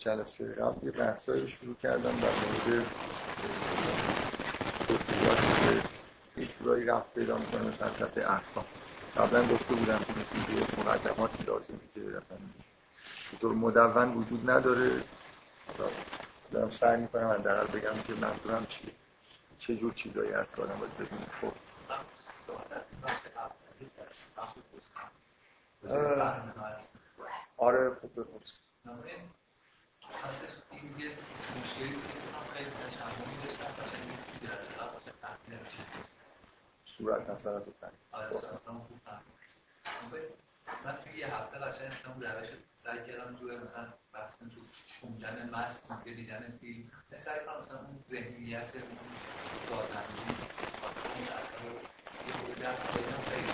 جلسه قبل یه بحثایی شروع کردم در مورد که یک جورایی رفت پیدا می‌کنه به فلسفه احکام قبلا گفته بودم که مثل یه مقدماتی لازمه که اصلا طور مدون وجود نداره. دارم سعی می‌کنم حداقل بگم که منظورم چیه. چه جور چیزایی که آدم باید ببینه خب آره خوب بپرس این یه مشکلی خیلی تشمعی صورت مثلا تو من توی یه هفته قشنگ اون روش سعی کردم توی مثلا بحث تو خوندن متن که دیدن فیلم سعی کنم مثلا اون ذهنیت اون دادنی اون اثر رو یه خورده هم خیلی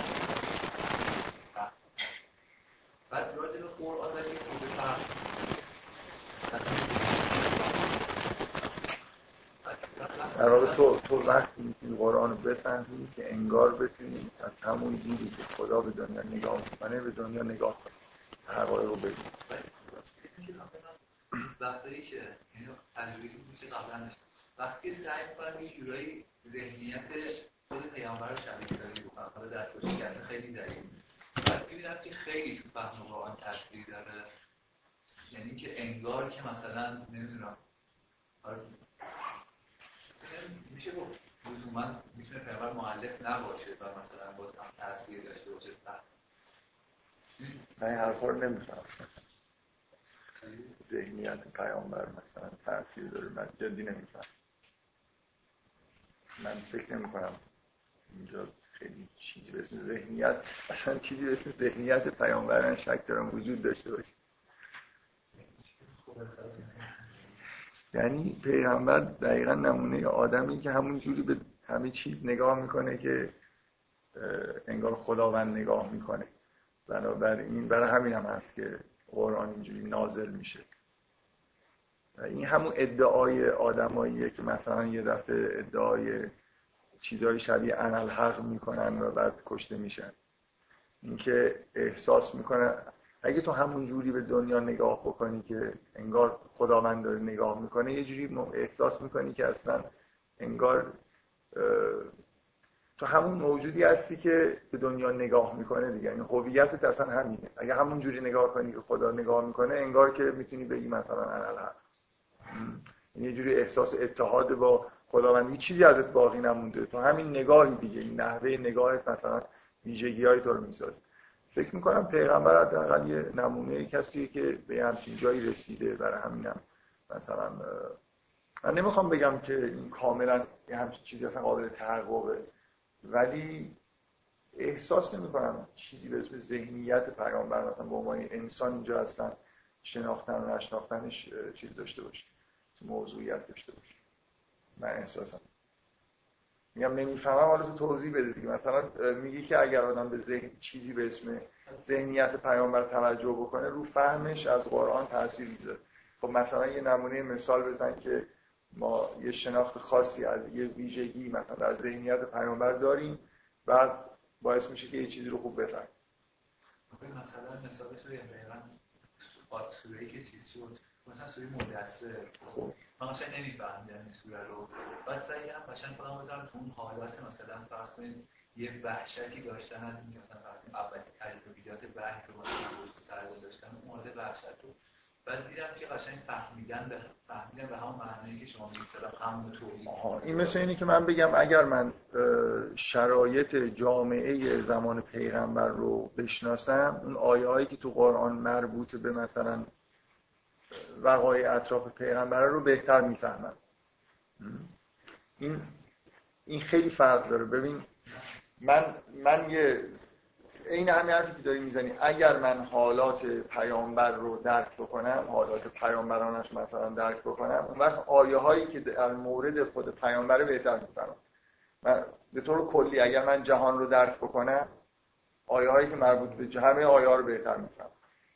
بعد راجع به قرآن ولی یه خورده فرق در واقع تو, تو وقتی می‌تونی بفهمی که انگار بتونی از همون دیدی که خدا به دنیا نگاه می‌کنه به دنیا نگاه کنی حقایق رو ببینی وقتی که تجربه میشه قبلا وقتی سعی می‌کنم یه جورایی ذهنیت خود پیامبر رو شبیه سازی بکنم حالا دستورشی که خیلی ضعیف بعد می‌بینم که خیلی تو فهم قرآن تاثیر داره. یعنی که انگار که مثلا نمی‌دونم. میشه گفت. لزوما می‌تونه پیامبر معلف نباشه و مثلا باز تاثیر داشته باشه. من این حرفا رو نمیفهم ذهنیت پیامبر مثلا تاثیر داره من جدی نمیفهم من فکر نمی کنم اینجا خیلی چیزی به اسم ذهنیت اصلا چیزی به اسم ذهنیت پیامبران شک دارم وجود داشته باشه. یعنی پیغمبر دقیقا نمونه آدمی که همون جوری به همه چیز نگاه می‌کنه که انگار خداوند نگاه می‌کنه. بنابراین برای همین هم هست که قرآن اینجوری نازل میشه. این همون ادعای آدماییه که مثلا یه دفعه ادعای چیزهای شبیه انال حق می‌کنن و بعد کشته میشن. اینکه احساس می‌کنن اگه تو همون جوری به دنیا نگاه بکنی که انگار خداوند داره نگاه می‌کنه یه جوری احساس می‌کنی که اصلا انگار تو همون موجودی هستی که به دنیا نگاه می‌کنه دیگه. این هویتت اصلا همینه. اگه همون جوری نگاه کنی که خدا نگاه می‌کنه انگار که می‌تونی بگی مثلا انا یه جوری احساس اتحاد با خداوند هیچ چیزی ازت باقی نمونده. تو همین نگاهی دیگه. این نحوه نگاهت مثلا ویژگی های تو رو می‌سازه. فکر می‌کنم پیغمبر حداقل یه نمونه کسی که به همچین جایی رسیده. برای همینم مثلا من نمی‌خوام بگم که این کاملا همچین چیزی اصلا قابل تحققه ولی احساس نمی کنم چیزی به اسم ذهنیت پیامبر مثلا به عنوان انسان اینجا هستن شناختن و نشناختنش چیز داشته باشه موضوعیت داشته باشه. من احساسم. میگم نمی‌فهمم حالا تو توضیح بده دیگه. مثلا میگی که اگر آدم به ذهن چیزی به اسم ذهنیت پیامبر توجه بکنه رو فهمش از قرآن تاثیر می‌ذاره. خب مثلا یه نمونه مثال بزن که ما یه شناخت خاصی از یه ویژگی مثلا در ذهنیت پیامبر داریم بعد باعث میشه که یه چیزی رو خوب بفهمیم. مثلا مثال سوره که چیز شد مثلا سوره مدثر. خب. من مثلا نمیفهمیدم این سوره رو. بعد سعی کردم قشنگ خودم بذارم تو اون حالت مثلا فرض کنید یه وحشتی داشتن از اینکه مثلا فرض اولین تجربیات وحی رو مثلا سر گذاشتن اون مورد وحشت رو بعد دیدم که قشنگ فهمیدن به فهمیدن به همون معنی که شما میگید این مثل اینه که من بگم اگر من شرایط جامعه زمان پیغمبر رو بشناسم اون آیه هایی که تو قرآن مربوط به مثلا وقایع اطراف پیغمبر رو بهتر می‌فهمم. این این خیلی فرق داره. ببین من من یه این همین حرفی که داری می‌زنی اگر من حالات پیامبر رو درک بکنم حالات پیامبرانش مثلا درک بکنم اون وقت آیه هایی که در مورد خود پیامبر بهتر می‌فهمم. من به طور کلی اگر من جهان رو درک بکنم آیه هایی که مربوط به همه آیه ها رو بهتر می‌فهمم.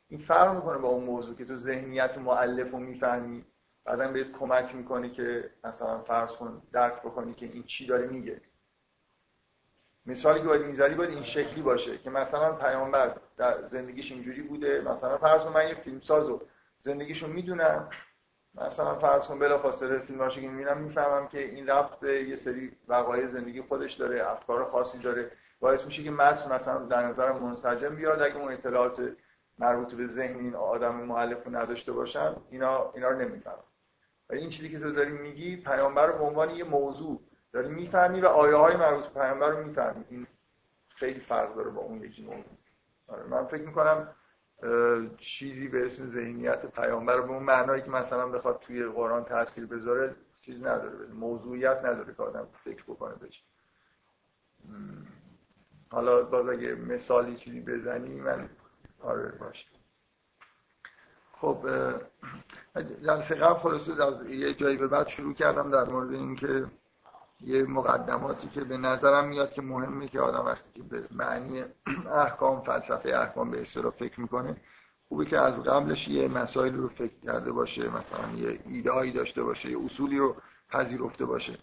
این فرق می‌کنه با اون موضوع که تو ذهنیت معلف رو می‌فهمی. بعدا بهت کمک می‌کنه که مثلا فرض کن درک بکنی که این چی داره میگه. مثالی که باید می‌ذاری باید این شکلی باشه که مثلا پیامبر در زندگیش اینجوری بوده. مثلا فرض من یه فیلمساز رو زندگیشو می‌دونم. مثلا فرض کن بلافاصله فیلماشو که می‌بینم می‌فهمم که این رفت به یه سری وقایع زندگی خودش داره افکار خاصی داره. باعث میشه که متن مثلا در نظر منسجم بیاد. اگه اون اطلاعات مربوط به ذهن این آدم مؤلف رو نداشته باشم اینا اینا رو نمی‌فهمم این چیزی که تو داری میگی پیامبر رو به عنوان یه موضوع داری می‌فهمی و آیه های مربوط به پیامبر رو می‌فهمی. این خیلی فرق داره با اون یکی موضوع آره من فکر می‌کنم چیزی به اسم ذهنیت پیامبر به اون معنایی که مثلا بخواد توی قرآن تاثیر بذاره چیز نداره موضوعیت نداره که آدم فکر بکنه بشه حالا باز اگه مثالی چیزی بزنی من آره باشه. خب جلسه قبل خلاصه از یه جایی به بعد شروع کردم در مورد اینکه یه مقدماتی که به نظرم میاد که مهمه که آدم وقتی که به معنی احکام فلسفه احکام به اصطلاح فکر می‌کنه خوبه که از قبلش یه مسائل رو فکر کرده باشه مثلا یه ایده داشته باشه یه اصولی رو پذیرفته باشه.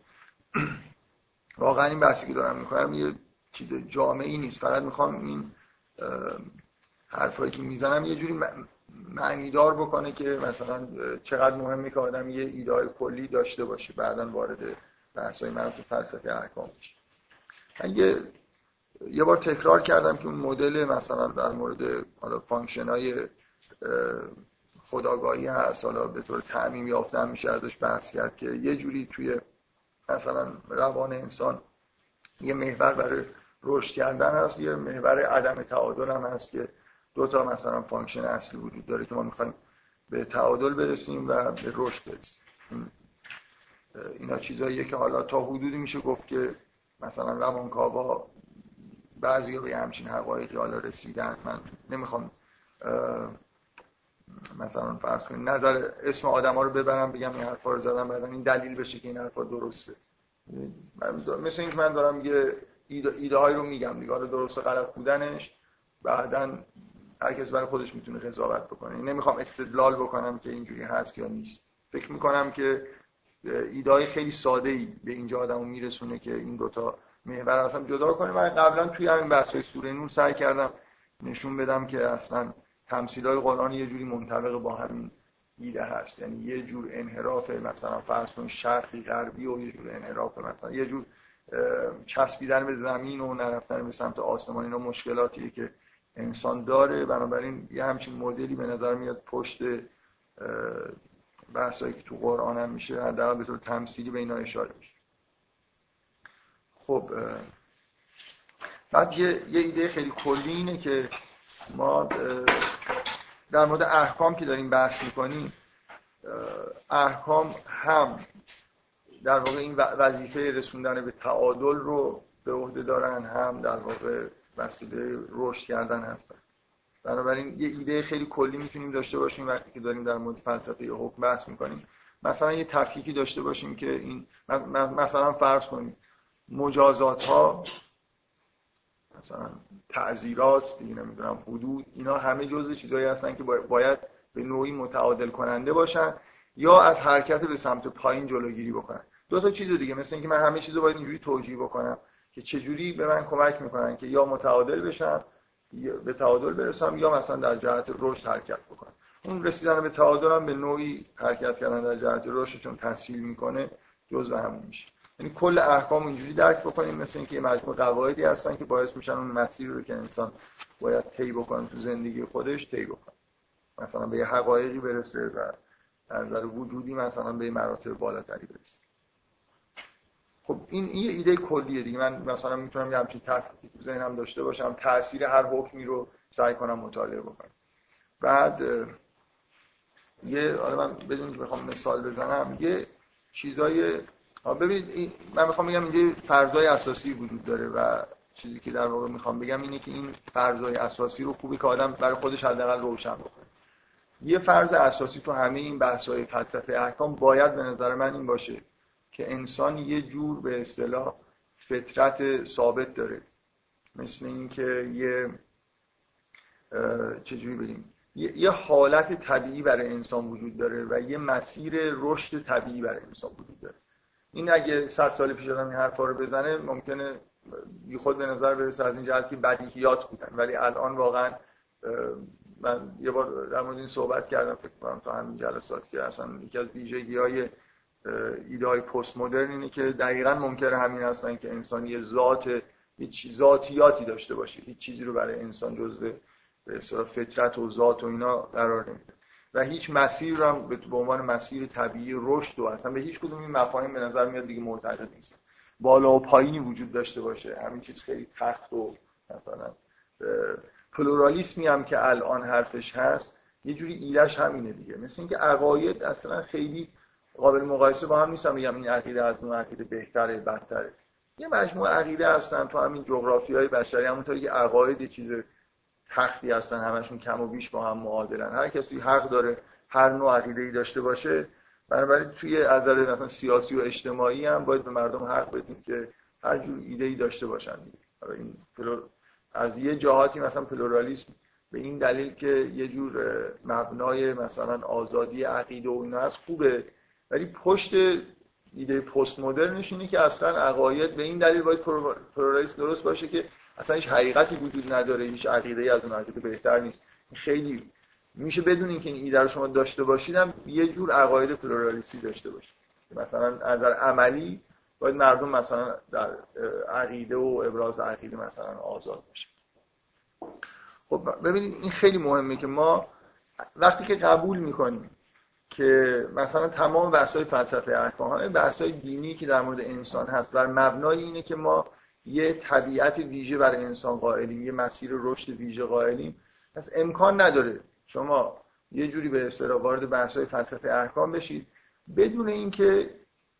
واقعا این بحثی که دارم می‌کنم یه چیز جامعی نیست. فقط می‌خوام این حرفایی که می‌زنم یه جوری معنیدار بکنه که مثلا چقدر مهمه که آدم یه ایده کلی داشته باشه بعدا وارد بحث های مربوط فلسفه احکام میشه. من یه یه بار تکرار کردم که اون مدل مثلا در مورد حالا function های خودآگاهی هست حالا به طور تعمیم یافتن میشه ازش بحث کرد که یه جوری توی مثلا روان انسان یه محور برای رشد کردن هست یه محور عدم تعادل هم هست که دو تا مثلا function اصلی وجود داره که ما می‌خوایم به تعادل برسیم و به رشد برسیم. اینا چیزاییه که حالا تا حدودی میشه گفت که مثلا روانکاوا بعضی به همچین حقایقی حالا رسیدن. من نمی‌خوام مثلا فرض کنید نظر اسم آدم ها رو ببرم بگم این حرفا رو زدم بعدا این دلیل بشه که این حرفا درسته. مثل اینکه من دارم یه ایده, ایده های رو میگم دیگه. درست غلط بودنش بعدا هر کس برای خودش می‌تونه قضاوت بکنه. نمی‌خوام استدلال بکنم که اینجوری هست یا نیست. فکر می‌کنم که ایده خیلی ساده ای به اینجا آدمو میرسونه که این دوتا محور اصلا جدا کنه من قبلا توی همین بحث های سوره نور سعی کردم نشون بدم که اصلا تمثیل های قرآن یه جوری منطبق با همین ایده هست. یعنی یه جور انحراف مثلا فرض کن شرقی غربی و یه جور انحراف مثلا یه جور چسبیدن به زمین و نرفتن به سمت آسمان. اینا مشکلاتیه که انسان داره. بنابراین یه همچین مدلی به نظر میاد پشت بحثایی که تو قرآن هم میشه حداقل به طور تمثیلی به اینا اشاره میشه. خب بعد یه, یه ایده خیلی کلی اینه که ما در مورد احکام که داریم بحث می‌کنیم احکام هم در واقع این وظیفه رسوندن به تعادل رو به عهده دارن هم در واقع مسئله رشد کردن هستن. بنابراین یه ایده خیلی کلی می‌تونیم داشته باشیم وقتی که داریم در مورد فلسفه حکم بحث می‌کنیم. مثلا یه تفکیکی داشته باشیم که این مثلا فرض کنیم مجازات ها مثلا تعذیرات دیگه نمی‌دونم حدود اینا همه جزء چیزایی هستن که باید به نوعی متعادل کننده باشن یا از حرکت به سمت پایین جلوگیری بکنن. دو تا چیز دیگه مثل اینکه من همه چیزو باید اینجوری توجیه بکنم که چجوری به من کمک می‌کنن که یا متعادل بشم به تعادل برسم یا مثلا در جهت رشد حرکت بکنم. اون رسیدن به تعادل هم به نوعی حرکت کردن در جهت رشد چون تسهیل می‌کنه جزء همون میشه. یعنی کل احکام اینجوری درک بکنیم مثل اینکه یه مجموع قواعدی هستن که باعث میشن اون مسیر رو که انسان باید طی بکنه تو زندگی خودش طی بکنه. مثلا به حقایقی برسه و از نظر وجودی مثلا به مراتب بالاتری برسه. خب این یه ایده کلیه دیگه. من مثلا می‌تونم یه همچین تفکیکی تو ذهنم داشته باشم. تاثیر هر حکمی رو سعی کنم مطالعه بکنم. بعد یه حالا من بدون که بخوام مثال بزنم یه چیزای ببینید من می‌خوام بگم اینجا فرضای اساسی وجود داره و چیزی که در واقع می‌خوام بگم اینه که این فرضای اساسی رو خوبی که آدم برای خودش حداقل روشن بکنه. یه فرض اساسی تو همه این بحث‌های فلسفه احکام باید به نظر من این باشه. که انسان یه جور به اصطلاح فطرت ثابت داره. مثل اینکه یه چجوری بریم یه حالت طبیعی برای انسان وجود داره و یه مسیر رشد طبیعی برای انسان وجود داره. این اگه صد سال پیش آدم این حرفا رو بزنه ممکنه بی خود به نظر برسه از این جهت که بدیهیات بودن. ولی الان واقعا من یه بار در مورد این صحبت کردم فکر کنم تا همین جلسات که اصلا یکی از ویژگی های ایده های پست مدرن اینه که دقیقا ممکنه همین هستن که انسان یه ذات هیچ ذاتیاتی داشته باشه. هیچ چیزی رو برای انسان جزء به فطرت و ذات و اینا قرار نمیده. و هیچ مسیر رو هم به عنوان مسیر طبیعی رشد و اصلا به هیچ کدوم این مفاهیم به نظر میاد دیگه معتقد نیست. بالا و پایینی وجود داشته باشه. همین چیز خیلی تخت و مثلا پلورالیسمی هم که الان حرفش هست یه جوری ایدهش همینه دیگه. مثل اینکه عقاید اصلا خیلی قابل مقایسه با هم نیستم میگم این عقیده از اون عقیده بهتره بدتره. یه مجموعه عقیده هستن تو همین جغرافی های بشری همونطوری که عقاید چیز تختی هستن همشون کم و بیش با هم معادلن. هر کسی حق داره هر نوع عقیده ای داشته باشه بنابراین توی از مثلا سیاسی و اجتماعی هم باید به مردم حق بدیم که هر جور ایده ای داشته باشن. این از یه جهاتی مثلا پلورالیسم به این دلیل که یه جور مبنای مثلا آزادی عقیده و اینا هست خوبه. ولی پشت ایده پست مدرنش اینه که اصلا عقاید به این دلیل باید پلورالیسم درست باشه که اصلا هیچ حقیقتی وجود نداره هیچ عقیده از اون عقیده بهتر نیست. خیلی میشه بدون اینکه این ایده رو شما داشته باشید هم یه جور عقاید پلورالیستی داشته باشید. مثلا از عملی باید مردم مثلا در عقیده و ابراز عقیده مثلا آزاد باشه. خب ببینید این خیلی مهمه که ما وقتی که قبول می‌کنیم که مثلا تمام بحث‌های فلسفه احکام همه بحث‌های دینی که در مورد انسان هست بر مبنای اینه که ما یه طبیعت ویژه برای انسان قائلیم یه مسیر رشد ویژه قائلیم. پس امکان نداره شما یه جوری به اصطلاح وارد بحث‌های فلسفه احکام بشید. بدون اینکه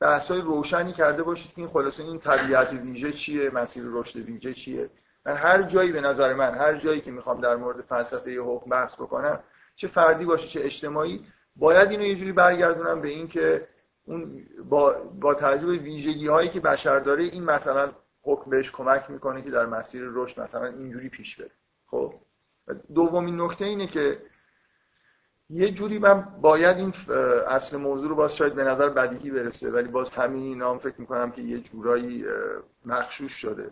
بحث‌های روشنی کرده باشید که این خلاصه این طبیعت ویژه چیه مسیر رشد ویژه چیه. من هر جایی به نظر من هر جایی که می‌خوام در مورد فلسفه حکم بحث بکنم چه فردی باشه چه اجتماعی باید اینو یه جوری برگردونم به اینکه اون با با توجه به ویژگی هایی که بشر داره این مثلا حکم بهش کمک می‌کنه که در مسیر رشد مثلا اینجوری پیش بره. خب؟ دومین نکته اینه که یه جوری من باید این اصل موضوع رو باز شاید به نظر بدیهی برسه ولی باز همین نام فکر می‌کنم که یه جورایی مخشوش شده.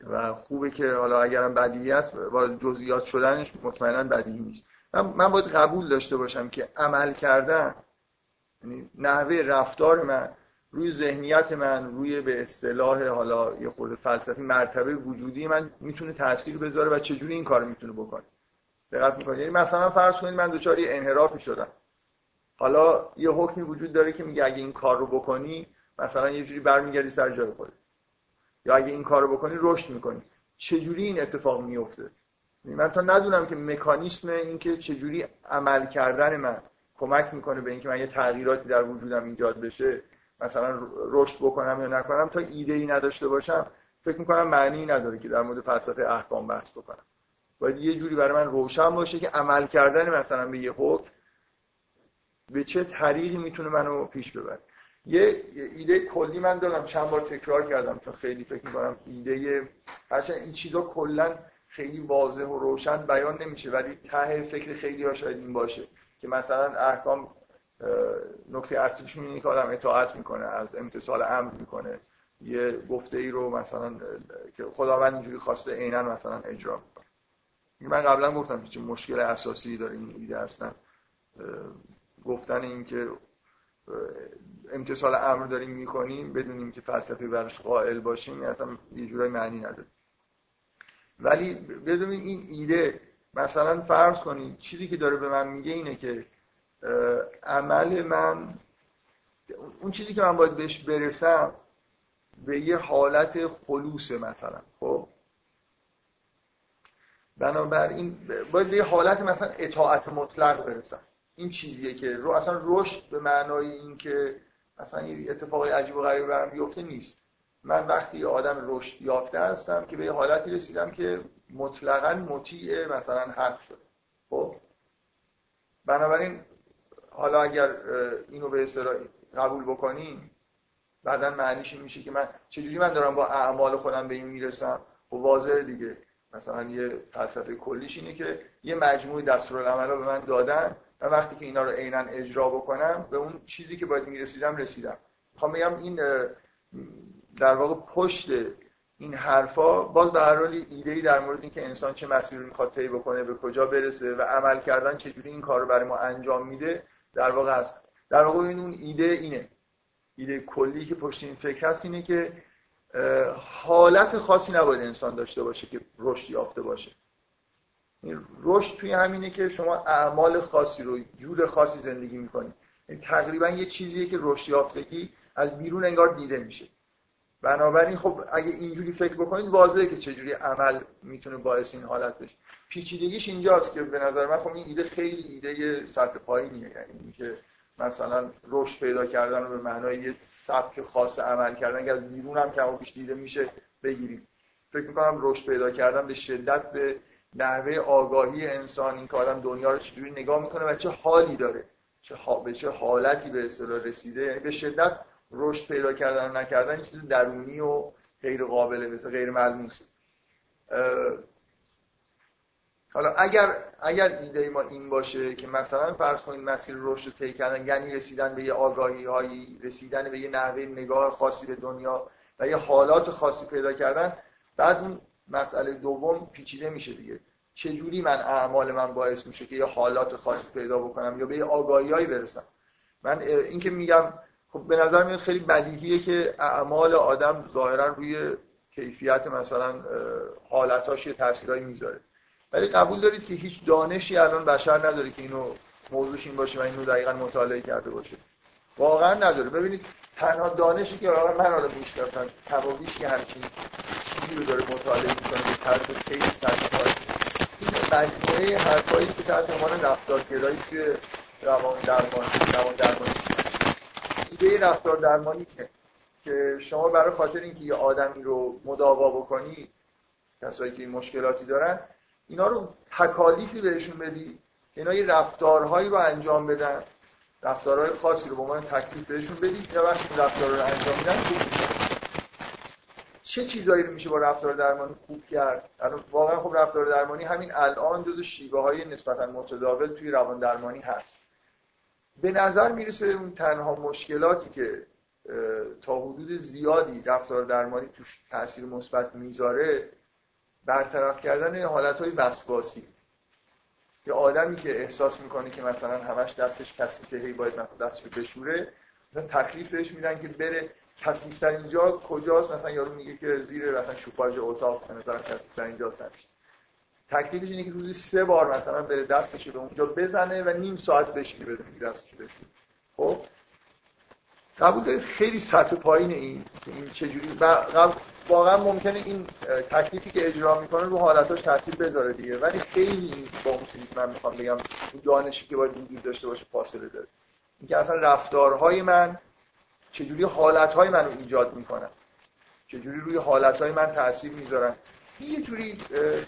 و خوبه که حالا اگرم بدیهی است وارد جزئیات شدنش مطمئنا بدیهی نیست. من, باید قبول داشته باشم که عمل کردن یعنی نحوه رفتار من روی ذهنیت من روی به اصطلاح حالا یه خورده فلسفی مرتبه وجودی من می‌تونه تاثیر بذاره و چجوری این کار می‌تونه بکنه. دقت می‌کنید یعنی مثلا فرض کنید من دچار یه انحرافی شدم حالا یه حکمی وجود داره که میگه اگه این کار رو بکنی مثلا یه جوری برمیگردی سر جای خودت. یا اگه این کار رو بکنی رشد می‌کنی. چجوری این اتفاق میفته من تا ندونم که مکانیسم اینکه چجوری عمل کردن من کمک می‌کنه به اینکه من یه تغییراتی در وجودم ایجاد بشه مثلا رشد بکنم یا نکنم تا ایده ای نداشته باشم فکر می‌کنم معنی نداره که در مورد فلسفه احکام بحث بکنم. باید یه جوری برای من روشن باشه که عمل کردن مثلا به یه حکم به چه طریقی می‌تونه منو پیش ببره. یه ایده کلی من دارم چند بار تکرار کردم چون خیلی فکر می‌کنم ایده هرچند این چیزا کلا خیلی واضح و روشن بیان نمیشه ولی ته فکر خیلی ها شاید این باشه که مثلا احکام نکته اصلیشون اینه که آدم اطاعت می‌کنه از امتصال امر می‌کنه. یه گفته ای رو مثلا که خداوند اینجوری خواسته عینا مثلا اجرا می‌کنه. من قبلا گفتم که چه مشکل اساسی داره این ایده هستن گفتن این که امتصال امر داریم می‌کنیم بدونیم که فلسفه برش قائل باشیم اصلا یه جورای معنی نداره. ولی بدونیم این ایده مثلا فرض کنید چیزی که داره به من میگه اینه که عمل من اون چیزی که من باید بهش برسم به یه حالت خلوص مثلا خب؟ بنابراین باید به یه حالت مثلا اطاعت مطلق برسم. این چیزیه که رو اصلا رشد به معنای این که مثلا یه اتفاقی عجیب و غریب برم بیفته نیست. من وقتی یه آدم رشد یافته هستم که به یه حالتی رسیدم که مطلقا مطیع مثلا حق شده. خب؟ بنابراین حالا اگر اینو به اصطلاح قبول بکنیم بعدا معنیش میشه که من چجوری من دارم با اعمال خودم به این می‌رسم؟ خب واضحه دیگه. مثلا یه فلسفه کلیش اینه که یه مجموعه دستورالعمل به من دادن و وقتی که اینا رو عینا اجرا بکنم به اون چیزی که باید می‌رسیدم رسیدم. می‌خوام بگم این در واقع پشت این حرفا باز به هر حال ایده در مورد اینکه انسان چه مسیری می‌خواد طی بکنه به کجا برسه و عمل کردن چجوری این کار رو برای ما انجام میده در واقع هست. در واقع این اون ایده اینه. ایده کلی که پشت این فکر هست اینه که حالت خاصی نباید انسان داشته باشه که رشد یافته باشه. رشد توی همینه که شما اعمال خاصی رو جور خاصی زندگی می‌کنید این تقریبا یه چیزیه که رشد یافتگی از بیرون انگار دیده میشه. بنابراین خب اگه اینجوری فکر بکنید واضحه که چجوری عمل می‌تونه باعث این حالت بشه. پیچیدگیش اینجاست که به نظر من خب این ایده خیلی ایده سطح پایینیه. یعنی اینکه مثلا رشد پیدا کردن رو به معنای یه سبک خاص عمل کردن که از بیرون هم کم بیش دیده میشه بگیریم. فکر می‌کنم رشد پیدا کردن به شدت به نحوه آگاهی انسان این که آدم دنیا رو چجوری نگاه می‌کنه و چه حالی داره چه به چه حالتی به اصطلاح رسیده یعنی به شدت رشد پیدا کردن و نکردن چیز درونی و غیر قابل مثل غیر ملموس حالا اگر اگر ایده ما این باشه که مثلا فرض کنید مسیر رشد رو طی کردن یعنی رسیدن به یه آگاهی هایی رسیدن به یه نحوه نگاه خاصی به دنیا و یه حالات خاصی پیدا کردن بعد اون مسئله دوم پیچیده میشه دیگه. چجوری من اعمال من باعث میشه که یه حالات خاصی پیدا بکنم یا به یه آگاهیایی برسم؟ من این که میگم خب به نظر میاد خیلی بدیهیه که اعمال آدم ظاهرا روی کیفیت مثلا حالتاش یه تاثیرایی می‌ذاره. ولی قبول دارید که هیچ دانشی الان بشر نداره که اینو موضوعش این باشه و اینو دقیقا مطالعه کرده باشه. واقعا نداره. ببینید تنها دانشی که من حالا می‌شناسم کمابیش که همچین چیزی رو داره مطالعه می‌کنه به طرز خیلی سطح این مجموعه حرفایی که تحت عنوان رفتارگرایی توی روان درمان روان درمانی. ایده رفتار درمانی که که شما برای خاطر اینکه یه آدمی رو مداوا بکنی کسایی که این مشکلاتی دارن اینا رو تکالیفی بهشون بدی اینا یه رفتارهایی رو انجام بدن رفتارهای خاصی رو به عنوان تکلیف بهشون بدی یا وقتی رفتار رو انجام میدن چه چیزایی رو میشه با رفتار درمانی خوب کرد؟ واقعا خب رفتار درمانی همین الان جزو شیوه های نسبتا متداول توی روان درمانی هست. به نظر می‌رسه اون تنها مشکلاتی که تا حدود زیادی رفتار درمانی توش تاثیر مثبت می‌ذاره برطرف کردن حالت های وسواسی. یه آدمی که احساس می‌کنه که مثلا همش دستش کسی که هی باید مثلا دستش بشوره مثلا تکلیف بهش میدن که بره کثیف‌تر اینجا کجاست؟ مثلا یارو میگه که زیر مثلا شوفاژ اتاق به نظر کثیف‌تر اینجاست تکلیفش اینه که روزی سه بار مثلا بره دستش به اونجا بزنه و نیم ساعت بشینه بدون دستش بشینه خب؟ قبول دارید خیلی سطح پایین این این چجوری؟ واقعا ممکنه این تکلیفی که اجرا می‌کنه رو حالتاش تاثیر بذاره دیگه. ولی خیلی با اون چیزی من می‌خوام بگم دانشی که باید وجود داشته باشه فاصله داره. اینکه اصلا رفتارهای من چجوری حالتهای من رو ایجاد می‌کنن؟ چجوری روی حالتهای من تاثیر می‌ذارن؟ یه جوری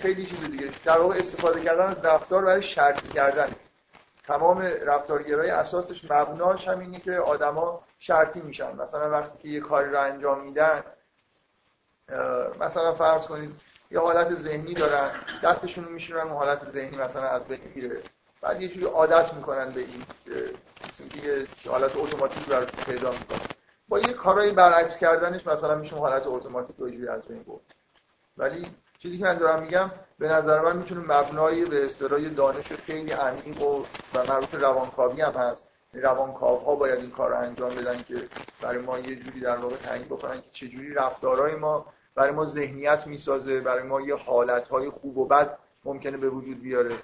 خیلی چیز دیگه. در واقع استفاده کردن از رفتار برای شرطی کردن. تمام رفتارگرای اساسش مبناش هم اینه که آدما شرطی میشن. مثلا وقتی که یه کاری رو انجام میدن مثلا فرض کنید یه حالت ذهنی دارن دستشون رو میشونن حالت ذهنی مثلا از بین میره. بعد یه جوری عادت می‌کنن به این یه حالت اتوماتیک براش پیدا می‌کنن. با یه کارهای برعکس کردنش مثلا میشه حالت اتوماتیک رو از بین برد. ولی چیزی که من دارم میگم به نظر من می‌تونه مبنای به اصطلاح دانش خیلی عمیق و و مربوط روانکاوی هم هست. روانکاوها باید این کار رو انجام بدن که برای ما یه جوری در واقع تعیین بکنن که چجوری رفتارهای ما برای ما ذهنیت می‌سازه برای ما یه حالتهای خوب و بد ممکنه به وجود بیاره.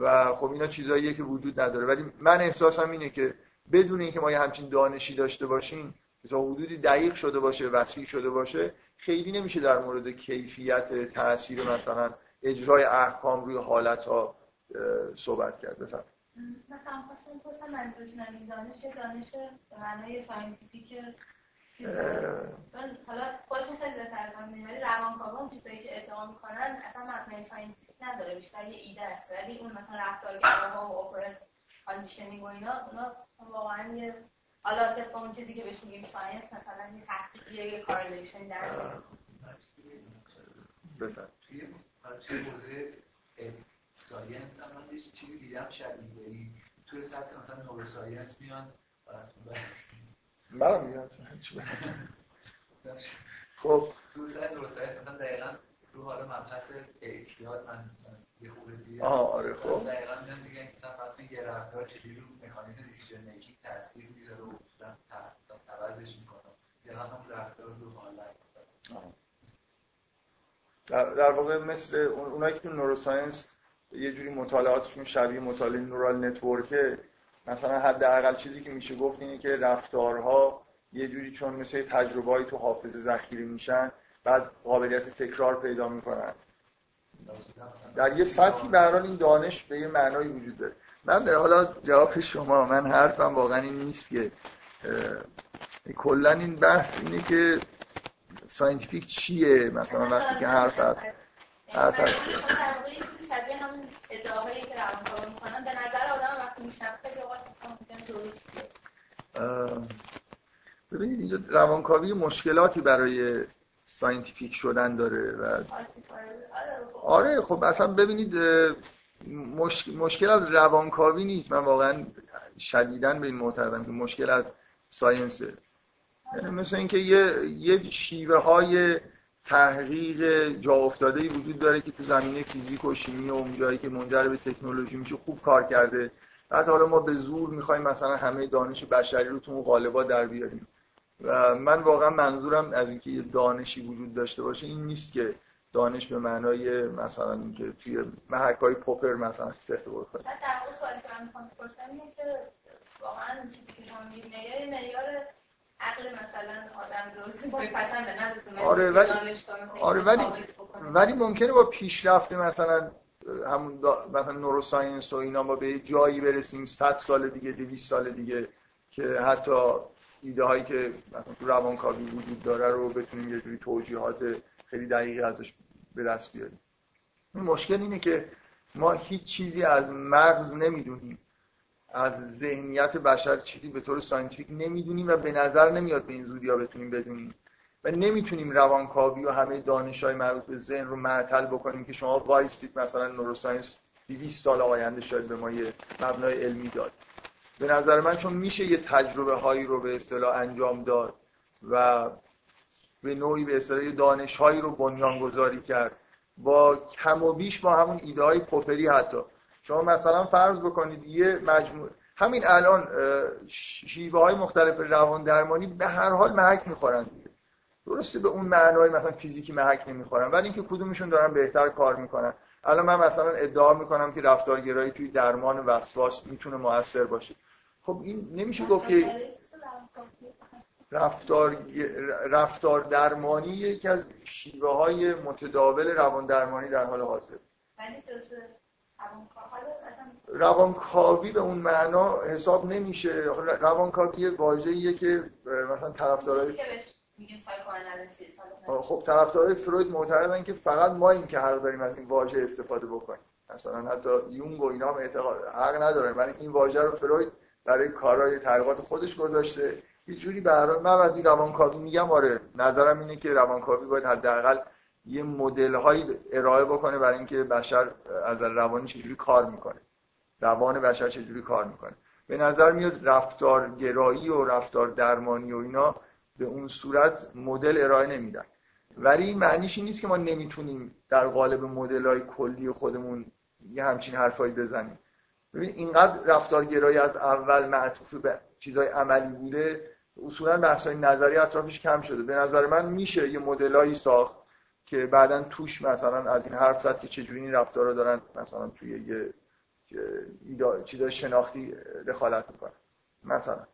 و خب اینا چیزاییه که وجود نداره. ولی من احساسم اینه که بدون اینکه ما یه همچین دانشی داشته باشیم که تا حدودی دقیق شده باشه وسیع شده باشه خیلی نمیشه در مورد کیفیت تاثیر مثلا اجرای احکام روی حالت ها صحبت کرد. بفرما مثلا خواستم پرسم منظورتون دانش دانش به معنای scientific حالا خودتون خیلی بهتر از ولی روانکاوا چیزایی که ادعا می‌کنن اصلا مبنای scientific نداره بیشتر یه ایده است. ولی اون مثلا رفتارگراها و operant conditioning و اینا اونا واقعا یه حالا طبق اون چیزی که بهش میگیم ساینس مثلا یه تحقیقی یه کارلیشن در توی حوزه ساینس هم من چیزی دیدم شبیه توی سطح مثلا نوروساینس میان منم میگم خب مثلا دقیقا رو حالا مبحث اعتیاد من یه آره خب. در, در واقع مثل اونایی که تو نوروساینس یه جوری مطالعاتشون شبیه مطالعه نورال نتورکه مثلا حداقل چیزی که میشه گفت اینه که رفتارها یه جوری چون مثل تجربه‌ای تو حافظه ذخیره میشن بعد قابلیت تکرار پیدا می‌کنن. در یه سطحی به این دانش به یه معنایی وجود داره. من حالا جواب شما من حرفم واقعا این نیست که کلا این بحث اینه که scientific چیه؟ مثلا وقتی که حرف هست حرف هست. شبیه همون ادعاهایی که روانکاوا می‌کنن. به نظر آدم وقتی میشنم خیلی اوقات درست ببینید اینجا روانکاوی مشکلاتی برای scientific شدن داره و آره خب اصلا ببینید مشکل از روانکاوی نیست. من واقعا شدیدن به این معتقدم که مشکل از ساینسه. یعنی مثل اینکه یه یه شیوه های تحقیق جا افتاده ای وجود داره که تو زمینه فیزیک و شیمی و اون جایی که منجر به تکنولوژی میشه خوب کار کرده. بعد حالا ما به زور می‌خوایم مثلا همه دانش بشری رو تو اون قالبا در بیاریم. و من واقعا منظورم از اینکه یه دانشی وجود داشته باشه این نیست که دانش به معنای مثلا اینکه توی محک های پوپر مثلا سخت بکنه در واقع سوالی که من می‌خوام بپرسم اینه که واقعا چیزی که شما میگید معیار عقل مثلا آدم درست پسنده نه آره ولی آره ولی ولی ممکنه با پیشرفت مثلا همون مثلا نوروساینس و اینا ما به جایی برسیم 100 سال دیگه 200 سال دیگه که حتی ایده هایی که مثلا تو روانکاوی وجود داره رو بتونیم یه جوری توجیهات خیلی دقیقی ازش به دست بیاریم. مشکل اینه که ما هیچ چیزی از مغز نمی‌دونیم. از ذهنیت بشر چیزی به طور scientific نمی‌دونیم و به نظر نمیاد به این زودی ها بتونیم بدونیم. و نمی‌تونیم روانکاوی و همه دانش های مربوط به ذهن رو معطل بکنیم که شما وایستید مثلا neuroscience 200 سال آینده شاید به ما یه مبنای علمی داد. به نظر من چون میشه یه تجربه هایی رو به اصطلاح انجام داد و به نوعی به اصطلاح دانش هایی رو بنیان گذاری کرد. با کم و بیش با همون ایده های پوپری حتی. شما مثلا فرض بکنید یه مجموع همین الان شیوه های مختلف روان درمانی به هر حال محک می‌خورن درسته به اون معنای مثلا فیزیکی محک نمی‌خورن ولی اینکه کدومشون دارن بهتر کار می‌کنن. الان من مثلا ادعا می‌کنم که رفتارگرایی توی درمان وسواس می‌تونه موثر باشه. خب این نمیشه گفت که رفتار رفتار درمانی یکی از شیوه های متداول روان درمانی در حال حاضر. روانکاوی به اون معنا حساب نمیشه. روانکاوی واژه‌ایه که مثلا طرفدارای خب طرفدارای فروید معتقدن که فقط ما این که حق داریم از این واژه استفاده بکنیم. مثلا حتی یونگ و اینا هم اعتقاد حق ندارن ولی این واژه رو فروید برای کارهای تحقیقات خودش گذاشته. یه جوری برای من وقتی روانکاوی میگم آره نظرم اینه که روانکاوی باید حداقل یه مدل هایی ارائه بکنه برای اینکه بشر از روانی چجوری کار می‌کنه. روان بشر چجوری کار می‌کنه. به نظر میاد رفتار گرایی و رفتار درمانی و اینا به اون صورت مدل ارائه نمیدن. ولی این معنیش این نیست که ما نمی‌تونیم در قالب مدل های کلی خودمون یه همچین حرفایی بزنیم. ببین اینقدر رفتارگرایی از اول معطوف به چیزای عملی بوده اصولا بحث نظری اطرافش کم شده. به نظر من میشه یه مدلایی ساخت که بعدا توش مثلا از این حرف زد که چجوری این رفتار رو دارن مثلا توی یه چیزای شناختی دخالت می‌کنن. مثلا.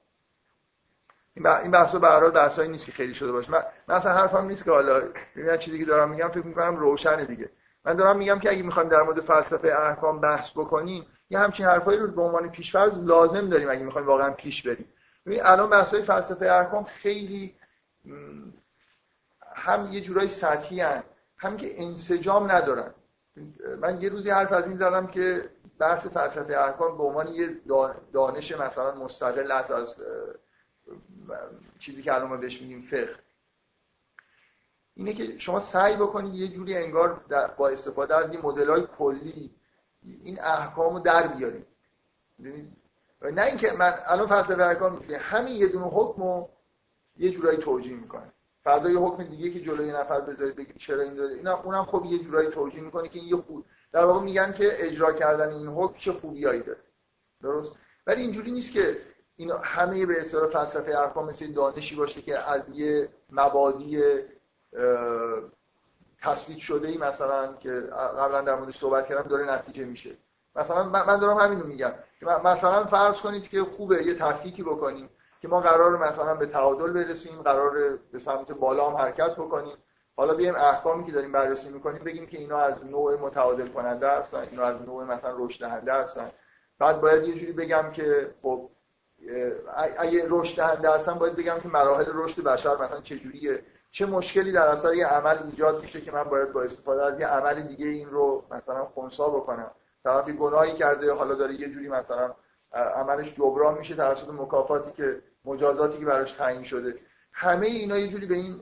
این بحثا به هر حال نیست که خیلی شده باشه. من مثلا حرفم نیست که حالا ببین چیزی که دارم میگم فکر می‌کنم روشنه دیگه. من دارم میگم که اگه می‌خوایم در مورد فلسفه احکام بحث بکنیم یه همچین حرفایی رو به عنوان پیشفرض لازم داریم اگه می‌خوایم واقعا پیش بریم. ببین الان بحث‌های فلسفه احکام خیلی هم یه جورایی سطحی هن. هم که انسجام ندارن. من یه روزی حرف از این زدم که بحث فلسفه احکام به عنوان یه دانش مثلا مستقل از چیزی که الان ما بهش میگیم فقه. اینه که شما سعی بکنید یه جوری انگار با استفاده از این مدل های کلی این احکام رو در بیارید. نه اینکه من الان فلسفه احکام همین یه دونه حکم رو یه جورایی توجیه می‌کنه. فردا یه حکم دیگه که جلوی نفر بذارید بگید چرا این داره. اینا اونم خب یه جورایی توجیه می‌کنه که این یه خوب در واقع میگن که اجرا کردن این حکم چه خوبیایی داره. درست؟ ولی اینجوری نیست که اینا همه به اصطلاح فلسفه احکام مثل دانشی باشه که از یه مبادی تثبیت شده ای مثلا که قبلا در موردش صحبت کردم داره نتیجه میشه. مثلا من دارم همینو میگم. که مثلا فرض کنید که خوبه یه تفکیکی بکنیم که ما قرار مثلا به تعادل برسیم قرار به سمت بالا هم حرکت بکنیم. حالا بیایم احکامی که داریم بررسی می‌کنیم بگیم که اینا از نوع متعادل کننده هستن اینا از نوع مثلا رشد دهنده هستن. بعد باید یه جوری بگم که خب اگه رشد دهنده هستن باید بگم که مراحل رشد بشر مثلا چه جوریه چه مشکلی در اثر یه عمل ایجاد میشه که من باید با استفاده از یه عمل دیگه این رو مثلا خونسا بکنم؟ طرفی گناهی کرده حالا داره یه جوری مثلا عملش جبران میشه توسط مکافاتی که مجازاتی که براش تعیین شده. همه اینا یه جوری به این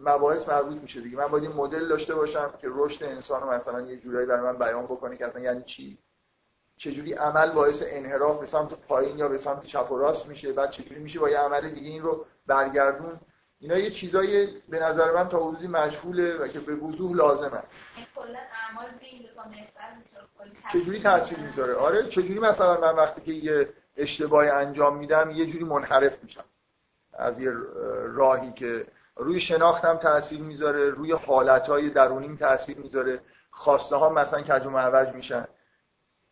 مباحث مربوط میشه دیگه. من باید مدل داشته باشم که رشد انسان رو مثلا یه جورایی برای من بیان بکنه که اصلا یعنی چی؟ چجوری عمل باعث انحراف به سمت پایین یا به سمت چپ و راست میشه بعد چجوری میشه با یه عمل دیگه این رو برگردون؟ اینا یه چیزای به نظر من تا حدودی مجهوله و که به وضوح لازمه. چجوری تاثیر می‌ذاره؟ آره چجوری مثلا من وقتی که یه اشتباهی انجام میدم یه جوری منحرف میشم از یه راهی که روی شناختم تاثیر می‌ذاره روی حالتهای درونیم تاثیر می‌ذاره خواسته ها مثلا کج و معوج میشن.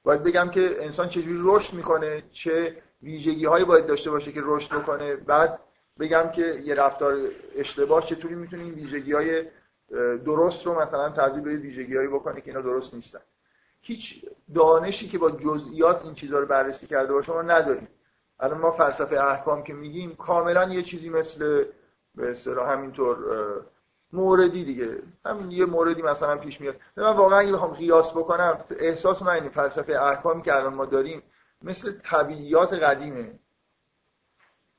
باید بگم که انسان چجوری رشد می‌کنه چه ویژگی هایی باید داشته باشه که رشد بکنه. بعد بگم که یه رفتار اشتباه چطوری می‌تونه این ویژگی های درست رو مثلا تبدیل به ویژگی هایی بکنه که اینا درست نیستن. هیچ دانشی که با جزئیات این چیزها رو بررسی کرده باشه ما نداریم. الان ما فلسفه احکام که میگیم کاملا یه چیزی مثل به اصطلاح همینطور موردی دیگه. همین یه موردی مثلا پیش میاد. من واقعا اگه بخوام قیاس بکنم احساس من این فلسفه احکامی که الان ما داریم مثل طبیعیات قدیمه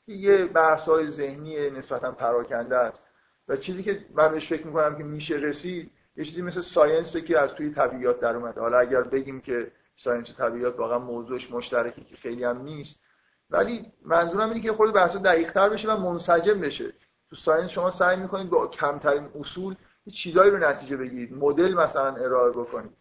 یه بحث های ذهنی نسبتا پراکنده است. و چیزی که من بهش فکر می‌کنم که میشه رسید یه چیزی مثل ساینسه که از توی طبیعیات در اومده. حالا اگر بگیم که ساینس و طبیعیات واقعا موضوعش مشترکی که خیلی هم نیست ولی منظورم اینه که خود بحث دقیق بشه و منسجم بشه. تو ساینس شما سعی می‌کنید با کمترین اصول چیزایی رو نتیجه بگیرید. مدل مثلا ارائه بکنید.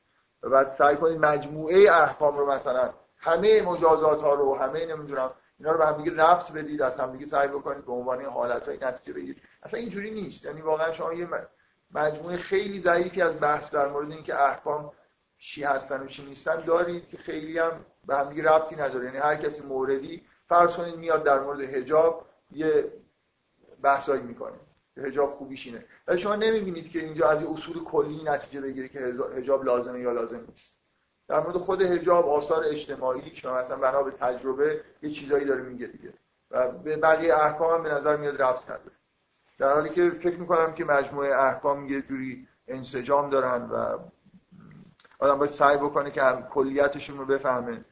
و بعد سعی کنید مجموعه احکام رو مثلا همه مجازات ها رو همه نمی‌دونم اینا رو به هم دیگه رفت بدید از هم دیگه سعی بکنید به عنوان حالت های نتیجه بگیرید. اصلا اینجوری نیست. یعنی واقعا شما یه مجموعه خیلی ضعیفی از بحث در مورد اینکه احکام چی هستن و چی نیستن دارید که خیلی هم به هم دیگه ربطی نداره. یعنی هر کسی موردی فرض کنید میاد در مورد حجاب یه بحثایی می‌کنه. حجاب خوبیش اینه. ولی شما نمی‌بینید که اینجا از اصول کلی نتیجه بگیره که حجاب لازمه یا لازم نیست. در مورد خود حجاب آثار اجتماعی که مثلا بنا به تجربه یه چیزایی داره میگه دیگه. و به بقیه احکام به نظر میاد ربط کرده در حالی که فکر می‌کنم که مجموعه احکام یه جوری انسجام دارن و آدم باید سعی بکنه که کلیتشون رو بفهمه.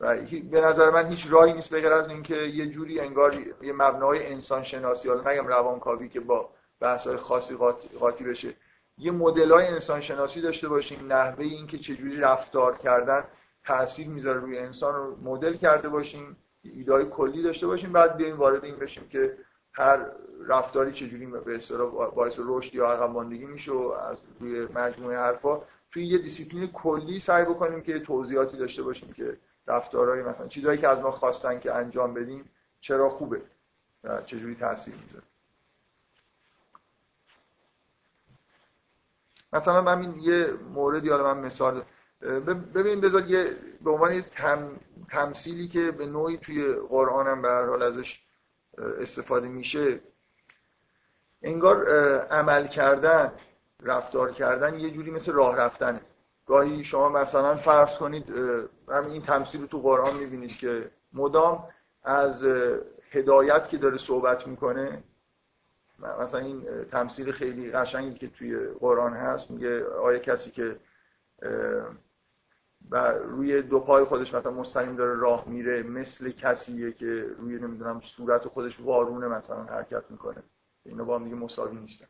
و به نظر من هیچ راهی نیست بغیر از اینکه یه جوری انگار یه مبنای انسان شناسی حالا نگم روانکاوی که با بحث های خاصی قاطی بشه یه مدل های انسان شناسی داشته باشیم نحوه اینکه چجوری رفتار کردن تاثیر می‌ذاره روی انسان رو مدل کرده باشیم ایده کلی داشته باشیم بعد بیایم وارد این بشیم که هر رفتاری چجوری به اصطلاح باعث رشد یا عقب میشه از روی مجموعه حرفا توی یه دیسیپلین کلی سعی بکنیم که توضیحاتی داشته باشیم که رفتارهای مثلا چیزهایی که از ما خواستن که انجام بدیم چرا خوبه؟ و چجوری تاثیر می‌ذاره؟ مثلا من یه موردی حالا من مثال ببین بذار یه به عنوان تم، تمثیلی که به نوعی توی قرآن هم به حال ازش استفاده میشه انگار عمل کردن رفتار کردن یه جوری مثل راه رفتنه. گاهی شما مثلا فرض کنید همین این تمثیل رو تو قرآن می‌بینید که مدام از هدایت که داره صحبت می‌کنه مثلا این تمثیل خیلی قشنگی که توی قرآن هست میگه آیا کسی که و روی دو پای خودش مثلا مستقیم داره راه میره مثل کسیه که روی نمی‌دونم صورت خودش وارونه مثلا حرکت می‌کنه. اینا با هم دیگه مساوی نیستن.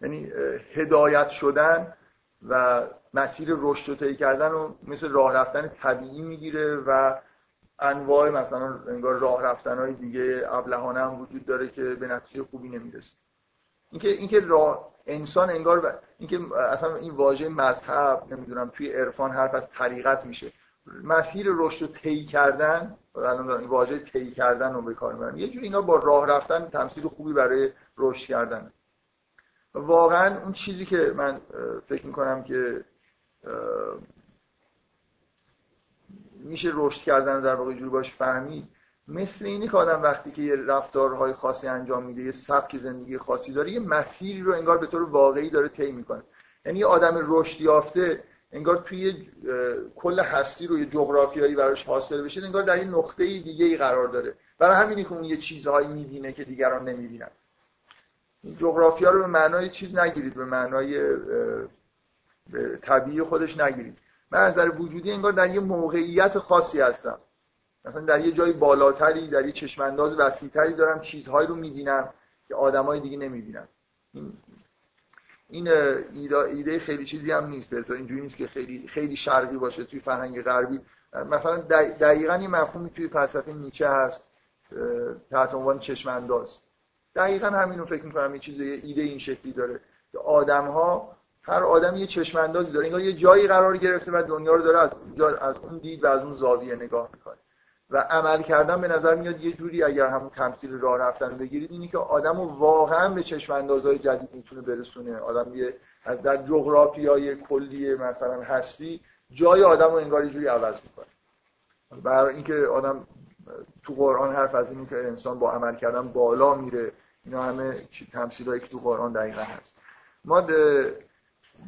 یعنی هدایت شدن و مسیر رشد و طی کردن رو مثل راه رفتن طبیعی می‌گیره و انواع مثلا انگار راه رفتن های دیگه ابلهانه هم وجود داره که به نتیجه خوبی نمی‌رسه. اینکه اینکه راه انسان انگار ب... اینکه اصلا این واژه مذهب نمی‌دونم توی عرفان حرف از طریقت میشه. مسیر رشد رو طی کردن الان این واژه طی کردن رو به کار می‌برم. یه جوری اینا با راه رفتن تمثیل خوبی برای رشد کردن. واقعا اون چیزی که من فکر می‌کنم که میشه رشد کردن در واقع جور باش فهمید مثل اینی که آدم وقتی که یه رفتارهای خاصی انجام میده یه سبک زندگی خاصی داره یه مسیری رو انگار به طور واقعی داره طی می‌کنه. یعنی آدم رشد یافته انگار توی کل هستی رو یه جغرافیایی براش حاصل بشه انگار در یه نقطه دیگه ای قرار داره. برای همینی که اون یه چیزهایی می‌بینه که دیگران نمی‌بینن. جغرافیا رو به معنای چیز نگیرید به معنای طبیعی خودش نگیرید. من از نظر وجودی انگار در یه موقعیت خاصی هستم. مثلا در یه جای بالاتری در یه چشمانداز وسیعتری دارم چیزهایی رو می‌بینم که آدمای دیگه نمی‌بینن. این ایده خیلی چیزی هم نیست. بذار اینجوری نیست که خیلی خیلی شرقی باشه توی فرهنگ غربی. مثلا دقیقا این مفهومی توی فلسفه نیچه هست تحت عنوان چشم انداز دقیقا همین رو فکر می‌کنم یه چیز ایده این شکلی داره. که آدم ها هر آدم یه چشم اندازی داره. انگار یه جایی قرار گرفته و دنیا رو داره از, از اون دید و از اون زاویه نگاه می‌کنه. و عمل کردن به نظر میاد یه جوری اگر همون تمثیل راه رفتن بگیرید اینی که آدمو واقعا به چشم اندازهای جدید می‌تونه برسونه. آدم یه در جغرافیای کلی مثلا هستی جای آدم رو انگار یه جوری عوض می‌کنه. برای اینکه آدم تو قرآن حرف از اینی که انسان با عمل کردن بالا میره اینا همه تمثیلایی که تو قرآن دقیقا هست. ما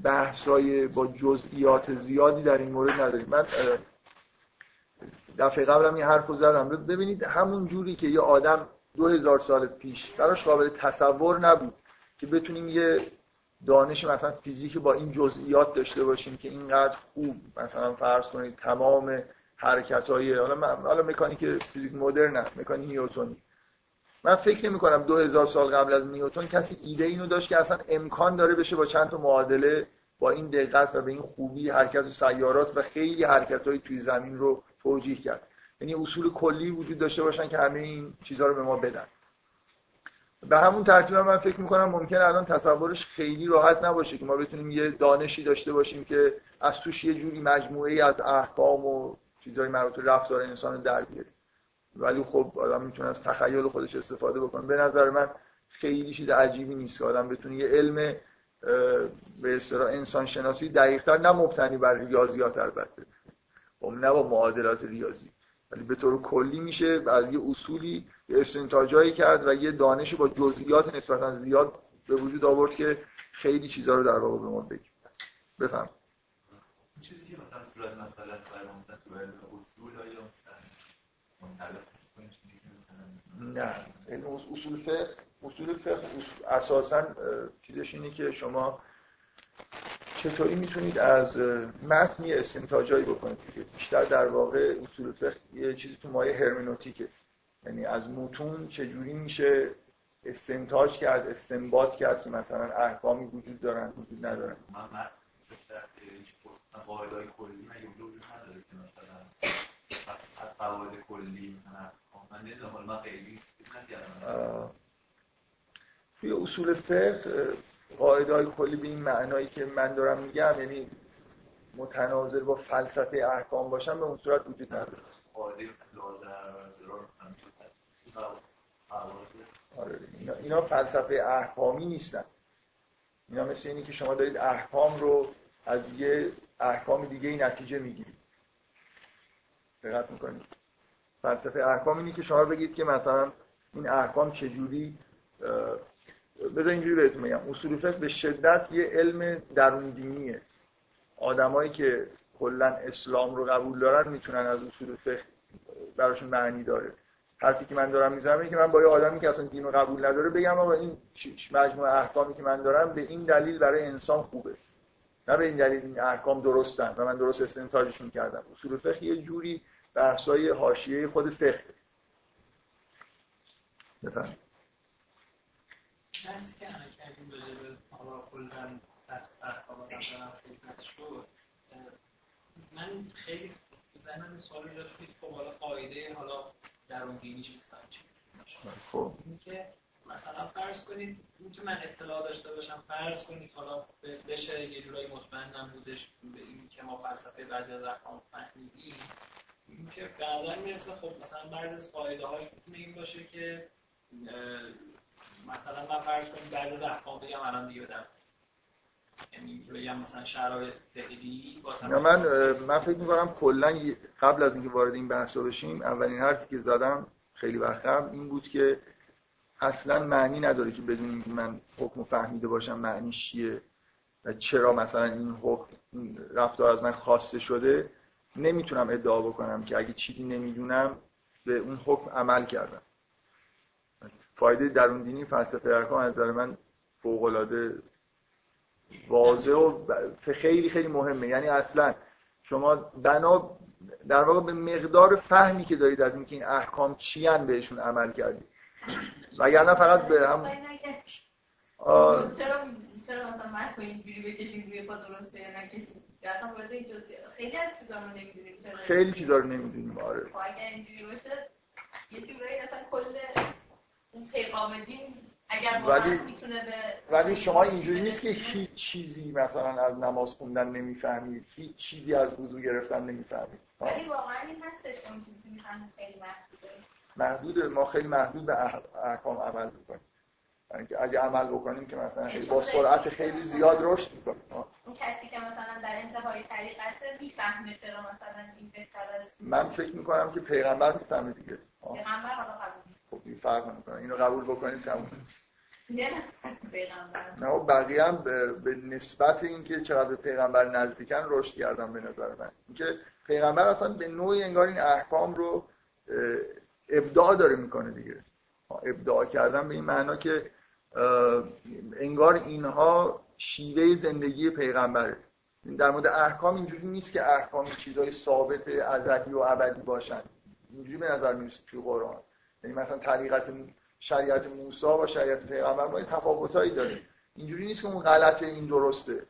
بحثای با جزئیات زیادی در این مورد نداریم. من دفعه قبلم این حرف رو زدم. ببینید همون جوری که یه آدم دو هزار سال پیش براش قابل تصور نبود که بتونیم یه دانش مثلا فیزیک با این جزئیات داشته باشیم که اینقدر خوب مثلا فرض کنید تمام حرکت های حالا, حالا مکانیک فیزیک مدرن نه مکانیک نیوتونی. من فکر نمی کنم دو سال قبل از نیوتن کسی ایده اینو داشت که اصلا امکان داره بشه با چند تا معادله با این دقت و به این خوبی حرکت و سیارات و خیلی حرکت های توی زمین رو توجیه کرد. یعنی اصول کلی وجود داشته باشن که همه این چیزها رو به ما بدن. به همون ترتیب من فکر می‌کنم ممکنه الان تصورش خیلی راحت نباشه که ما بتونیم یه دانشی داشته باشیم که از توش یه جوری مجموعه از احکام و چیزهای مربوط به رفتار انسان رو در بیاره ولی خب آدم می‌تونه از تخیل خودش استفاده بکنه. به نظر من خیلی چیز عجیبی نیست که آدم بتونه یه علم به اصطلاح انسان شناسی دقیقتر نه مبتنی بر ریاضیات البته. خب نه با معادلات ریاضی. ولی به طور کلی میشه از یه اصولی استنتاجایی کرد و یه دانش با جزئیات نسبتا زیاد به وجود آورد که خیلی چیزها رو در واقع به ما بگیم بفهم چیزی که مثلا صورت مسئله است برای مثلا تو اصول نه. اصول فقه اصول فقه اساسا چیزش اینه که شما چطوری می‌تونید از متنی استنتاجایی بکنید که بیشتر در واقع اصول فقه یه چیزی تو مایه هرمنوتیکه. یعنی از متون چجوری میشه استنتاج کرد استنباط کرد که مثلا احکامی وجود دارن وجود ندارن. قاعده کلی وجود نداره که مثلا از قواعد کلی من نمی‌دونم من خیلی توی اصول فقه قاعده های کلی به این معنایی که من دارم میگم یعنی متناظر با فلسفه احکام باشن به اون صورت وجود نداره. آره اینا, اینا فلسفه احکامی نیستن. اینا مثل اینی که شما دارید احکام رو از یه احکام دیگه ای نتیجه می‌گیرید. دقت می‌کنید فلسفه احکام اینی که شما بگید که مثلا این احکام چجوری بذار اینجوری بهتون میگم اصول فقه به شدت یه علم درون دینیه آدمایی که کلا اسلام رو قبول دارن می‌تونن از اصول فقه براشون معنی داره. حرفی که من دارم می‌زنم اینه که من با یه آدمی که اصلا دین رو قبول نداره بگم آقا این مجموعه احکامی که من دارم به این دلیل برای انسان خوبه. نه به این دلیل این احکام درستن و من درست استنتاجشون کردم. اصول فقه یه جوری بحثای حاشیه خود فقه. بفرمایید. بحثی که الان کردیم راجع به حالا کلا بس احکام شد من خیلی ذهنم سوال ایجاد شد که خب حالا قاعده حالا درون دینی چی چی خب. اینکه مثلا فرض کنید اینکه من اطلاع داشته باشم فرض کنید حالا بشه یه جورایی مطمئنم بودش به این که ما فلسفه بعضی از احکام فهمیدیم اینکه به نظر می‌رسه خب مثلا بعضی از فایده هاش می‌تونه این باشه که مثلا من فرض کنید بعضی از احکام بگم الان دیگه بدم. یعنی بگم مثلا شرایط فعلی با من من فکر می‌کنم کلا قبل از اینکه وارد این بحث بشیم اولین حرفی که زدم خیلی وقت قبل این بود که اصلا معنی نداره که بدون من حکم فهمیده باشم معنی چیه و چرا مثلا این حکم رفتار از من خواسته شده. نمی‌تونم ادعا بکنم که اگه چیزی نمی‌دونم به اون حکم عمل کردم. فایده درون دینی فلسفه ارکان از نظر من فوق العاده واضح و خیلی خیلی مهمه. یعنی اصلا شما بنا در واقع به مقدار فهمی که دارید از اینکه این احکام چیان بهشون عمل کردید. وگرنه فقط به هم چرا چرا مثلا مسئول اینجوری بکشیم روی پا درسته یا نکشیم خیلی از چیزا رو نمی‌دونیم خیلی چیزا رو نمی‌دونیم آره. خب اگر اینجوری باشه یه جورایی اصلا کل اون پیغام دین اگر ولی می‌تونه به ولی شما اینجوری نیست که هیچ چیزی مثلا از نماز خوندن نمی‌فهمید. هیچ چیزی از وضو گرفتن نمی‌فهمید. ولی واقعا این هستش اون چیزی می‌فهمید خیلی محدوده محدوده ما خیلی محدود به احکام عمل می‌کنیم یعنی اگه عمل بکنیم که مثلا با سرعت خیلی زیاد رشد می‌کنیم اون کسی که مثلا در انتهای طریق است می‌فهمه چرا مثلا این بهتر است من فکر می‌کنم که پیغمبر می‌فهمه دیگه پیغمبر حالا خب این فرق نمی‌کنه اینو قبول بکنیم تموم نه بقیه هم به نسبت اینکه چقدر به پیغمبر نزدیکن رشد کردن به نظر من اینکه پیغمبر اصلا به نوعی انگار این احکام رو ابداع داره می‌کنه دیگه. ابداع کردن به این معنا که انگار اینها شیوه زندگی پیغمبره. در مورد احکام اینجوری نیست که احکام چیزای ثابت ازلی و ابدی باشن. اینجوری به نظر می‌رسه توی قرآن. یعنی مثلا طریقت شریعت موسی و شریعت پیغمبر ما تفاوتایی داره. اینجوری نیست که اون غلطه این درسته.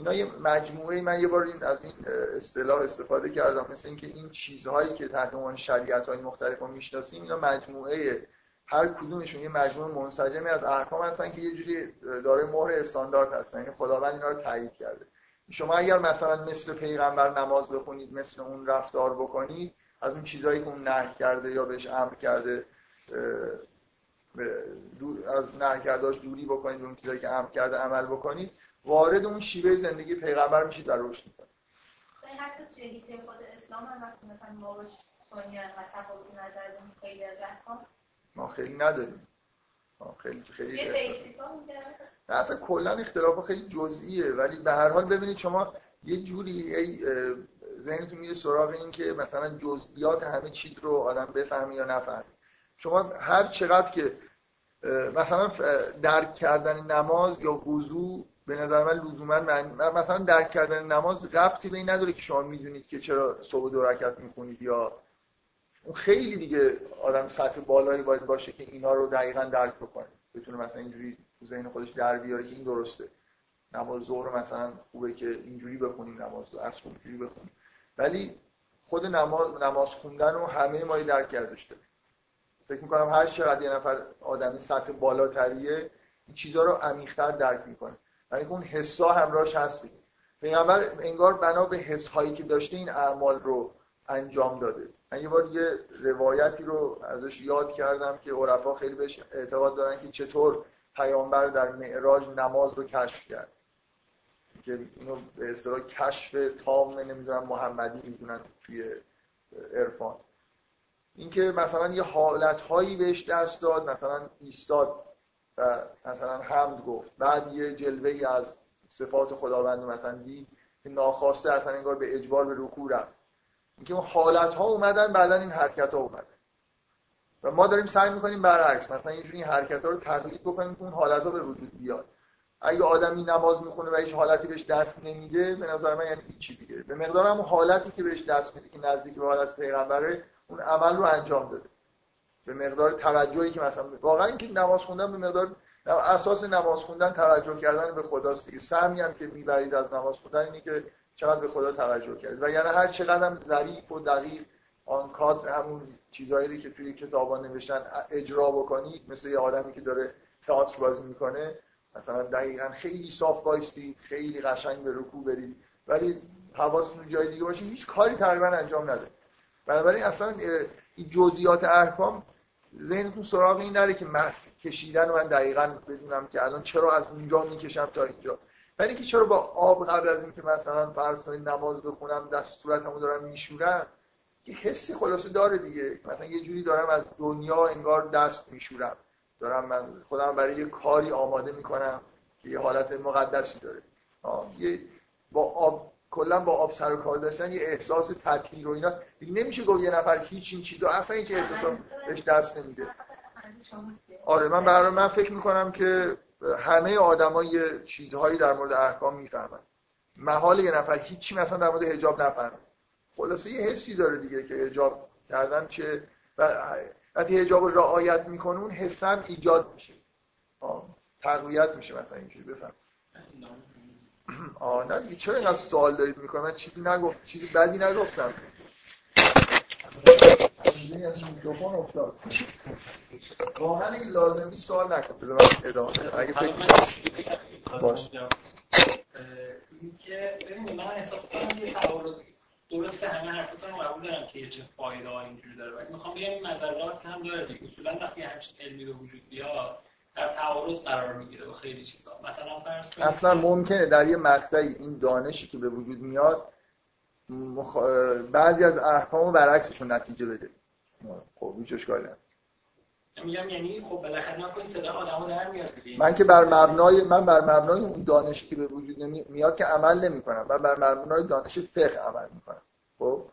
اینا یه مجموعه من یه بار این از این اصطلاح استفاده کردم مثل اینکه این چیزهایی که تحت عنوان شریعت های مختلف رو می‌شناسیم اینا مجموعه هر کدومشون یه مجموعه منسجمی از احکام هستن که یه جوری داره مهر استاندارد هستن. یعنی خداوند اینا رو تایید کرده. شما اگر مثلا مثل پیغمبر نماز بخونید مثل اون رفتار بکنید از اون چیزهایی که اون نه کرده یا بهش امر کرده از نه کرداش دوری بکنید اون چیزایی که امر کرده عمل بکنید وارد اون شیوه زندگی پیغمبر میشید و رشد می‌کنید. حتی توی هیته خود اسلام هم وقتی مثلا ما روش دنیا و تفاوت نظر خیلی ما خیلی نداریم. ما خیلی خیلی اصلا کلا اختلاف خیلی جزئیه ولی به هر حال ببینید شما یه جوری ای ذهنتون میره سراغ این که مثلا جزئیات همه چیز رو آدم بفهمی یا نفهمی شما هر چقدر که مثلا درک کردن نماز یا وضو به نظر من لزوما من مثلا درک کردن نماز ربطی به این نداره که شما می‌دونید که چرا صبح دو رکعت می‌خونید یا اون خیلی دیگه آدم سطح بالایی باید باشه که اینا رو دقیقا درک بکنه. بتونه مثلا اینجوری تو ذهن خودش در بیاره که این درسته. نماز ظهر مثلا خوبه که اینجوری بخونیم نماز رو اصلا اینجوری بخونیم. ولی خود نماز نماز خوندن رو همه ما درک ازش داریم. فکر می‌کنم هر چقدر یه نفر آدمی سطح بالاتریه این چیزها رو عمیق‌تر درک می‌کنه. یعنی اون حسا همراهش هستی. پیغمبر انگار بنا به حس هایی که داشته این اعمال رو انجام داده. من یه بار یه روایتی رو ازش یاد کردم که عرفا خیلی بهش اعتقاد دارن که چطور پیامبر در معراج نماز رو کشف کرد. که اینو به اصطلاح کشف تام نمی‌دونم محمدی می‌دونن توی عرفان. اینکه مثلا یه حالتهایی بهش دست داد مثلا ایستاد. و مثلا حمد گفت. بعد یه جلوه از صفات خداوند مثلا دید که ناخواسته اصلا انگار به اجبار به رکوع رفت. اینکه اون حالت ها اومدن بعدا این حرکت ها اومدن. و ما داریم سعی می‌کنیم برعکس مثلا یه این حرکت ها رو تقلید بکنیم که اون حالت ها به وجود بیاد. اگه آدمی نماز می‌خونه و هیچ حالتی بهش دست نمیده به نظر من یعنی هیچی دیگه. به مقدار هم حالتی که بهش دست میده که نزدیک به حالت پیغمبره اون عمل رو انجام داده. به مقدار توجهی که مثلا واقعا اینکه نماز خوندن به مقدار اساس نماز خوندن توجه کردن به خداست دیگه. سهمی هم که می‌برید از نماز خوندن اینه که چقدر به خدا توجه کرد و یعنی هر چقدر هم ظریف و دقیق آن کادر همون چیزهایی که توی کتابان نوشتن اجرا بکنید مثل یه آدمی که داره تئاتر بازی می‌کنه مثلا دقیقا خیلی صاف بایستی خیلی قشنگ به رکوع برید. ولی حواستون جای دیگه باشه هیچ کاری تقریبا انجام نده. بنابراین اصلا این جزئیات احکام ذهنتون سراغ این نره که مس کشیدن من دقیقا بدونم که الان چرا از اونجا می‌کشم تا اینجا. ولی که چرا با آب قبل از اینکه مثلا فرض کنید نماز بخونم دست صورتمو دارم میشورم که حسی خلاصه داره دیگه. مثلا یه جوری دارم از دنیا انگار دست میشورم. دارم من خودم برای یه کاری آماده می‌کنم که یه حالت مقدسی داره. یه با آب کلا با آب سر و کار داشتن یه احساس تطهیر و اینا. دیگه نمیشه گفت یه نفر هیچ این چیزا اصلا این احساس بهش دست نمیده. آره من برای من فکر می‌کنم که همه آدما یه چیزهایی در مورد احکام می‌فهمن. محال یه نفر هیچی مثلا در مورد حجاب نفهمه. خلاصه یه حسی داره دیگه که حجاب کردن چه وقتی حجاب رعایت می‌کنه اون حس هم ایجاد میشه. تقویت میشه مثلا اینجوری بفهم. آه نه چرا اینقدر سوال دارید می‌کنم من چیزی نگفت چیزی بدی نگفتم. میکروفون افتاد. واقعا این لازمی سوال نکن. بذار ادامه اگه فکر باش. اینکه ببینید من احساس کنم یه تعارض درسته همه حرفتون رو قبول دارم که چه فایده ها اینجوری داره. ولی می‌خوام بگم این مذرات هم داره دیگه. اصولا وقتی همچین علمی به وجود بیاد در تعارض قرار می‌گیره با خیلی چیزا. مثلا فرض کنید اصلا ممکنه در یه مقطعی این دانشی که به وجود میاد مخ... بعضی از احکام برعکسشون نتیجه بده. خب هیچ اشکالی میگم یعنی خب بالاخره نکنید صدا آدمو در میاد من که بر مبنای من بر مبنای اون دانشی که به وجود میاد که عمل نمی‌کنم. من بر مبنای دانش فقه عمل می‌کنم. خب؟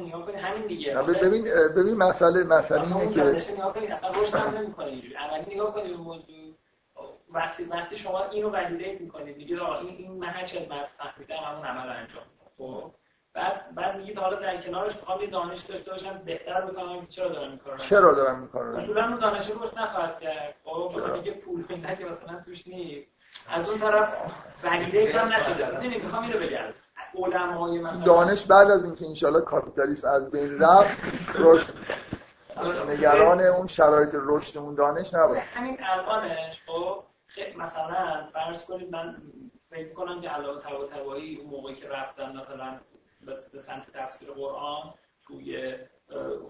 نگاه کنید همین دیگه. ببین ببین مسئله مسئله اینه که نگاه کنید اصلا روش هم نمی‌کنه اینجوری. عملی نگاه کنید به موضوع. وقتی وقتی شما اینو ولیدیت می‌کنید میگید آقا این این من هر چی از متن فهمیدم همون عمل انجام خب؟ بعد بعد میگید حالا در کنارش می‌خوام یه دانش داشته باشم بهتر بفهمم که چرا دارم این کارو چرا دارم این کارو اصولا اون دانش روش نخواهد کرد. خب؟ دیگه پول فینده که مثلا توش نیست. از اون طرف ولیدیت هم نشده. نمی‌دونم می‌خوام اینو بگم. علمای مثلا. دانش بعد از اینکه انشالله کاپیتالیسم از بین رفت رشد نگران اون شرایط رشد اون دانش نباشه همین الانش خب مثلا فرض کنید من فکر کنم که علاوه طباطبایی اون موقعی که رفتم مثلا به سمت تفسیر قرآن توی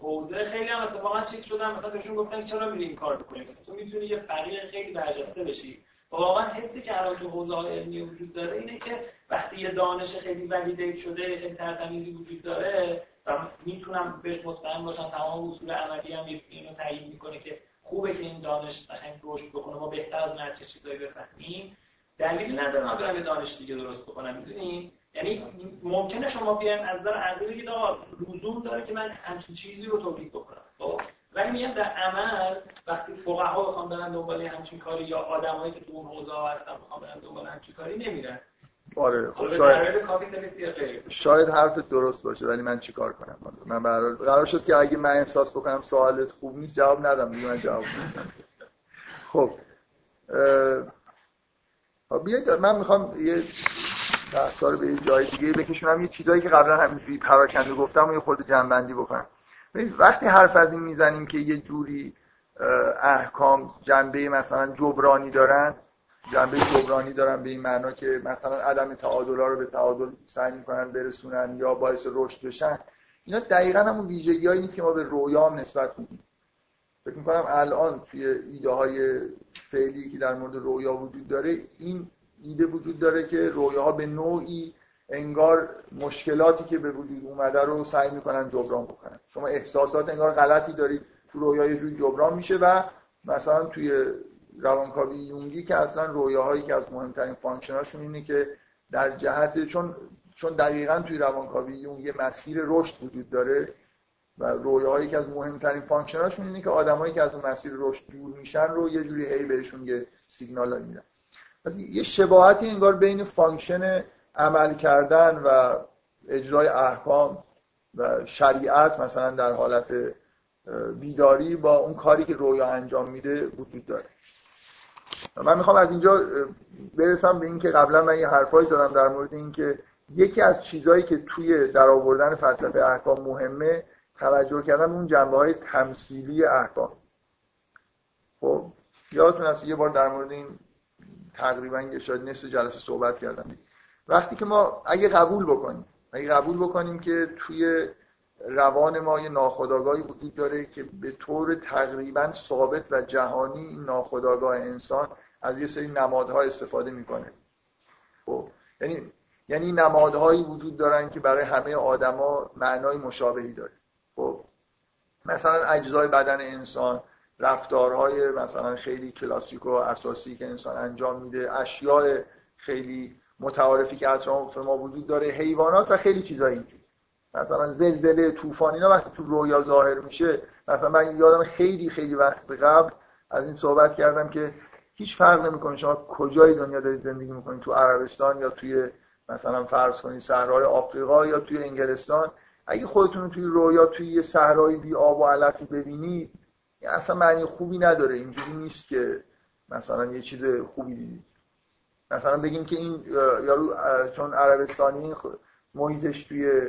حوزه خیلی هم اتفاقا چیز شدن. مثلا بهشون گفتن چرا میری این کار بکنی مثلا تو می‌تونی یه فقیر خیلی برجسته بشی. واقعا حسی که الان تو حوزه علمی وجود داره اینه که وقتی یه دانش خیلی ولیدیت شده خیلی ترتمیزی وجود داره و می‌تونم بهش مطمئن باشم تمام اصول عملی هم اینو تایید می‌کنه که خوبه که این دانش قشنگ رشد بکنه ما بهتر از نتیجه چیزایی بفهمیم. دلیلی نداره من برم یه دانش دیگه درست بکنم می‌دونی؟ یعنی ممکنه شما بیاین از نظر عقلی بگید آقا لزوم داره که من همچین چیزی رو تولید بکنم. خب؟ ولی میگم در عمل وقتی فقها بخوام برن دنبال همچین کاری یا آدمایی که تو اون حوزه ها هستن بخوام برن دنبال همچین کاری نمیرن. آره خب شاید شاید حرف درست باشه ولی من چیکار کنم؟ من برای قرار شد که اگه من احساس بکنم سوال خوب نیست جواب ندم دیگه من جواب خب بیاید من می‌خوام یه بحثا رو به یه جای دیگه بکشونم. یه چیزایی که قبلا همینجوری پراکنده گفتم و یه خورده جنبندی بکنم. وقتی حرف از این می‌زنیم که یه جوری احکام جنبه مثلا جبرانی دارن جنبه جبرانی دارن به این معنا که مثلا عدم تعادل رو به تعادل سعی می‌کنن برسونن یا باعث رشد بشن اینا دقیقا همون ویژگی هایی نیست که ما به رویام نسبت میدیم. فکر می‌کنم الان توی ایده های فعلی که در مورد رویا وجود داره این ایده وجود داره که رویاها به نوعی انگار مشکلاتی که به وجود اومده رو سعی می‌کنن جبران بکنن. شما احساسات انگار غلطی دارید تو رویا یه جوری جبران میشه و مثلا توی روانکاوی یونگی که اصلا رویاهایی که از مهمترین function اشون اینه که در جهت چون چون دقیقا توی روانکاوی یونگ یه مسیر رشد وجود داره و رویاهایی که از مهمترین function اشون اینه که آدمایی که از اون مسیر رشد دور میشن رو یه جوری هی بهشون یه سیگنال میدن. یه شباهتی انگار بین function عمل کردن و اجرای احکام و شریعت مثلا در حالت بیداری با اون کاری که رویا انجام میده وجود داره. من می‌خوام از اینجا برسم به اینکه قبلا من یه حرفایی زدم در مورد اینکه یکی از چیزهایی که توی در آوردن فلسفه احکام مهمه توجه کردن اون جنبه های تمثیلی احکام. خب یادتون هست یه بار در مورد این تقریبا شاید نصف جلسه صحبت کردم. وقتی که ما اگه قبول بکنیم اگه قبول بکنیم که توی روان ما یه ناخودآگاهی وجود داره که به طور تقریبا ثابت و جهانی این ناخودآگاه انسان از یه سری نمادها استفاده می‌کنه. خب یعنی یعنی نمادهایی وجود دارن که برای همه آدما معنای مشابهی داره. خب مثلا اجزای بدن انسان رفتارهای مثلا خیلی کلاسیک و اساسی که انسان انجام میده اشیاء خیلی متعارفی که اطراف ما وجود داره حیوانات و خیلی چیزایی اینجوری. مثلا زلزله طوفان اینا وقتی تو رویا ظاهر میشه مثلا من یادم خیلی خیلی وقت قبل از این صحبت کردم که هیچ فرق نمی‌کنه شما کجای دنیا دارید زندگی می‌کنید تو عربستان یا توی مثلا فرض کنید صحرای آفریقا یا توی انگلستان. اگه خودتون توی رویا توی یه صحرای بی آب و علفی ببینید اصلا معنی خوبی نداره. اینجوری نیست که مثلا یه چیز خوبی دیدید. مثلا بگیم که این یارو چون عربستانی محیطش توی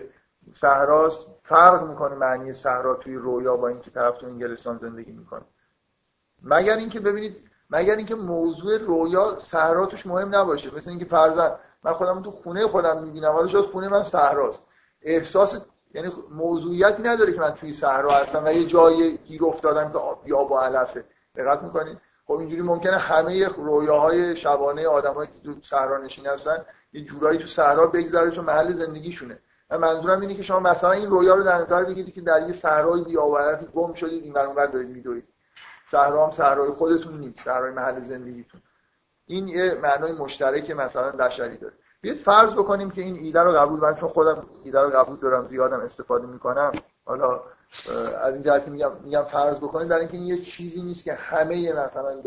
صحراست فرق می‌کنه معنی صحرا توی رویا با اینکه طرف تو انگلستان زندگی می‌کنه. مگر اینکه ببینید مگر اینکه موضوع رویا صحرا توش مهم نباشه. مثل اینکه فرضاً من خودم تو خونه خودم می‌بینم ولی شاید خونه من صحراست. احساس یعنی موضوعیتی نداره که من توی صحرا هستم و یه جای گیر افتادم که یا با علفه. دقت می‌کنید؟ خب اینجوری ممکنه همه رویاهای شبانه آدمایی که تو صحرا نشین هستن یه جورایی تو صحرا بگذره چون محل زندگیشونه. من منظورم اینه که شما مثلا این رویا رو در نظر بگیرید که در یه صحرای بی‌آورفی گم شدید این اونور دارید میدوید صحرا هم صحرای خودتون نیست صحرای محل زندگیتون. این یه معنای مشترک مثلا بشری داره. بیاید فرض بکنیم که این ایده رو قبول من چون خودم ایده رو قبول دارم زیادم استفاده می‌کنم. حالا از این جهتی میگم میگم فرض بکنیم برای اینکه این یه چیزی نیست که همه مثلا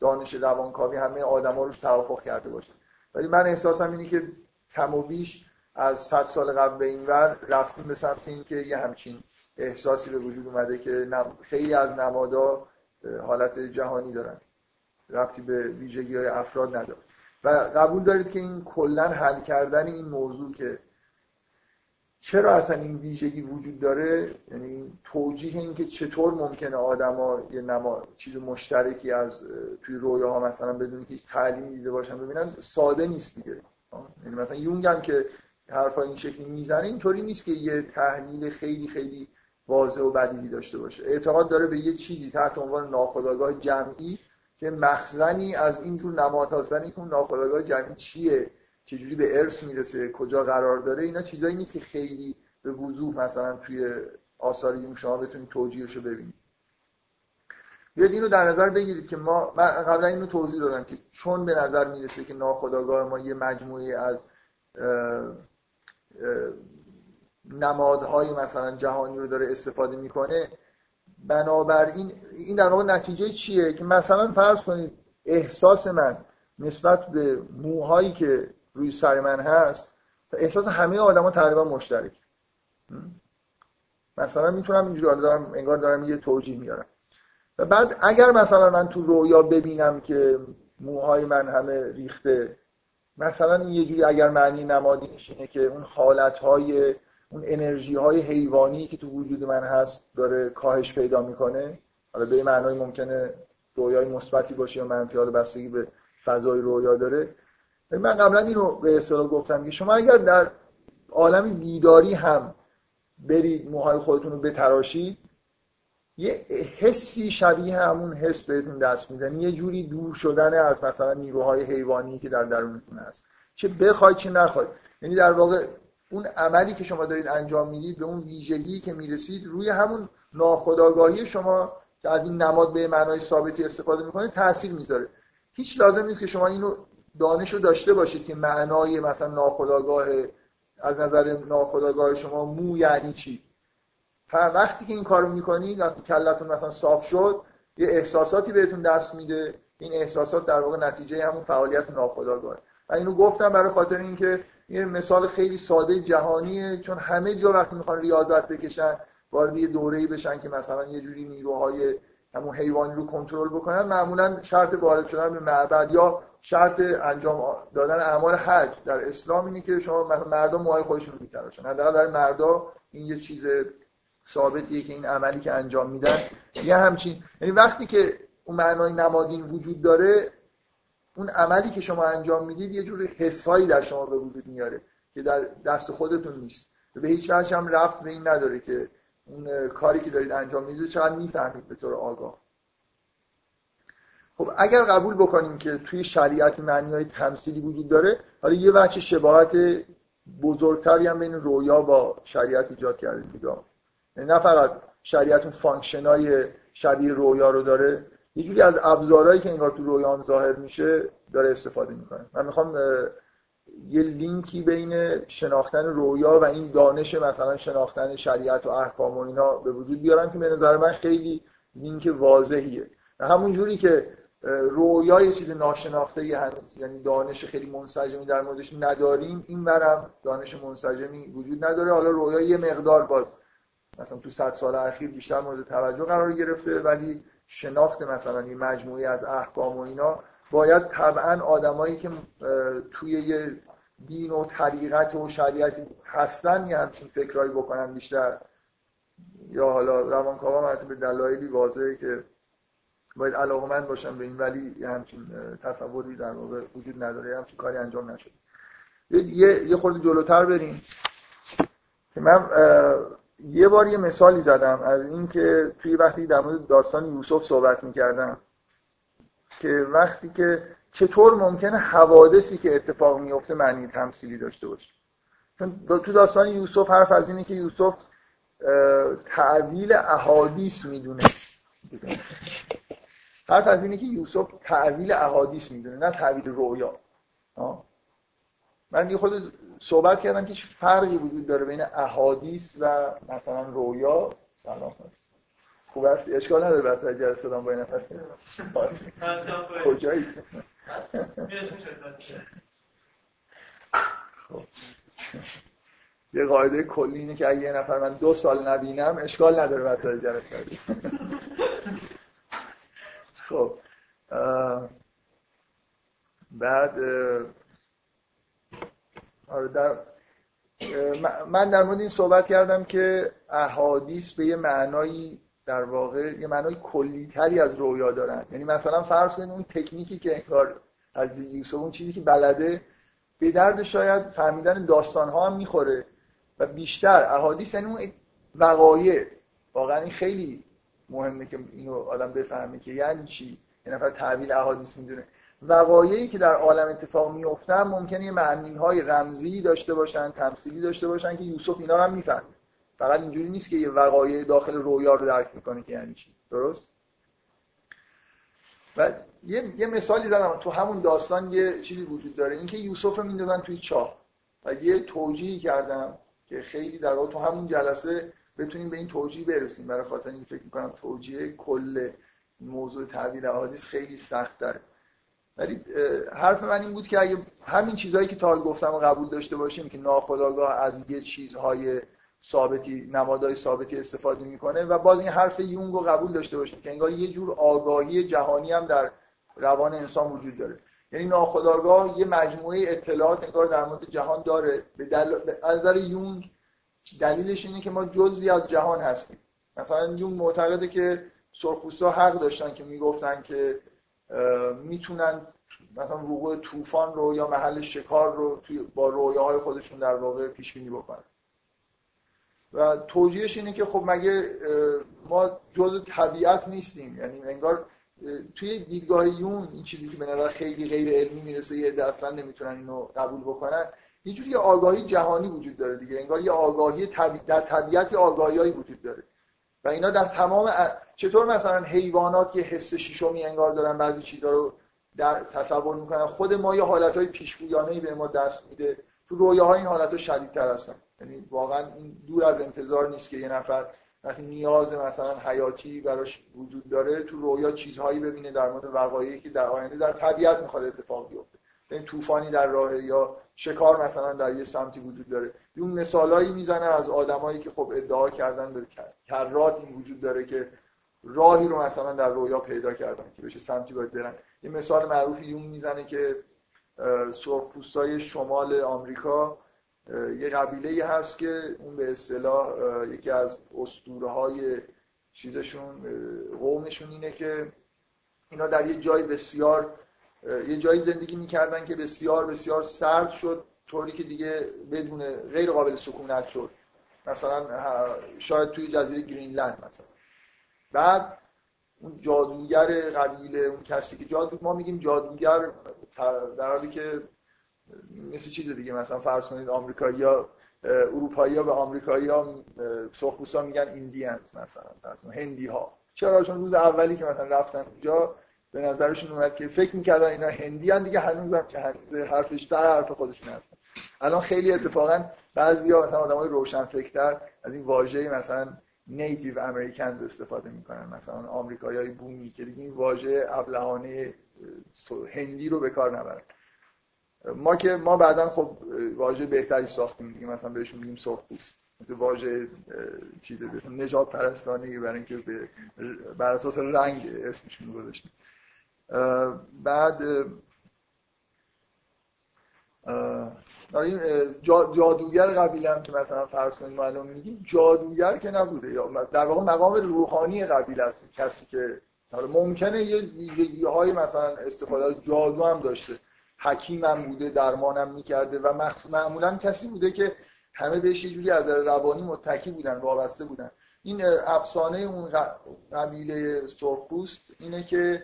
دانش روانکاوی همه آدما روش توافق کرده باشه ولی من احساسم اینه که کم و بیش از صد سال قبل به این ور رفتیم به سمت اینکه یه همچین احساسی به وجود اومده که خیلی از نمادا حالت جهانی دارن. رفتی به ویژگی های افراد نداره. و قبول دارید که این کلا حل کردن این موضوع که چرا اصلا این ویژگی وجود داره؟ یعنی این توجیه این که چطور ممکنه آدما یه نما چیز مشترکی از توی رویاها مثلا بدون که تعلیم دیده باشن ببینن ساده نیست دیگه. یعنی مثلا یونگ هم که حرفا این شکلی می‌زنه اینطوری نیست که یه تحلیل خیلی خیلی واضح و بدیهی داشته باشه. اعتقاد داره به یه چیزی تحت عنوان ناخودآگاه جمعی که مخزنی از اینجور نماد هاست ولی اون ناخودآگاه جمعی چیه؟ چجوری به ارث می‌رسه کجا قرار داره اینا چیزایی نیست که خیلی به وضوح مثلا توی آثار یون شما بتونید توجیهش رو ببینید. بیاید اینو در نظر بگیرید که ما من قبلا اینو توضیح دادم که چون به نظر می‌رسه که ناخودآگاه ما یه مجموعه از نمادهای مثلا جهانی رو داره استفاده می‌کنه بنابراین این در واقع نتیجه چیه؟ که مثلا فرض کنید احساس من نسبت به موهایی که روی سر من هست احساس همه آدما تقریبا مشترک. مثلا می‌تونم اینجوری دارم انگار دارم یه توجیه میارم و بعد اگر مثلا من تو رویا ببینم که موهای من همه ریخته مثلا یه جوری اگر معنی نمادی اینه که اون حالتهای اون انرژی های حیوانی که تو وجود من هست داره کاهش پیدا می‌کنه. حالا به معنای ممکنه رویای مثبتی باشه یا منفی حالا بستگی به فضای رویا داره. من قبلا این رو به اصطلاح گفتم که شما اگر در عالم بیداری هم برید موهای خودتون رو بتراشید یه حسی شبیه همون حس بهتون دست میدن یه جوری دور شدن از مثلا نیروهای حیوانی که در درونتون هست. چه بخواید چه نخواید یعنی در واقع اون عملی که شما دارید انجام می‌دید به اون ویژگی که می‌رسید روی همون ناخودآگاهی شما که از این نماد به معنای ثابتی استفاده می‌کنید تاثیر می‌ذاره. هیچ لازم نیست که شما اینو دانش رو داشته باشید که معنای مثلا ناخودآگاه از نظر ناخودآگاه شما مو یعنی چی؟ وقتی که این کارو می‌کنید وقتی کلتون مثلا صاف شد یه احساساتی بهتون دست میده. این احساسات در واقع نتیجه همون فعالیت ناخودآگاه من اینو گفتم برای خاطر اینکه یه مثال خیلی ساده جهانیه چون همه جا وقتی می‌خوان ریاضت بکشن وارد یه دوره‌ای بشن که مثلا یه جوری نیروهای همون حیوانی رو کنترل بکنن معمولا شرط وارد شدن به معبد یا شرط انجام دادن اعمال حج در اسلام اینه که شما مردم موهای خودشون رو میتراشن حداقل در مردا این یه چیز ثابتیه که این عملی که انجام میدن. یه همچین یعنی وقتی که اون معنای نمادین وجود داره اون عملی که شما انجام می‌دید یه جور حسهایی در شما به وجود میاره که در دست خودتون نیست. به هیچ وجه هم رفت به این نداره که اون کاری که دارید انجام می‌دید چقدر می‌فهمید به طور آگاه. خب اگر قبول بکنیم که توی شریعت معنی های تمثیلی وجود داره حالا یه بچه شباهت بزرگتری هم بین رویا با شریعت ایجاد کرده دیگه. یعنی نه فقط شریعت اون function های شبیه رویا رو داره یه جوری از ابزارهایی که انگار تو رویا ظاهر میشه داره استفاده می‌کنه. من می‌خوام یه لینکی بین شناختن رویا و این دانش مثلا شناختن شریعت و احکام و اینا به وجود بیارم که به نظر من خیلی لینک واضحیه. همون جوری که رویا یه چیز ناشناخته یعنی دانش خیلی منسجمی در موردش نداریم. این ورم دانش منسجمی وجود نداره. حالا رویا یه مقدار باز مثلا تو صد سال اخیر بیشتر مورد توجه قرار گرفته ولی شناخت مثلا یه مجموعی از احکام و اینا باید طبعا آدمایی که توی یه دین و طریقت و شریعت هستن یه همچین فکرهایی بکنن بیشتر. یا حالا روانکاوا به دلایلی واضحه که باید علاقمند باشن به این ولی یه همچین تصوری در واقع وجود نداره همچین کاری انجام نشده. یه یه خورده جلوتر بریم. که من یه بار یه مثالی زدم از اینکه توی وقتی در مورد داستان یوسف صحبت می‌کردم که وقتی که چطور ممکنه حوادثی که اتفاق میفته معنی تمثیلی داشته باشه. چون تو داستان یوسف حرف از اینه که یوسف تعویل احادیث می‌دونه. حرف از اینه که یوسف تعویل احادیث می‌دونه نه تعویل رویا. من یه خود صحبت کردم که چه فرقی وجود داره بین احادیث و مثلا رویا. سلام. خوب است؟ اشکال نداره بس جلسه دادم با این نفر. کجایی؟ خب. یه قاعده کلی اینه که اگه یه نفر من دو سال نبینم اشکال نداره وسط جلسه. خب بعد آره در من در مورد این صحبت کردم که احادیث به یه معنایی در واقع یه معنای کلیتری از رویا دارن. یعنی مثلا فرض کنید اون تکنیکی که انگار از یوسف اون چیزی که بلده به درد شاید فهمیدن داستان ها هم می‌خوره و بیشتر احادیث یعنی اون وقایع. واقعا این خیلی مهمه که اینو آدم بفهمه که یعنی چی؟ یه نفر تعبیل احادیث می‌دونه. وقایعی که در عالم اتفاق میفتن ممکنه یه معنی های رمزی داشته باشن تمثیلی داشته باشن که یوسف اینا رو هم می‌فهمه. فقط اینجوری نیست که یه وقایع داخل رویا رو درک می‌کنه که یعنی چی. درست؟ و یه, یه مثالی زدم. تو همون داستان یه چیزی وجود داره. اینکه یوسف رو میندازن توی چاه. و یه توجیهی کردم که خیلی در تو همون جلسه بتونیم به این توجیه برسیم. برای خاطر این فکر می‌کنم توجیه کل موضوع تعبیر احادیث خیلی سخت داره. ولی حرف من این بود که اگه همین چیزهایی که تا گفتم و قبول داشته باشیم که ناخداگاه از یه چیزهای ثابتی نمادهای ثابتی استفاده می‌کنه و باز این حرف یونگ رو قبول داشته باشیم که انگار یه جور آگاهی جهانی هم در روان انسان وجود داره. یعنی ناخداگاه یه مجموعه اطلاعات انگار در مورد جهان داره. به دل... از نظر یونگ دلیلش اینه که ما جزوی از جهان هستیم. مثلا یونگ معتقده که سرخپوستا حق داشتن که می‌گفتن که می‌تونن مثلا وقوع طوفان رو یا محل شکار رو با رویاهای خودشون در واقع پیش بینی بکنن. و توجیهش اینه که خب مگه ما جز طبیعت نیستیم. یعنی انگار توی دیدگاه یون این چیزی که به نظر خیلی غیر علمی می‌رسه یه اصلا نمی‌تونن اینو قبول بکنن. یه جوری آگاهی جهانی وجود داره دیگه. انگار یه آگاهی در طبیعت آگاهیایی وجود داره. و اینا در تمام چطور مثلا حیوانات یه حس شیشمی انگار دارن بعضی چیزها رو در تصور می‌کنن؟ خود ما یه حالتهای پیشگویانه به ما دست میده. تو رویاها این حالتها شدیدتر هستن. یعنی واقعا این دور از انتظار نیست که یه نفر وقتی نیاز مثلا حیاتی براش وجود داره تو رویا چیزهایی ببینه در مورد وقایعی که در آینده در طبیعت می‌خواد اتفاق بیفته. طوفانی در راه یا شکار مثلا در یه سمتی وجود داره. اون مثالایی می‌زنه از آدمایی که خب ادعا کردن به کرات این وجود داره که راهی رو مثلا در رویا پیدا کردن که بشه سمتی باید برن. یه مثال معروفی یون می‌زنه که سرخپوستای شمال آمریکا یه قبیله هست که اون به اصطلاح یکی از اسطوره های چیزشون قومشون اینه که اینا در یه جای بسیار یه جایی زندگی می‌کردن که بسیار بسیار سرد شد طوری که دیگه بدون غیر قابل سکونت شد. مثلا شاید توی جزیره گرینلند مثلا. بعد اون جادوگر قبیله اون کسی که جادو ما میگیم جادوگر در حالی که مثل چیز دیگه مثلا فرض کنید آمریکایی یا اروپایی ها به آمریکایی ها ها میگن ایندیانز مثلا هندی ها چرا؟ چون روز اولی که مثلا رفتن اونجا به نظرشون اومد که فکر می‌کردن اینا هندی هن دیگه هنوزم که حرفش در حرف خودشون هستن. الان خیلی اتفاقا بعضی ها مثلا آدم های روشن فکر از این واژه مثلا نیتیو امریکنز استفاده می‌کنن. مثلا آمریکایی های بومی که دیگه این واژه ابلهانه هندی رو به کار نبرن. ما که ما بعدا خب واژه بهتری ساختیم دیگه. مثلا بهشون میگیم سرخپوست. واژه چیز نجات پرستانه برای اینکه بر اساس رنگ اسمشون گذاشتیم. بعد این جادوگر قبیله هم که مثلا فرض کنیم معلوم میگیم جادوگر که نبوده یا در واقع مقام روحانی قبیله است کسی که حالا ممکنه یه ویژگی های مثلا استفاده جادو هم داشته حکیم هم بوده درمانم می‌کرده و معمولا کسی بوده که همه بهش یه جوری از روانی متکی بودن وابسته بودن. این افسانه اون قبیله سرخپوست اینه که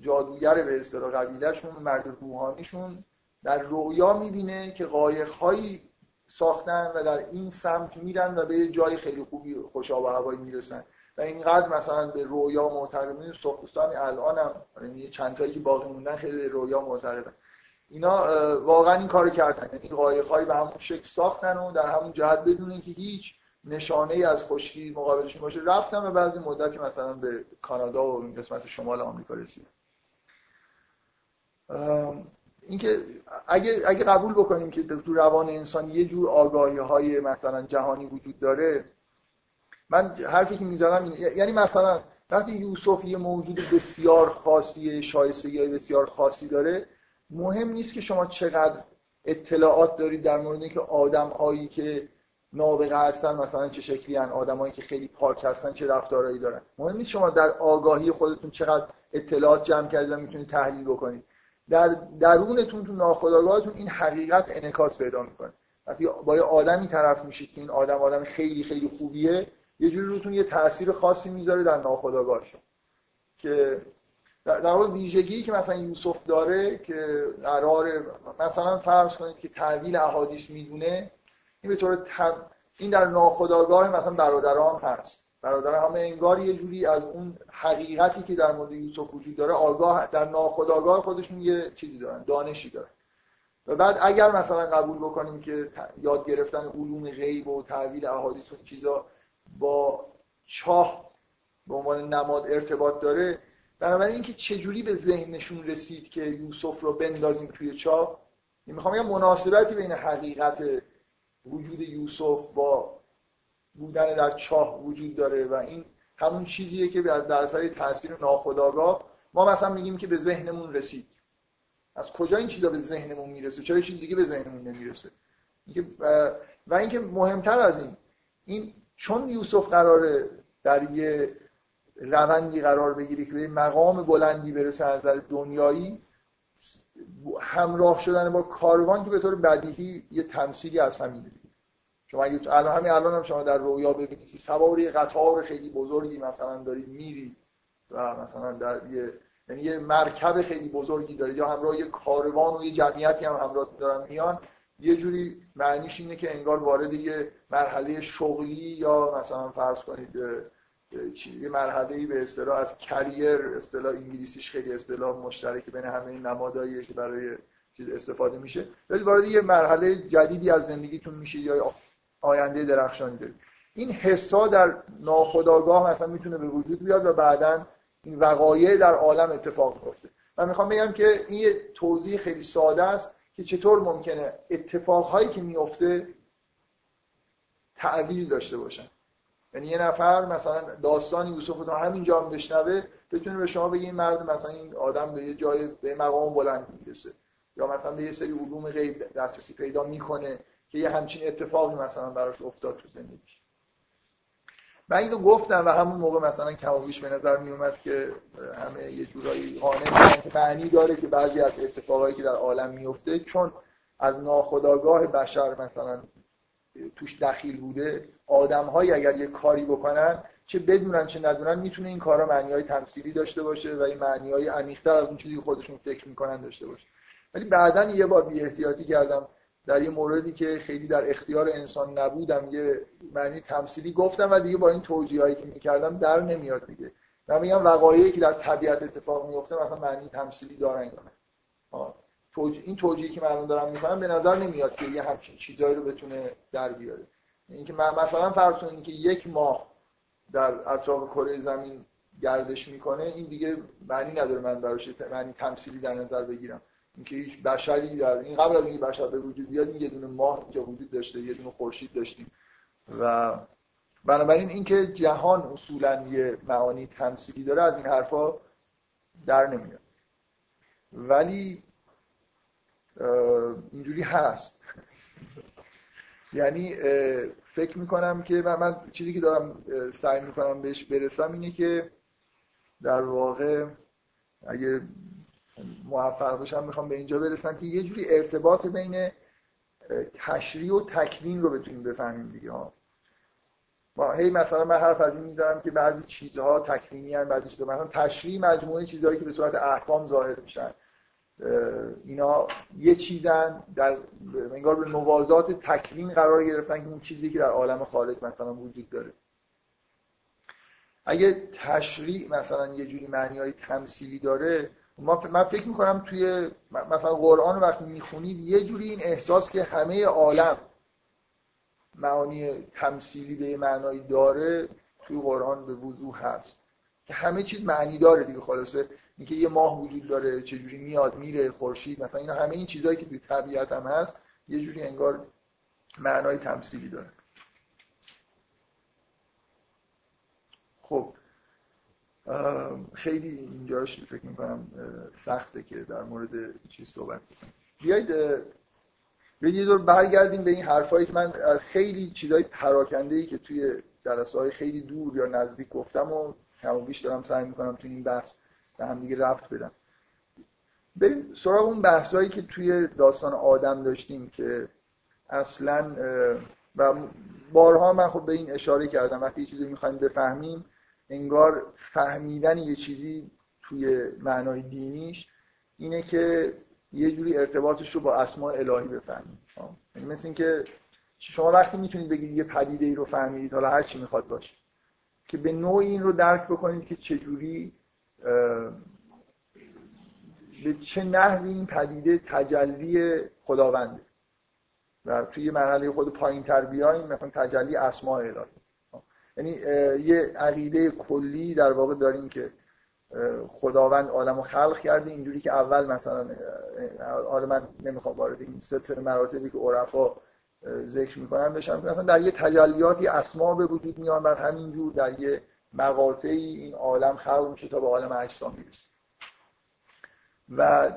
جادوگر به اصطلاح قبیلهشون مرد روحانیشون در رویا می‌بینه که قایقهایی ساختن و در این سمت میرن و به جای خیلی خوبی خوش آب و هوایی می‌رسن. و اینقدر مثلا به رویا معتقدن. سرخپوستان الان هم یعنی چند تایی که باقی موندن خیلی به رویا معتقدن. اینا واقعا این کارو کردن. یعنی قایقهایی به همون شکل ساختن و در همون جهت بدون اینکه هیچ نشانه ای از خشکی مقابلشون باشه رفتن و بعضی مدتی مثلا به کانادا و این قسمت شمال آمریکا رسید اینکه اگه اگه قبول بکنیم که تو روان انسان یه جور آگاهی های مثلا جهانی وجود داره من حرفی که می‌زنم یعنی مثلا وقتی یوسف یه موجود بسیار خاصی شایستگی بسیار خاصی داره مهم نیست که شما چقدر اطلاعات دارید در مورد اینکه آدم هایی که نابغه هستن مثلا چه شکلی هن آدمایی که خیلی پاک هستن چه رفتارهایی دارن. مهم نیست شما در آگاهی خودتون چقدر اطلاعات جمع کردید و می‌تونید تحلیل بکنید. در درونتون تو ناخودآگاهتون این حقیقت انعکاس پیدا می‌کنه. وقتی با یه آدمی طرف میشید که این آدم آدم خیلی خیلی خوبیه یه جوری روتون یه تاثیر خاصی می‌ذاره در ناخودآگاهتون که در واقع ویژگی که مثلا یوسف داره که قرار مثلا فرض کنید که تعویل احادیث می‌دونه این به طور این در ناخودآگاه مثلا برادران هست. برادر همه انگار یه جوری از اون حقیقتی که در مورد یوسف وجود داره آگاه در ناخودآگاه خودشون یه چیزی دارن دانشی دارن. و بعد اگر مثلا قبول بکنیم که یاد گرفتن علوم غیب و تعویل احادیث و چیزا با چاه به عنوان نماد ارتباط داره بنابراین اینکه چجوری به ذهنشون رسید که یوسف رو بندازیم توی چاه می‌خوام یه مناسبتی بین حقیقت وجود یوسف با بودن در چاه وجود داره و این همون چیزیه که در اثر تاثیر ناخودآگاه ما مثلا میگیم که به ذهنمون رسید. از کجا این چیزا به ذهنمون می‌رسه؟ چرا چیز دیگه به ذهنمون نمی‌رسه؟ و اینکه مهمتر از این این چون یوسف قراره در یه روندی قرار بگیره که به مقام بلندی برسه از نظر دنیایی همراه شدن با کاروان که به طور بدیهی یه تمثیلی از همینه شما اگه الان همین الان هم شما در رویا ببینید که سواری قطار خیلی بزرگی مثلا دارید میرید و مثلا در یه یعنی یه مرکب خیلی بزرگی دارید یا همراه یه کاروان و یه جمعیتی هم همراه دارن میان یه جوری معنیش اینه که انگار وارد یه مرحله شغلی یا مثلا فرض کنید یه مرحله ای به اصطلاح از کریر اصطلاح انگلیسیش خیلی اصطلاح مشترک بین همه این نمادهاییه که برای چیز استفاده میشه ولی وارد یه مرحله جدیدی از زندگیتون میشه یا آینده درخشانی دارید این حسا در ناخودآگاه مثلا می‌تونه به وجود بیاد و بعدا این وقایع در عالم اتفاق میفته من می‌خوام بگم که این یه توضیح خیلی ساده است که چطور ممکنه اتفاقهایی که میفته تعویل داشته باشن. یعنی یه نفر مثلا داستان یوسف رو همینجا هم بشنوه بتونه به شما بگه این مرد مثلا این آدم به یه جای به مقام بلند می‌رسه. یا مثلا به یه سری علوم غیب دسترسی پیدا می‌کنه. که یه همچین اتفاقی مثلا براش افتاد تو زندگیش. من اینو گفتم و همون موقع مثلا کمابیش به نظر می اومد که همه یه جورایی قانع که معنی داره که بعضی از اتفاقایی که در عالم میفته چون از ناخداگاه بشر مثلا توش دخیل بوده آدمهایی اگر یه کاری بکنن چه بدونن چه ندونن می‌تونه این کارا معنی های تمثیلی داشته باشه و این معنی های عمیق‌تر از اون چیزی که خودشون فکر می‌کنن داشته باشه. ولی بعدا یه بار بی احتیاطی کردم. در یه موردی که خیلی در اختیار انسان نبودم یه معنی تمثیلی گفتم و دیگه با این توجیهایی که می‌کردم در نمیاد دیگه. من میگم وقایعی که در طبیعت اتفاق میفته مثلا معنی تمثیلی دارن یا نه. این توجیهی که من دارم می‌کنم به نظر نمیاد که یه همچین چیزایی رو بتونه در بیاره. اینکه مثلا فرض کنید که یک ماه در اطراف کره زمین گردش می‌کنه این دیگه معنی نداره من براش معنی تمثیلی در نظر بگیرم. اینکه هیچ بشری در این قبل از اینکه بشر به وجود بیاد یه دونه ماه اینجا وجود داشته یه دونه خورشید داشتیم. و بنابراین اینکه جهان اصولا یه معانی تمثیلی داره از این حرفا در نمیاد. ولی اینجوری هست. یعنی فکر می‌کنم که من, من چیزی که دارم سعی می‌کنم بهش برسم اینه که در واقع اگه موفق بشم می‌خوام به اینجا برسم که یه جوری ارتباط بین تشریع و تکوین رو بتونیم بفهمیم دیگه ها. ما هی مثلا من حرف از این می‌ذارم که بعضی چیزها تکوینی هن بعضی چیزها. مثلا تشریع مجموعه چیزهایی که به صورت احکام ظاهر میشن. اینا یه چیزن در انگار به موازات تکوین قرار گرفتن که اون چیزی که در عالم خارج مثلا وجود داره. اگه تشریع مثلا یه جوری معنی های تمثیلی داره من فکر می‌کنم توی مثلا قرآن وقتی می‌خونید یه جوری این احساس که همه عالم معانی تمثیلی به معنایی داره توی قرآن به وضوح هست. که همه چیز معنی داره دیگه خلاصه اینکه یه ماه وجود داره چجوری میاد میره خورشید مثلا اینا همه این چیزهایی که توی طبیعت هم هست یه جوری انگار معنای تمثیلی داره. خب خیلی اینجاش فکر می‌کنم سخته که در مورد چیز صحبت کنم بیایید بیایید یه دور برگردیم به این حرفایی که من خیلی چیزای پراکنده ای که توی جلسه های خیلی دور یا نزدیک گفتم و کم و بیش دارم سعی می‌کنم توی این بحث به هم دیگه رفت بدم. بریم سراغ اون بحثایی که توی داستان آدم داشتیم که اصلا و بارها من خب به این اشاره کردم. وقتی یه چیزی می‌خوایم بفهمیم انگار فهمیدن یه چیزی توی معنای دینیش اینه که یه جوری ارتباطش رو با اسماء الهی بفهمید یعنی مثل اینکه شما وقتی می‌تونید بگید یه پدیده ای رو فهمیدید حالا هر چی می‌خواد باشه که به نوعی این رو درک بکنید که چجوری به چه نحوی این پدیده تجلی خداونده. و توی مرحله خود پایین تر بیایم مثلا تجلی اسماء الهی. یعنی یه عقیده کلی در واقع داریم که خداوند عالم رو خلق کرده. اینجوری که اول مثلا حالا من نمی‌خوام وارد این سلسله مراتبی که عرفا ذکر می‌کنن بشم. مثلا در یه تجلیاتی اسما به وجود میان بر همینجور در یه مقاطعی این عالم خلق میشه تا به عالم اجسام می‌رسه. و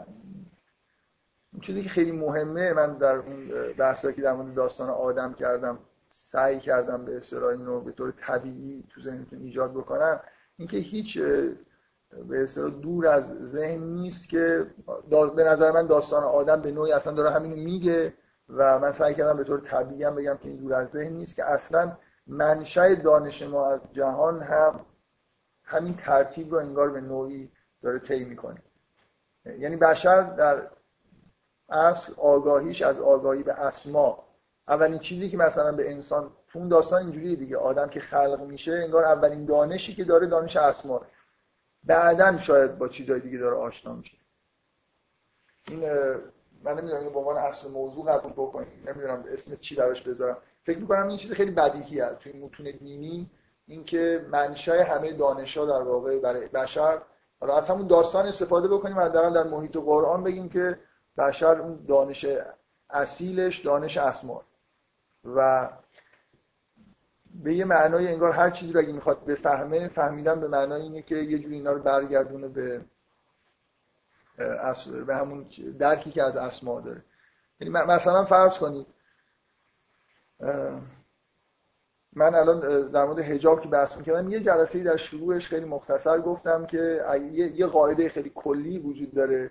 چیزی که خیلی مهمه من در اون بحثایی که در مورد داستان آدم کردم سعی کردم به اصطلاح این رو به طور طبیعی تو ذهنتون ایجاد بکنم. اینکه هیچ به اصطلاح دور از ذهن نیست که به نظر من داستان آدم به نوعی اصلا داره همینو میگه و من سعی کردم به طور طبیعی هم بگم که این دور از ذهن نیست که اصلا منشأ دانش ما از جهان هم همین ترتیب رو انگار به نوعی داره طی می‌کنه. یعنی بشر در اصل آگاهیش از آگاهی به اسما اولین چیزی که مثلا به انسان تو اون داستان اینجوریه دیگه. آدم که خلق میشه انگار اولین دانشی که داره دانش اسما بعدا شاید با چیزای دیگه داره آشنا میشه. این من نمی‌دونم به عنوان اصل موضوع قبول بکنید نمی‌دونم اسم چی براش بذارم. فکر می‌کنم این چیز خیلی بدیهی هست توی متون دینی. اینکه منشأ همه دانشا در واقع برای بشر. حالا از همون داستان استفاده بکنیم حداقل در محیط قرآن بگیم که بشر اون دانش اصیلش دانش اسما و به یه معنای انگار هر چیزی رو اگه می‌خواد بفهمه فهمیدن به معنای اینه که یه جوری اینا رو برگردونه به به همون درکی که از اسما داره. یعنی مثلا فرض کنید من الان در مورد حجاب که بحث می‌کردم یه جلسه در شروعش خیلی مختصر گفتم که یه قاعده خیلی کلی وجود داره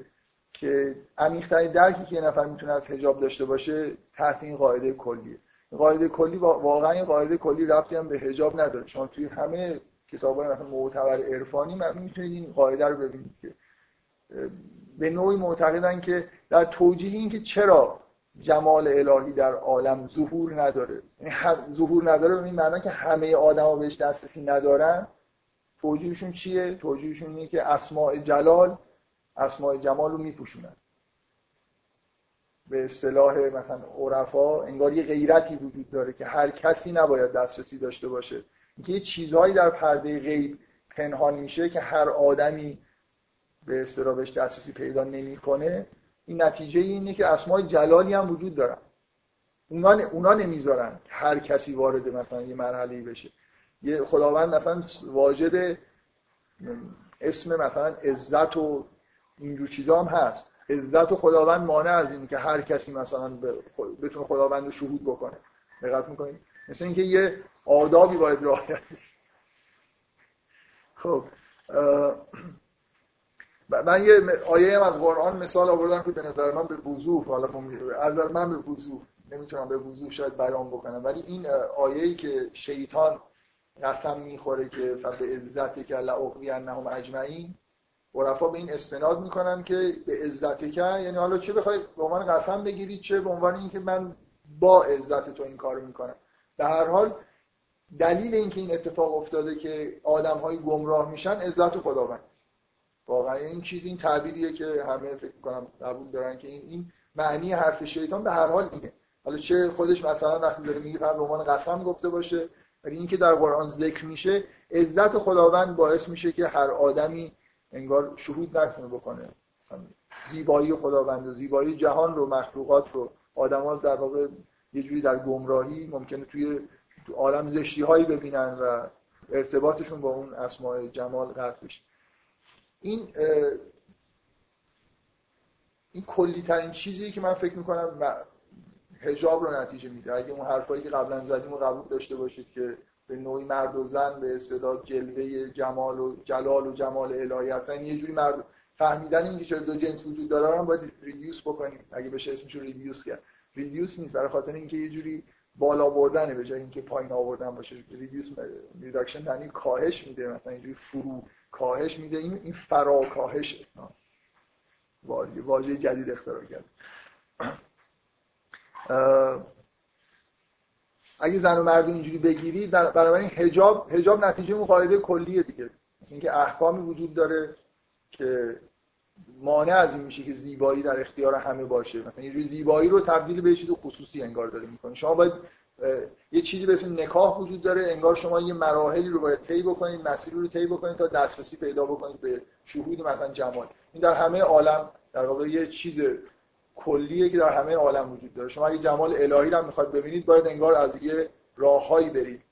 که عمیق‌ترین درکی که یه نفر می‌تونه از حجاب داشته باشه تحت این قاعده کلیه. قاعده کلی واقعا این قاعده کلی ربطی هم به حجاب نداره. شما توی همه کتاب‌های مثلا معتبر عرفانی می‌تونید این قاعده رو ببینید که به نوعی معتقدن که در توجیه این که چرا جمال الهی در عالم ظهور نداره. یعنی ظهور نداره به این معنی که همه آدما بهش دسترسی ندارن. توجیهشون چیه؟ توجیهشون اینه که اسماء جلال اسماء جمال رو میپوشونن. به اصطلاح مثلا عرفا انگار یه غیرتی وجود داره که هر کسی نباید دسترسی داشته باشه. اینکه یه چیزهایی در پرده غیب پنهان میشه که هر آدمی به اصطلاح بهش دسترسی پیدا نمی‌کنه این نتیجه اینه که اسماء جلالی هم وجود دارن. اونا اونا نمی‌ذارن هر کسی وارد مثلا یه مرحله بشه. یه خداوند مثلا واجد اسم مثلا عزت و اینجور چیزا هم هست. عزت و خداوند مانع از اینه که هر کسی مثلا بتونه خداوند رو شهود بکنه. دقت می‌کنید؟ مثل اینکه یه آدابی باید رعایت خب من یه آیه هم از قرآن مثال آوردم که به نظر من به وضوح حالا از نظر من به وضوح. نمی‌تونم به وضوح شاید بیان بکنم. ولی این آیه‌ای که شیطان قسم می‌خوره که به عزتی که لعقوی انهم اجمعین عرفا به این استناد می‌کنن که به عزت که یعنی حالا چه بخواید به عنوان قسم بگیرید چه به عنوان اینکه من با عزت تو این کارو می‌کنم. به هر حال دلیل اینکه این اتفاق افتاده که آدم های گمراه میشن عزت خداوند. واقعا این چیز این تعبیریه که همه فکر کنم قبول دارن که این این معنی حرف شیطان به هر حال اینه. حالا چه خودش مثلا وقتی داره میگه به عنوان قسم گفته باشه ولی اینکه در قرآن ذکر میشه عزت خداوند باعث میشه که هر آدمی انگار شهود نکنه بکنه. مثلا زیبایی خداوند و زیبایی جهان رو مخلوقات رو. آدما در واقع یه جوری در گمراهی ممکنه توی تو عالم زشتی ببینن و ارتباطشون با اون اسماء جمال قطع بشه. این این کلی ترین چیزی که من فکر می‌کنم هجاب رو نتیجه میده. اگه اون حرفایی که قبلا زدیم رو قبول داشته باشید که به نوعی مرد و زن به اصطلاح جلوه جمال و جلال و جمال الهی هستن. یه جوری مرد فهمیدن اینکه چرا دو جنس وجود داره رو باید ریدیوس بکنیم. اگه بشه اسمش رو ریدیوس کرد. reduce نیست برای خاطر اینکه یه جوری بالا بردنه به جای اینکه پایین آوردن باشه. reduce reduction یعنی کاهش میده مثلا اینجوری فرو کاهش میده. این این فرا کاهش واژه جدید اختراع کرد. اگه زن و مرد اینجوری بگیری بنابراین حجاب حجاب نتیجه اون کلیه دیگه. مثل اینکه احکامی وجود داره که مانع از این میشه که زیبایی در اختیار همه باشه. مثلا یه زیبایی رو تبدیل به چیز خصوصی انگار داره می‌کنه. شما باید یه چیزی به اسم نکاح وجود داره. انگار شما یه مراحلی رو باید طی بکنید مسیری رو طی بکنید تا دسترسی پیدا بکنید به شهود مثلا جمال. این در همه عالم در واقع یه چیز کلیه که در همه عالم وجود داره. شما اگه جمال الهی رو می‌خواد ببینید باید انگار از یه راههایی برید.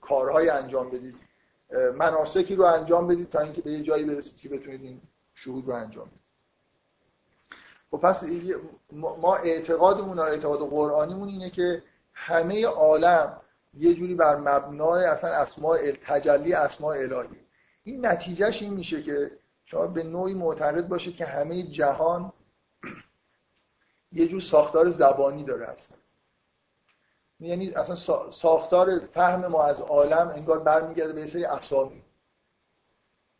کارهایی انجام بدید. مناسکی رو انجام بدید تا اینکه به یه جایی برسید که بتونید این شهود رو انجام بدید. خب پس ما اعتقادمون اعتقاد قرآنیمون اینه که همه عالم یه جوری بر مبنای اصلا اسماء تجلی اسماء الهی. این نتیجهش این میشه که شما به نوعی معتقد باشید که همه جهان یه جور ساختار زبانی داره اصلا. یعنی اصلا ساختار فهم ما از عالم انگار برمیگرده به سری اسامی.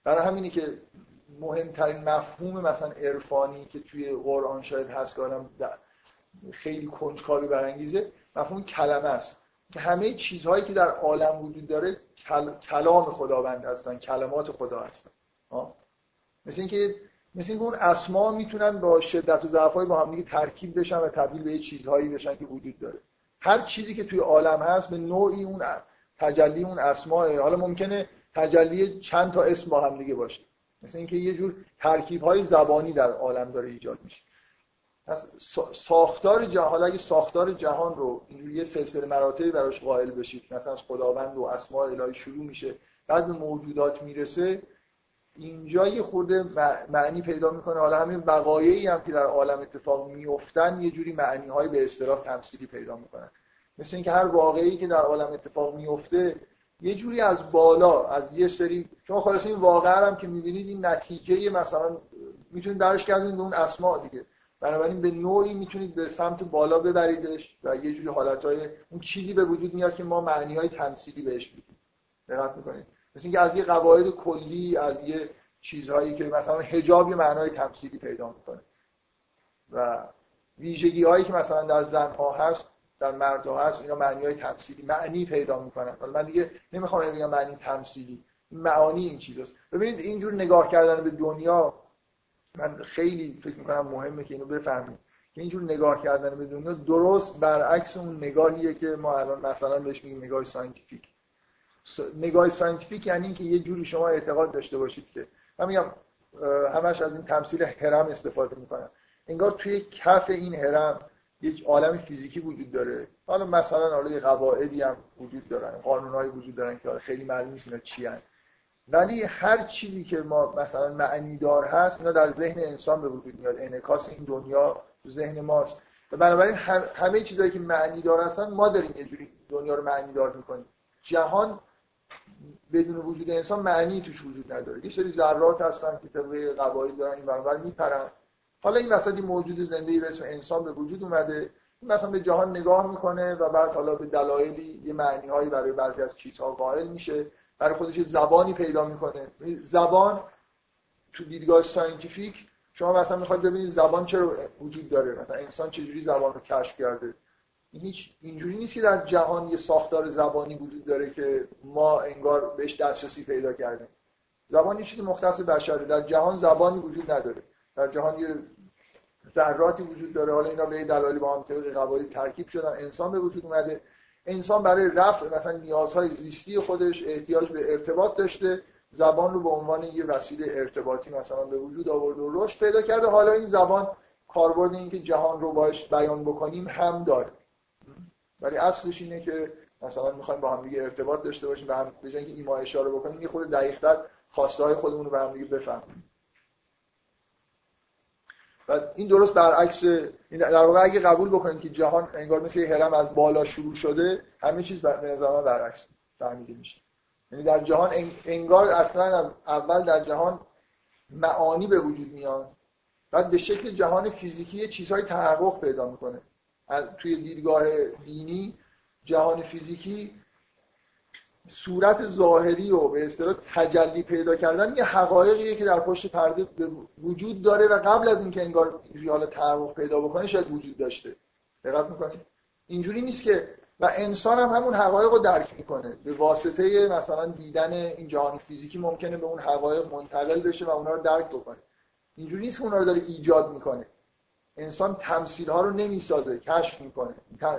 برای همینه که مهمترین مفهوم مثلا عرفانی که توی قرآن شاید هست که خیلی کنجکاوی برانگیزه مفهوم کلمه است. که همه چیزهایی که در عالم وجود داره کلام خداوند هستن کلمات خدا هستن. مثل اینکه مثل اینکه اون اسما می‌تونن با شدت و ضعفای با هم ترکیب بشن و تبدیل به چیزهایی بشن که وجود داره. هر چیزی که توی عالم هست به نوعی اون تجلی اون اسماء حالا ممکنه تجلی چند تا اسم با هم دیگه باشه. مثل اینکه یه جور ترکیب های زبانی در عالم داره ایجاد میشه. ساختار جهان اگه ساختار جهان رو اینجوری یه سلسله مراتبی براش قائل بشید مثلا از خداوند و اسماء الهی شروع میشه بعد به موجودات می‌رسه اینجا یه خورده معنی پیدا می‌کنه حالا همین وقایعی هم که در عالم اتفاق میفتن یه جوری معنی های به اصطلاح تمثیلی پیدا می‌کنن. مثل اینکه هر واقعی که در عالم اتفاق میفته یه جوری از بالا از یه سری شما خلاص این واقعا هم که می‌بینید این نتیجه مثلا می‌تونید درش کردین به اون اسماء دیگه. بنابراین به نوعی می‌تونید به سمت بالا ببریدش و یه جوری حالتهای اون چیزی به وجود میاد که ما معنی های تمثیلی بهش میدیم. دقت می‌کنید. مثل اینکه از یه قواعد کلی از یه چیزهایی که مثلا حجاب یه معنای تمثیلی پیدا می‌کنه. و ویژگی هایی که مثلا در زنها هست در مردها هست اینا معنی های تمثیلی معنی پیدا می‌کنن. حالا من دیگه نمی‌خوام بگم معنی تمثیلی معانی این چیزاست. ببینید اینجور نگاه کردن به دنیا من خیلی فکر می‌کنم مهمه که اینو بفهمید که اینجور نگاه کردن به دنیا درست برعکس اون نگاهیه که ما الان مثلا بهش میگیم نگاه scientific. نگاه scientific یعنی اینکه یه جوری شما اعتقاد داشته باشید که من میگم همش از این تمثیل هرم استفاده می‌کنم. انگار توی کف این هرم یک عالم فیزیکی وجود داره. حالا مثلا حالا یه قواعدی هم وجود دارن قانونهایی وجود دارن که خیلی معلوم نیست اینا چی هن. ولی هر چیزی که ما مثلا معنی دار هست اینا در ذهن انسان به وجود میاد. انعکاس این دنیا تو ذهن ماست. و بنابراین همه چیزهایی که معنی دار هستن ما داریم یه جوری دنیا رو معنی دار می‌کنیم. جهان بدون وجود انسان معنی توش وجود نداره. یه سری ذرات هستن که طبق قواعد دارن این‌ور اون‌ور میپرن. حالا این مثلا موجود زنده به اسم انسان به وجود اومده. این مثلا به جهان نگاه می‌کنه و بعد حالا به دلایلی یه معنی هایی برای بعضی از چیزها قائل میشه. برای خودش زبانی پیدا می‌کنه. زبان تو دیدگاه scientific شما مثلا می‌خواید ببینید زبان چرا وجود داره؟ مثلا انسان چجوری زبان رو کشف کرده؟ هیچ اینجوری نیست که در جهان یه ساختار زبانی وجود داره که ما انگار بهش دسترسی پیدا کردیم. زبان یه چیزی مختص بشره در جهان زبانی وجود نداره. در جهان یه ذراتی وجود داره. حالا اینا به دلایلی با هم طبق قواعد ترکیب شدن. انسان به وجود اومده. انسان برای رفع مثلا نیازهای زیستی خودش احتیاج به ارتباط داشته. زبان رو به عنوان یه وسیله ارتباطی مثلا به وجود آورده و رشد پیدا کرده. حالا این زبان کاربرد این که جهان رو باش بیان بکنیم هم داره. ولی اصلش اینه که مثلا می‌خوایم با هم دیگه ارتباط داشته باشیم به هم به که ایما اشاره بکنیم یه خود دقیق‌تر خواسته های خودمون رو به هم دیگه بفهمیم. و این درست برعکس در واقع اگه قبول بکنید که جهان انگار مثل یه هرم از بالا شروع شده همه چیز به نظر من برعکس فهمیده میشه. یعنی در جهان انگار اصلا اول در جهان معانی به وجود میاد. بعد به شکل جهان فیزیکی چیزهای تحقق پیدا می‌کنه. توی دیدگاه دینی جهان فیزیکی صورت ظاهری و به اصطلاح تجلی پیدا کردن یه حقایقیه که در پشت پرده وجود داره و قبل از اینکه انگار اینجوری حالا پیدا بکنه شاید وجود داشته. دقت می‌کنید اینجوری نیست که و انسان هم همون حقایق رو درک می‌کنه. به واسطه مثلا دیدن این جهان فیزیکی ممکنه به اون حقایق منتقل بشه و اونها رو درک بکنه. اینجوری نیست که اونها رو داره ایجاد می‌کنه. انسان تمثیل ها رو نمی‌سازه کشف می‌کنه.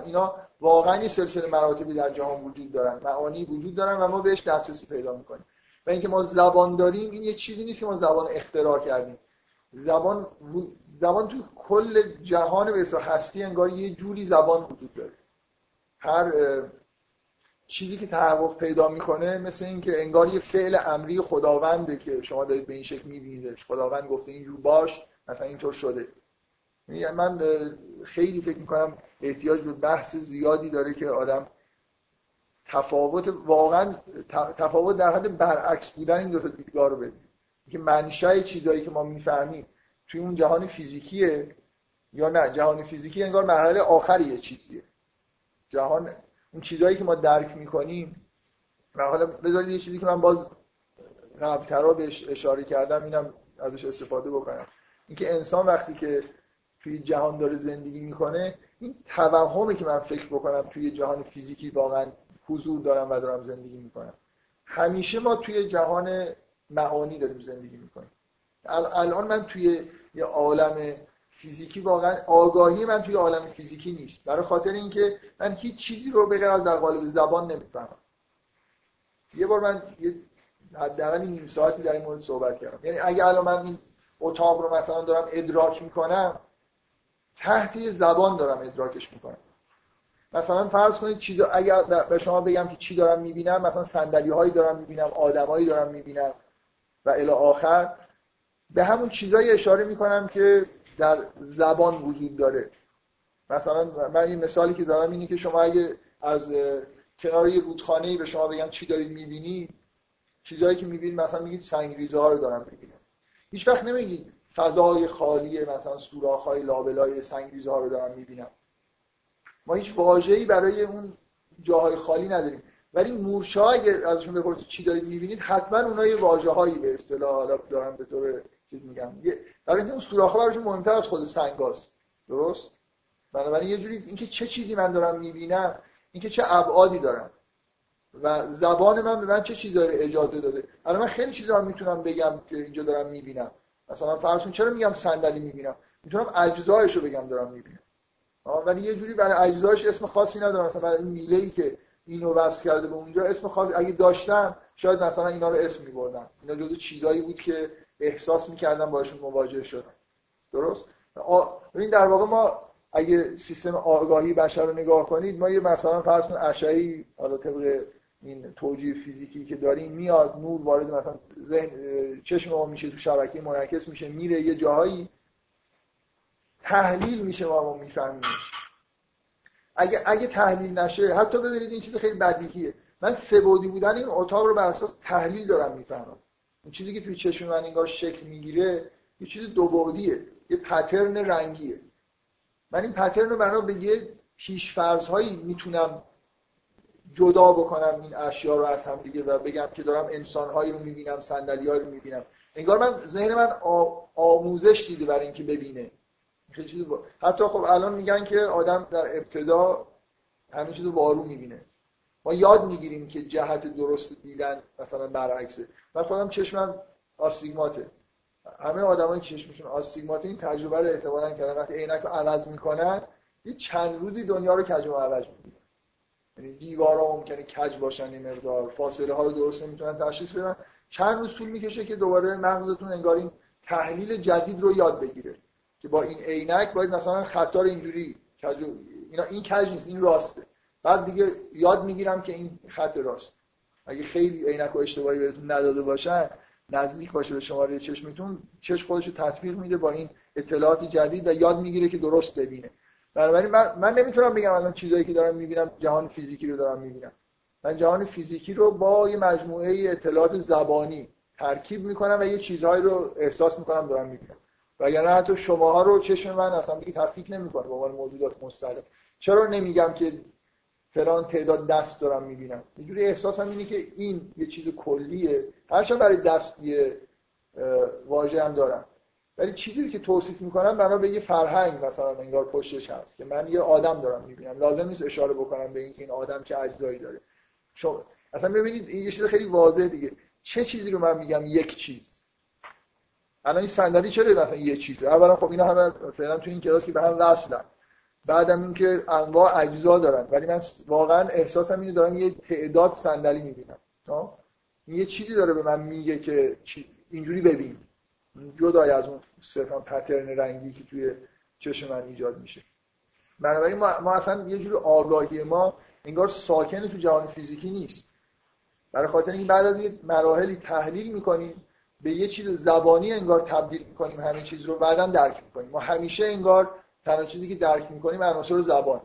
اینا واقعا یه سلسله مراتبی در جهان وجود دارن معانی وجود دارن و ما بهش دسترسی پیدا می‌کنیم. و اینکه ما زبان داریم این یه چیزی نیست که ما زبان اختراع کردیم. زبان زبان تو کل جهان به هستی انگار یه جوری زبان وجود داره. هر چیزی که تحقق پیدا می‌کنه مثل اینکه انگار یه فعل امری خداونده که شما دارید به این شکل میبینیدش. خداوند گفته اینجور باش مثلا اینطور شده. من خیلی فکر می‌کنم احتیاج به بحث زیادی داره که آدم تفاوت واقعا تفاوت در حد برعکس بودن این دو تا دیدگاه رو بدیم که منشأ چیزایی که ما می‌فهمیم توی اون جهان فیزیکیه یا نه؟ جهان فیزیکی انگار مرحله آخری یه چیزیه. جهان اون چیزهایی که ما درک می‌کنیم حالا بذارید یه چیزی که من باز قبلترا بهش اشاره کردم اینم ازش استفاده بکنم. اینکه انسان وقتی که توی جهان داره زندگی می‌کنه این توهمه که من فکر بکنم توی جهان فیزیکی واقعا حضور دارم و دارم زندگی می‌کنم. همیشه ما توی جهان معانی داریم زندگی می‌کنیم. الان من توی یه عالم فیزیکی واقعا آگاهی من توی عالم فیزیکی نیست. برای خاطر اینکه من هیچ چیزی رو بغیر از در قالب زبان نمی‌فهمم. یه بار من یه حداقل نیم ساعتی در این مورد صحبت کردم. یعنی اگه الان من این اتاق رو مثلا دارم ادراک می‌کنم تحت زبان دارم ادراکش می‌کنم. مثلا فرض کنید چیز اگر به شما بگم که چی دارم می‌بینم مثلا صندلی هایی دارم می‌بینم آدمایی دارم می‌بینم و الی آخر به همون چیزایی اشاره می‌کنم که در زبان وجود داره. مثلا من این مثالی که زدم اینه که شما اگه از کنار یه رودخانه به شما بگم چی دارید می‌بینید چیزایی که می‌بینید مثلا میگید سنگریزه ها رو دارم می‌بینم. هیچ وقت نمیگید فضای خالی مثلا سوراخ های لابلای سنگریزه ها رو دارم می‌بینم. ما هیچ واژه‌ای برای اون جاهای خالی نداریم. ولی مورچه اگه ازشون بپرسید چی دارید می‌بینید حتما اونها یه واژه‌هایی به اصطلاح حالا دارن به طور چیز میگم برای اینکه اون سوراخ‌ها براشون مهمتر از خود سنگاست درست؟ بنابراین یه جوری اینکه چه چیزی من دارم می‌بینم اینکه چه ابعادی دارم و زبان من به من چه چیزایی اجازه داده. الان من خیلی چیزا می‌تونم بگم که اینجا دارم می‌بینم. مثلا فرض کن چرا میگم صندلی می‌بینم؟ می‌تونم اجزایش رو بگم دارم می‌بینم. ولی یه جوری برای اجزایش اسم خاصی ندارم. مثلا برای میله ای که اینو وصل کرده به اونجا اسم خاص اگه داشتم شاید مثلا اینا رو اسم میبردم. اینا جزو چیزایی بود که احساس می‌کردم باشون مواجه شدم. درست؟ ببین در واقع ما اگه سیستم آگاهی بشر رو نگاه کنید ما یه مثلا فرض کن اشعه‌ای حالا طبق این توجیه فیزیکی که داریم میاد نور وارد مثلا ذهن چشم ما میشه تو شبکه منعکس میشه میره یه جاهایی تحلیل میشه ما میفهمیمش اگه اگه تحلیل نشه حتی ببینید این چیز خیلی بدیهیه. من سبودی بودن این اتاق رو بر اساس تحلیل دارم می‌فهمم. این چیزی که توی چشم من انگار شکل می‌گیره یه چیز دو بعدیه یه پترن رنگیه. من این پترن رو بنا به یه پیشفرض هایی می‌تونم جدا بکنم این اشیا رو از هم دیگه و بگم که دارم انسان هایی رو می‌بینم صندلی رو می‌بینم. انگار من ذهن من آموزش دیده برای اینکه ببینه. خیلی حتی خب الان میگن که آدم در ابتدا همه چیز رو بارو می‌بینه. ما یاد می‌گیریم که جهت درست دیدن مثلا برعکسه. من خودم چشمم آستیگماته. همه آدمایی که چشمشون آستیگماته. این تجربه رو احتمالاً کردن. وقتی عینک رو عوض می‌کنن یه چند روزی دنیا رو کج و عوض می‌کنن یعنی دیوارا ممکنه کج باشن این مقدار. فاصله ها رو درست نمی‌تونن تشخیص بدن. چند روز طول می‌کشه که دوباره مغزتون انگار این تحلیل جدید رو یاد بگیره که با این عینک باید مثلا خطا اینجوری کج اینا این کج نیست این راسته. بعد دیگه یاد می‌گیرم که این خط راست. اگه خیلی عینک و اشتباهی بهتون نداده باشن نزدیک باشه به شماره چشمتون چشم خودش رو تطبیق میده با این اطلاعات جدید و یاد می‌گیره که درست ببینه. بنابراین من, من نمی‌تونم بگم الان چیزایی که دارم می‌بینم جهان فیزیکی رو دارم می‌بینم. من جهان فیزیکی رو با یه مجموعه اطلاعات زبانی ترکیب می‌کنم و یه چیزهایی رو احساس می‌کنم دارم می‌بینم. و یعنی حتی شماها رو چشم من اصلا دیگه تفکیک نمی‌کنه به عنوان موجودات مستقل. چرا نمیگم که فلان تعداد دست دارم می‌بینم؟ یه جوری احساسم اینه که این یه چیز کلیه. هرچند برای دست یه واژه هم دارم. ولی چیزی که توصیف می‌کنم بنا به یه فرهنگ مثلا انگار پشتش هست که من یه آدم دارم می‌بینم. لازم نیست اشاره بکنم به اینکه این آدم چه اجزایی داره. چون اصلا ببینید این یه چیز خیلی واضحه دیگه. چه چیزی رو من میگم یک چیز؟ الان این صندلی چرا مثلا یه چیزه؟ اولا خب اینا همه فعلا تو این کلاس که به هم وصلن. بعدم اینکه انواع اجزا دارن. ولی من واقعا احساسم اینو دارم یه تعداد صندلی می‌بینم. یه چیزی داره به من میگه که اینجوری ببین. جدای از اون صرفا پترن رنگی که توی چشم من ایجاد میشه. بنابراین ما, ما اصلا یه جور آگاهی ما انگار ساکن تو جهان فیزیکی نیست. برای خاطر اینکه بعد از یه مراحلی تحلیل می‌کنیم به یه چیز زبانی انگار تبدیل می‌کنیم همه چیز رو بعدا درک می‌کنیم. ما همیشه انگار تنها چیزی که درک می‌کنیم عناصر زبانه.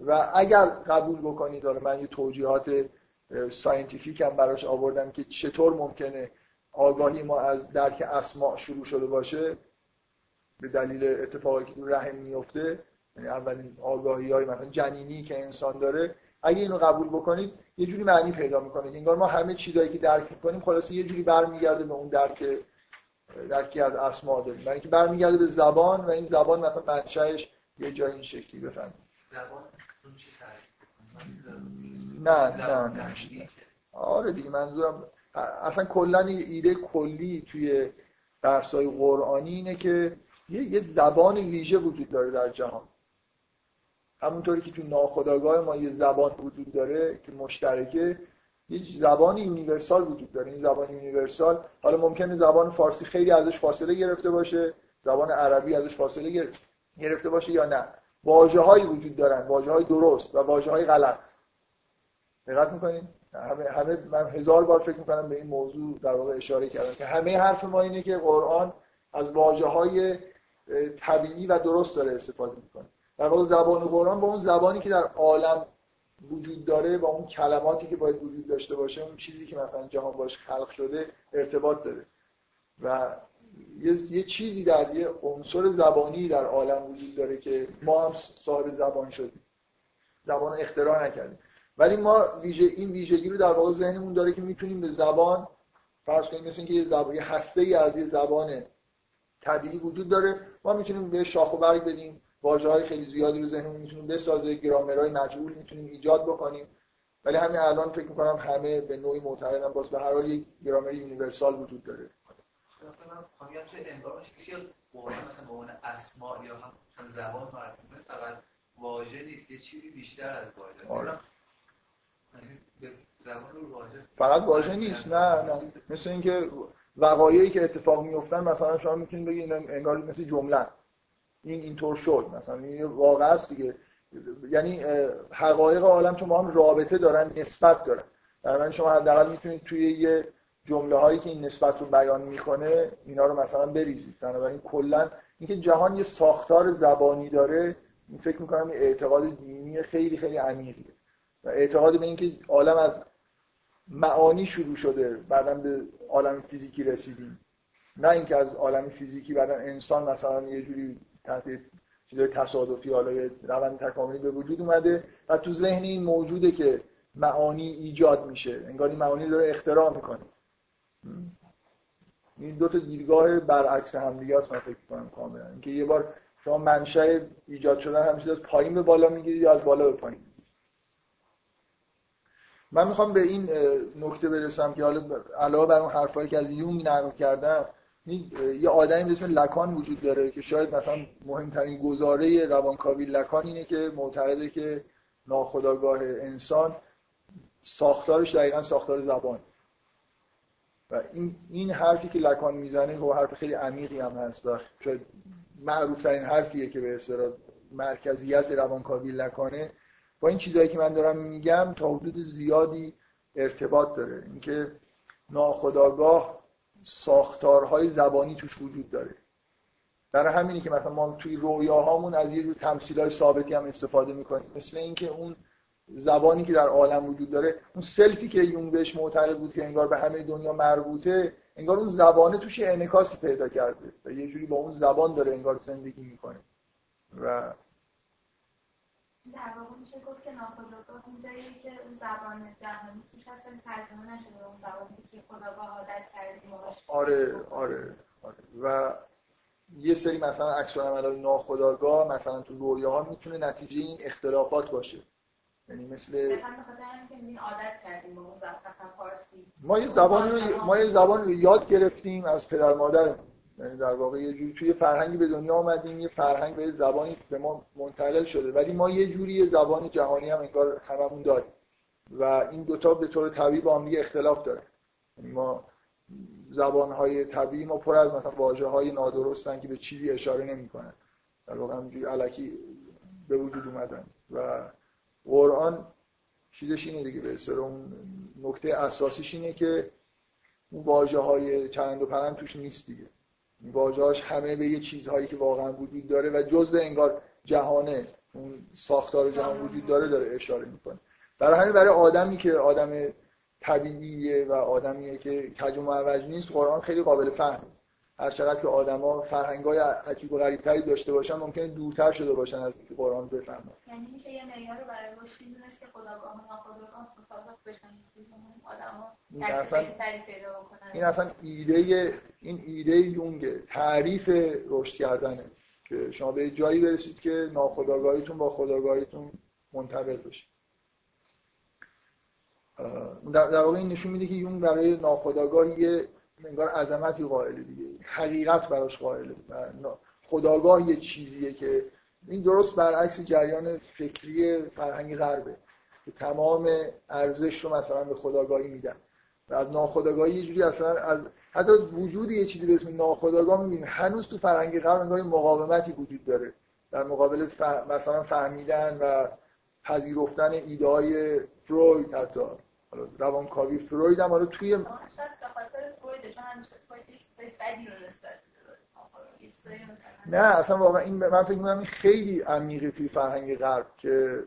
و اگر قبول بکنید داره من یه توجیهات scientific هم براش آوردم که چطور ممکنه آگاهی ما از درک اسماء شروع شده باشه به دلیل اتفاقی که تو رحم میفته یعنی اولین آگاهی های مثلا جنینی که انسان داره اگه اینو قبول بکنید یه جوری معنی پیدا می‌کنه انگار ما همه چیزایی که درک می‌کنیم خلاص یه جوری برمیگرده به اون درک درکی از اسما داریم. برای اینکه برمیگرده به زبان و این زبان مثلا منشأش یه جای این شکلی. بفهمید زبان نه نه نه. آره دیگه منظورم اصلا کلا ایده کلی توی درسای قرآنی اینه که یه زبان ویژه وجود داره در جهان. همونطوری که تو ناخودآگاه ما یه زبان وجود داره که مشترکه یه زبان universal وجود داره. این زبان universal حالا ممکنه زبان فارسی خیلی ازش فاصله گرفته باشه زبان عربی ازش فاصله گرفته باشه یا نه. واژه هایی وجود دارن واژه های درست و واژه های غلط. دقت می‌کنید همه همه من هزار بار فکر می‌کنم به این موضوع در واقع اشاره کردم که همه حرف ما اینه که قرآن از واژه های طبیعی و درست داره استفاده می‌کنه. در واقع زبان قرآن با اون زبانی که در عالم وجود داره با اون کلماتی که باید وجود داشته باشه اون چیزی که مثلا جهان باش خلق شده ارتباط داره. و یه, یه چیزی در یه عنصر زبانی در عالم وجود داره که ما هم صاحب زبان شدیم. زبان اختراع نکردیم. ولی ما ویژه این ویژگی رو در واقع ذهنمون داره که می‌تونیم به زبان فرض کنیم مثل اینکه یه زبان یه هسته ای از یه زبان طبیعی وجود داره ما می‌تونیم به شاخ و برگ بدیم واژه های خیلی زیادی رو ذهنمون می‌تونیم بسازه گرامرهای مجهول می‌تونیم ایجاد بکنیم ولی همین الان فکر می‌کنم همه به نوعی معتقدن باز به هر حال یک گرامر یونیورسال وجود داره مثلا یا زبان فقط واژه نیست یه چیزی بیشتر از واژه آره. فقط واژه نیست نه نه. مثل اینکه وقایعی که اتفاق میفتن مثلا شما می‌تونید بگید انگار مثل جمله. این اینطور شد مثلا. این واقع است دیگه. یعنی حقایق عالم چون با هم رابطه دارن نسبت دارن. در شما حداقل می‌تونید توی یه جمله هایی که این نسبت رو بیان می‌کنه اینا رو مثلا بریزید. بنابراین کلا اینکه جهان یه ساختار زبانی داره فکر می‌کنم اعتقاد دینی خیلی خیلی عمیقیه. و اعتقاد به اینکه عالم از معانی شروع شده بعدا به عالم فیزیکی رسیدیم. نه اینکه از عالم فیزیکی بعدا انسان مثلا یه جوری تحت چیزای تصادفی حالا روند تکاملی به وجود اومده و تو ذهن این موجوده که معانی ایجاد میشه. انگار این معانی داره اختراع می‌کنه. این دو تا دیدگاه برعکس هم دیگه است من فکر کنم کاملا. اینکه یه بار شما منشأ ایجاد شدن همیشه از پایین به بالا می‌گیرید یا از بالا به پایین. من می‌خوام به این نکته برسم که حالا علاوه بر اون حرفایی که از یونگ نقل کردم یه آدمی به اسم لکان وجود داره که شاید مثلا مهمترین گزاره روانکاوی لکان اینه که معتقده که ناخودآگاه انسان ساختارش دقیقا ساختار زبان. و این این حرفی که لکان می‌زنه و حرف خیلی عمیقی هم هست. و شاید معروف ترین حرفیه که به اصطلاح مرکزیت روانکاوی لکانه. با این چیزهایی که من دارم میگم تا حدود زیادی ارتباط داره. اینکه ناخداگاه ساختارهای زبانی توش وجود داره. برای همینی که مثلا ما توی رویاهامون از یه جور تمثیلهای ثابتی هم استفاده می‌کنیم. مثل اینکه اون زبانی که در عالم وجود داره اون سلفی که یون بهش معتقد بود که انگار به همه دنیا مربوطه انگار اون زبانه توش انعکاسی پیدا کرده و یه جوری با اون زبان داره انگار زندگی می‌کنه. و در واقع میشه گفت که ناخودآگاه اون جایی که اون زبان جهانی توش اصلا ترجمه نشده اون زبانی که خداگاه عادت کردیم آره آره آره. و یه سری مثلا عکس العملای ناخودآگاه مثلا تو رویاها می‌تونه نتیجه این اختلافات باشه. یعنی مثل ما یه زبانی رو ما یه زبانی رو یاد گرفتیم از پدر مادرمون. یعنی در واقع یه جوری توی فرهنگی به دنیا آمدیم یه فرهنگ به زبانی به ما منتقل شده. ولی ما یه جوری یه زبان جهانی هم انگار هممون داریم. و این دوتا به طور طبیعی با هم دیگه اختلاف داره. یعنی ما زبانهای طبیعی ما پر از مثلا واژه های نادرستن که به چیزی اشاره نمی‌کنن. در واقع همینجوری علکی به وجود اومدن. و قرآن چیزش اینه دیگه به اون نکته اساسیش اینه که اون واژه های چرند و پرند توش نیست دیگه. واژه‌اش همه به یه چیزهایی که واقعا وجود داره و جزء انگار جهانه اون ساختار جهان وجود داره داره اشاره می‌کنه. برای همین برای آدمی که آدم طبیعیه و آدمیه که کج و معوج نیست قرآن خیلی قابل فهم هر چقدر که آدما فرهنگای عجیب و غریبتری داشته باشن ممکنه دورتر شده باشن از اینکه قرآن بفهمن. یعنی میشه یه معیار برای رشد که خداگاه آدما اصلا این اصلا ایده این ایده یونگ تعریف رشد کردنه که شما به جایی برسید که ناخودآگاهیتون با خداگاهیتون منطبق بشه. در واقع این نشون میده که یون برای ناخودآگاه انگار عظمتی قائله دیگه. حقیقت براش قائله. خداگاه یه چیزیه که این درست برعکس جریان فکری فرهنگ غربه که تمام ارزش رو مثلا به خداگاهی میدن. و از ناخداگاهی یه جوری اصلا از حتی وجود یه چیزی به اسم ناخداگاه می‌بینیم هنوز تو فرهنگ غرب انگار مقاومتی وجود داره. در مقابل مثلا فهمیدن و پذیرفتن ایده های فروید حتی. روانکاوی فروید هم حالا توی نه اصلا واقعا این من فکر می‌کنم این خیلی عمیقه توی فرهنگ غرب که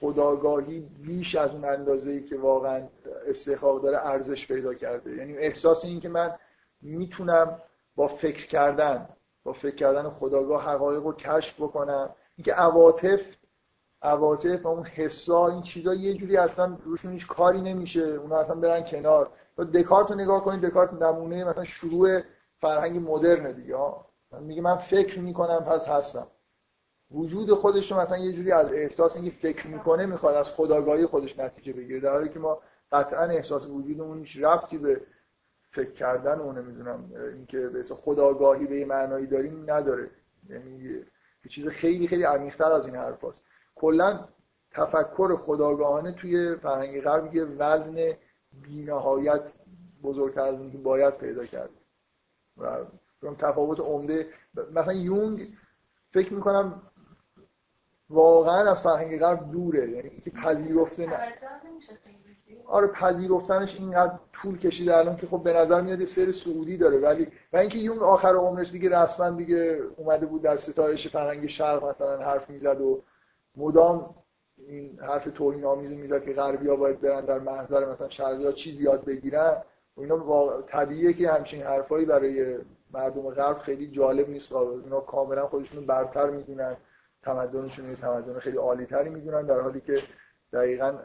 خداگاهی بیش از اون اندازه ای که واقعا استحقاق داره ارزش پیدا کرده. یعنی احساس این که من می‌تونم با فکر کردن با فکر کردن خداگاه حقایق رو کشف بکنم. اینکه عواطف عواطف اون حسا این چیزا یه جوری اصلا روشون هیچ کاری نمیشه. اونا اصلا برن کنار. دکارت رو نگاه کنید دکارت نمونه مثلا شروع فرهنگ مدرن دیگه ها. میگه من فکر می‌کنم پس هستم. وجود خودش رو مثلا یه جوری از احساس اینکه فکر می‌کنه می‌خواد از خداگاهی خودش نتیجه بگیره. در حالی که ما قطعا احساس وجودمون هیچ ربطی به فکر کردن اون نمی‌دونم اینکه به خداگاهی به معنایی داریم نداره. یعنی یه چیز خیلی خیلی عمیق‌تر از این حرفاست کلا تفکر خداگاهانه توی فرهنگ غرب یه وزن بی‌نهایت بزرگتر از اون که باید پیدا کرد. و تفاوت عمده مثلا یونگ فکر می‌کنم واقعا از فرهنگ غرب دوره یعنی که پذیرفته نه. آره پذیرفتنش اینقدر طول کشیده الان که خب به نظر میاد سر سعودی داره ولی و اینکه یون آخر عمرش دیگه رسما دیگه اومده بود در ستایش فرهنگ شرق مثلا حرف می‌زد و مدام این حرف توهین آمیز می‌زد که غربیا باید برن در محضر مثلا شرقیا چیز یاد بگیرن. و اینا طبیعیه که همچین حرفایی برای مردم غرب خیلی جالب نیست اینا کاملا خودشون برتر می‌دونن. تمدنشون یه تمدن خیلی عالی تری می‌دونن در حالی که دقیقا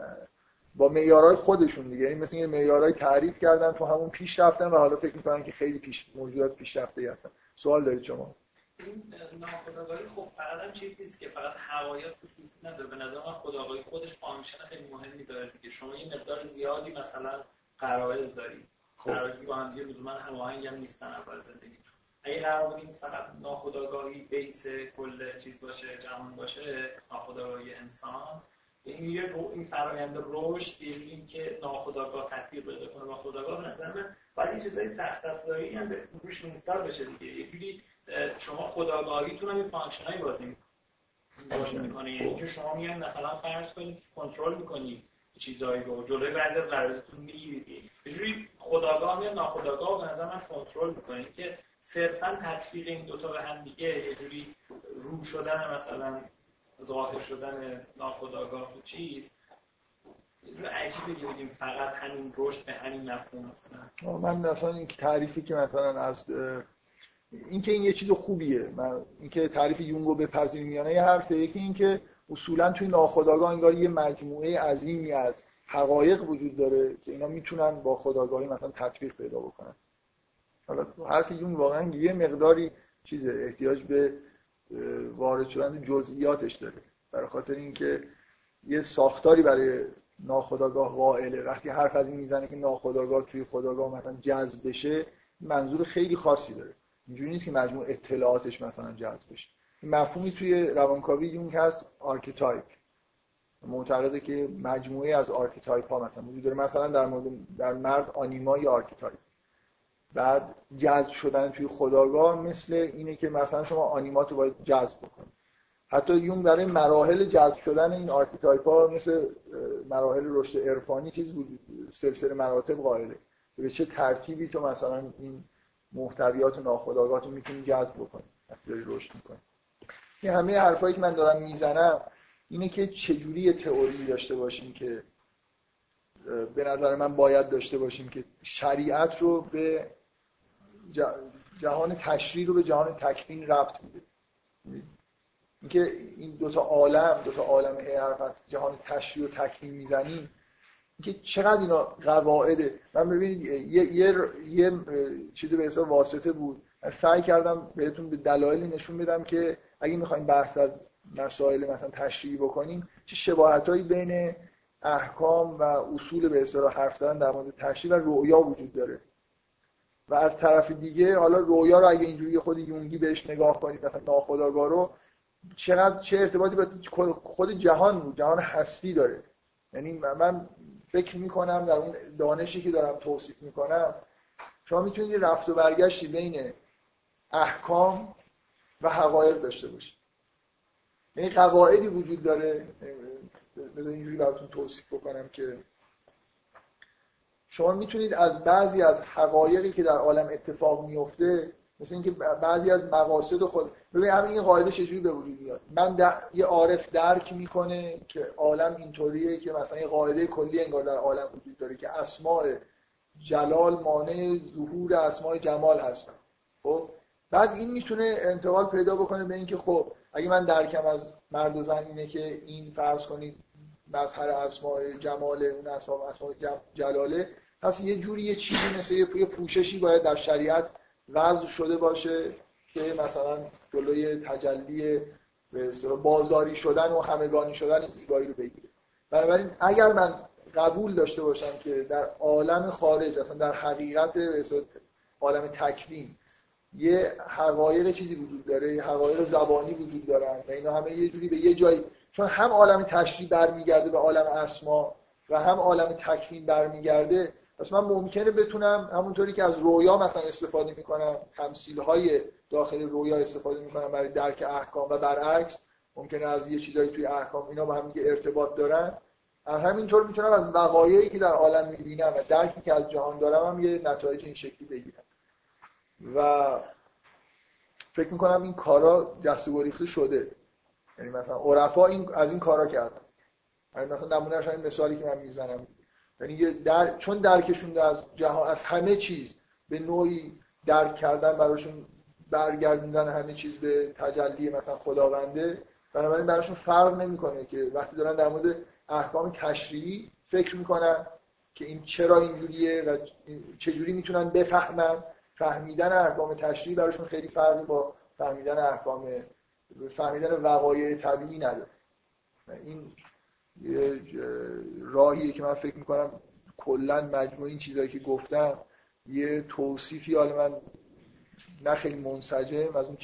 با معیارهای خودشون دیگه. این مثل معیارهای تعریف کردن تو همون پیش رفتن و حالا فکر می‌کنن که خیلی پیش موجودات پیشرفته هستن. سوال دارید شما؟ این ناخودآگاهی خب فقط هم چیزی نیست که فقط هوایت خصوصی نداره. به نظر من خودآگاهی خودش function خیلی مهمی داره دیگه. شما یه مقدار زیادی مثلا غرائز دارید خب. غرائزی با هم دیگه لزوما هماهنگ هم نیستن اول زندگی. اگه قرار بودیم فقط ناخودآگاهی base کل چیز باشه جهان باشه ناخودآگاهی انسان این یه رو این فرایند رشد این که ناخودآگاه تطبیق بده. کنه با خودآگاه به نظر من باید این چیزای سخت افزاری هم به روش install بشه دیگه. یه جوری شما خودآگاهیتون هم این function ایی بازی بازی می‌کنه یعنی که شما میان مثلا فرض کنید کنترل می‌کنید چیزایی رو جلوی بعضی از قرارتون می‌گیرید یه جوری خودآگاه میاد ناخودآگاه به نظر من کنترل می‌کنه که صرفا تطبیق این دوتا به هم دیگه یه جوری رو شدن مثلا ظاهر شدن ناخودآگاه و چیز عجیبه فقط همین رشد به همین مفهوم. مثلا من مثلا این تعریفی که مثلا از اینکه این یه چیز خوبیه. من اینکه تعریف یونگو بپذیریم یا نه یه حرفه. یکی اینکه اصولا توی ناخودآگاه انگار یه مجموعه عظیمی از حقایق وجود داره که اینا می‌تونن با خداگاهی مثلا تطبیق پیدا بکنن. حالا حرف یون واقعا یه مقداری چیزه احتیاج به وارد شدن جزئیاتش داره. برای خاطر اینکه یه ساختاری برای ناخداگاه قائله. وقتی حرف از این می‌زنه که ناخداگاه توی خداگاه مثلا جذب بشه منظور خیلی خاصی داره. اینجوری نیست که مجموع اطلاعاتش مثلا جذب بشه. مفهومی توی روانکاوی یونگ هست archetype معتقده که مجموعه از archetype ها مثلا وجود داره. مثلا در مورد در مرد آنیما یه archetype بعد جذب شدن توی خودآگاه مثل اینه که مثلا شما آنیمات رو باید جذب بکنید حتی یونگ برای مراحل جذب شدن این archetype ها مثل مراحل رشد عرفانی چیز بود. سلسله مراتب قائله. به چه ترتیبی تو مثلا این محتویات ناخودآگاه رو می‌تونی جذب بکنی. وقتی رشد می‌کنی. این همه حرفایی که من دارم می‌زنم اینه که چجوری تئوری داشته باشیم که به نظر من باید داشته باشیم که شریعت رو به جهان تشریع رو به جهان تکوین ربط میده. اینکه این دوتا عالم دوتا عالم حرف از جهان تشریع و تکوین می‌زنیم اینکه چقدر اینا قواعده. من ببینید یه, یه, یه چیزی به حساب واسطه بود. سعی کردم بهتون به دلایلی نشون بدم که اگه می‌خوایم بحث از مسائل مثلا تشریعی بکنیم چه شباهتایی بین احکام و اصول به اصطلاح حرف زدن در مورد تشریع و رؤیا وجود داره. و از طرف دیگه حالا رویا رو اگه اینجوری خود یونگی بهش نگاه کنید مثلا ناخودآگاه رو چقدر چه ارتباطی با خود جهان بود. جهان هستی داره. یعنی من فکر می‌کنم در اون دانشی که دارم توصیف می‌کنم شما می‌تونید رفت و برگشتی بین احکام و حقایق داشته باشید. یعنی قواعدی وجود داره. بذار اینجوری براتون توصیف بکنم که شما می‌تونید از بعضی از حقایقی که در عالم اتفاق میفته مثل اینکه بعضی از مقاصد خود ببین همین این قاعده چجوری به وجود میاد؟ من یه عارف درک می‌کنه که عالم اینطوریه که مثلا یه قاعده کلی انگار در عالم وجود داره که اسماء جلال مانع ظهور اسماء جمال هستن. خب؟ بعد این می‌تونه انتقال پیدا بکنه به اینکه خب اگه من درکم از مرد و زن اینه که این فرض کنید مظهر اسماء جمال اون اسماء جلاله پس یه جوری یه چیزی مثل یه پوششی باید در شریعت وضع شده باشه که مثلا جلوی تجلی بازاری شدن و همگانی شدن زیبایی رو بگیره. بنابراین اگر من قبول داشته باشم که در عالم خارج مثلا در حقیقت عالم تکوین یه حقایق چیزی وجود داره یه حقایق زبانی وجود دارن و اینا همه یه جوری به یه جایی چون هم عالم تشریح برمیگرده به عالم اسما و هم عالم تکوین برمیگرده پس من ممکنه بتونم همونطوری که از رویا مثلا استفاده می‌کنم تمثیل های داخل رویا استفاده می‌کنم برای درک احکام و برعکس ممکنه از یه چیزایی توی احکام اینا با هم ارتباط دارن. همینطور می‌تونم از وقایعی که در عالم می‌بینم و درکی که از جهان دارم هم یه نتایج این شکلی بگیرم. و فکر می‌کنم این کارا دست گریخته شده. یعنی مثلا عرفا این از این کارا کردن. یعنی مثلا نمونهش این مثالی که من می‌زنم. یعنی در چون درکشون از جهان از همه چیز به نوعی درک کردن براشون برگردوندن همه چیز به تجلی مثلا خداونده بنابراین براشون فرق نمی‌کنه که وقتی دارن در مورد احکام تشریعی فکر می‌کنن که این چرا اینجوریه و چجوری می‌تونن بفهمن فهمیدن احکام تشریعی براشون خیلی فرقی با فهمیدن احکام فهمیدن وقایع طبیعی نداره. این راهیه که من فکر می‌کنم کلا مجموع این چیزهایی که گفتم یه توصیفی حالا من نه خیلی منسجم از اون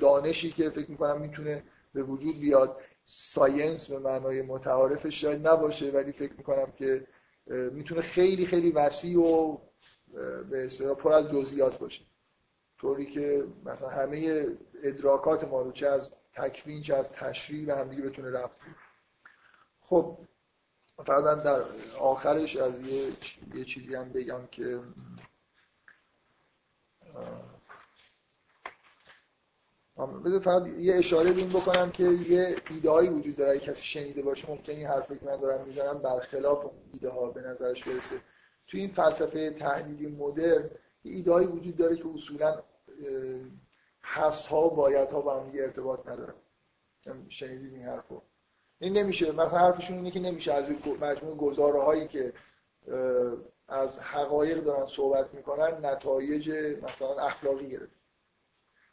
دانشی که فکر می‌کنم می‌تونه به وجود بیاد. ساینس به معنای متعارفش شاید نباشه ولی فکر می‌کنم که می‌تونه خیلی خیلی وسیع و به اصطلاح پر از جزئیات باشه. طوری که مثلا همه ادراکات ما رو چه از تکوین چه از تشریح و همدیگه بتونه رفت خب فقط در آخرش از یه, یه چیزی هم بگم که بذار فقط یه اشاره بین بکنم که یه ایده هایی وجود داره. کسی شنیده باشه ممکن این حرفی که من دارم می‌زنم برخلاف ایده ها به نظرش برسه. توی این فلسفه تحلیلی مدرن یه ایده هایی وجود داره که اصولا هست ها و باید ها با هم ارتباط ندارن. شنیدید این حرفو؟ این نمیشه. مثلا حرفشون اینه که نمیشه از مجموع گزاره هایی که از حقایق دارن صحبت می‌کنن نتایج مثلا اخلاقی گرفت.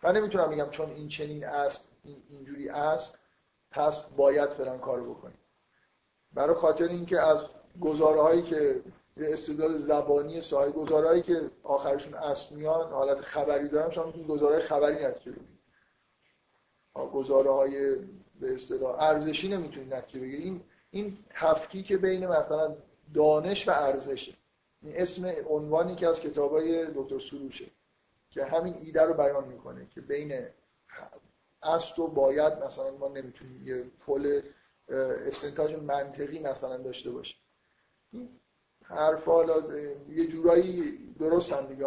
من نمی‌تونم بگم چون این چنین است اینجوری است پس باید فلان کارو بکنیم. برای خاطر اینکه از گزاره هایی که یه استدلال زبانی صاحب گزاره هایی که آخرشون اصل میان حالت خبری دارن شما می‌تونید گزاره خبری نتیجه بگیرید. گزاره های به اصطلاح ارزشی نمی‌تونید نتیجه بگیرید این این تفکیک بین مثلا دانش و ارزشه این اسم عنوانی که از کتابای دکتر سروشه که همین ایده رو بیان می‌کنه که بین است و باید مثلا ما نمی‌تونیم یه پل استنتاج منطقی مثلا داشته باشیم. این حرف حالا یه جورایی درست هم دیگه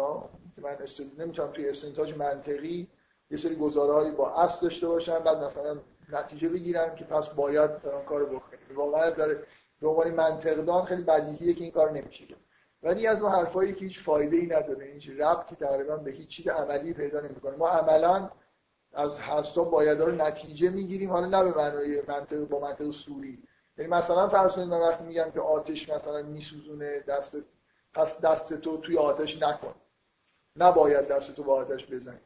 که من نمی‌تونم توی استنتاج منطقی یه سری گزارهایی با اصل داشته باشم بعد مثلا نتیجه بگیرم که پس باید فلان کارو بکنیم. واقعا داره به عنوان منطقدان خیلی بدیهیه که این کار نمیشه ولی از اون حرفایی که هیچ فایده ای نداره هیچ ربطی تقریبا به هیچ چیز عملی پیدا نمی‌کنه. ما عملا از هستا باید رو نتیجه می‌گیریم حالا نه به معنای منطق با منطق سوری. یعنی مثلا فرض کنید من وقتی میگم که آتش مثلا میسوزونه دست پس دست تو توی آتش نکن. نباید دست تو با آتش بزنی.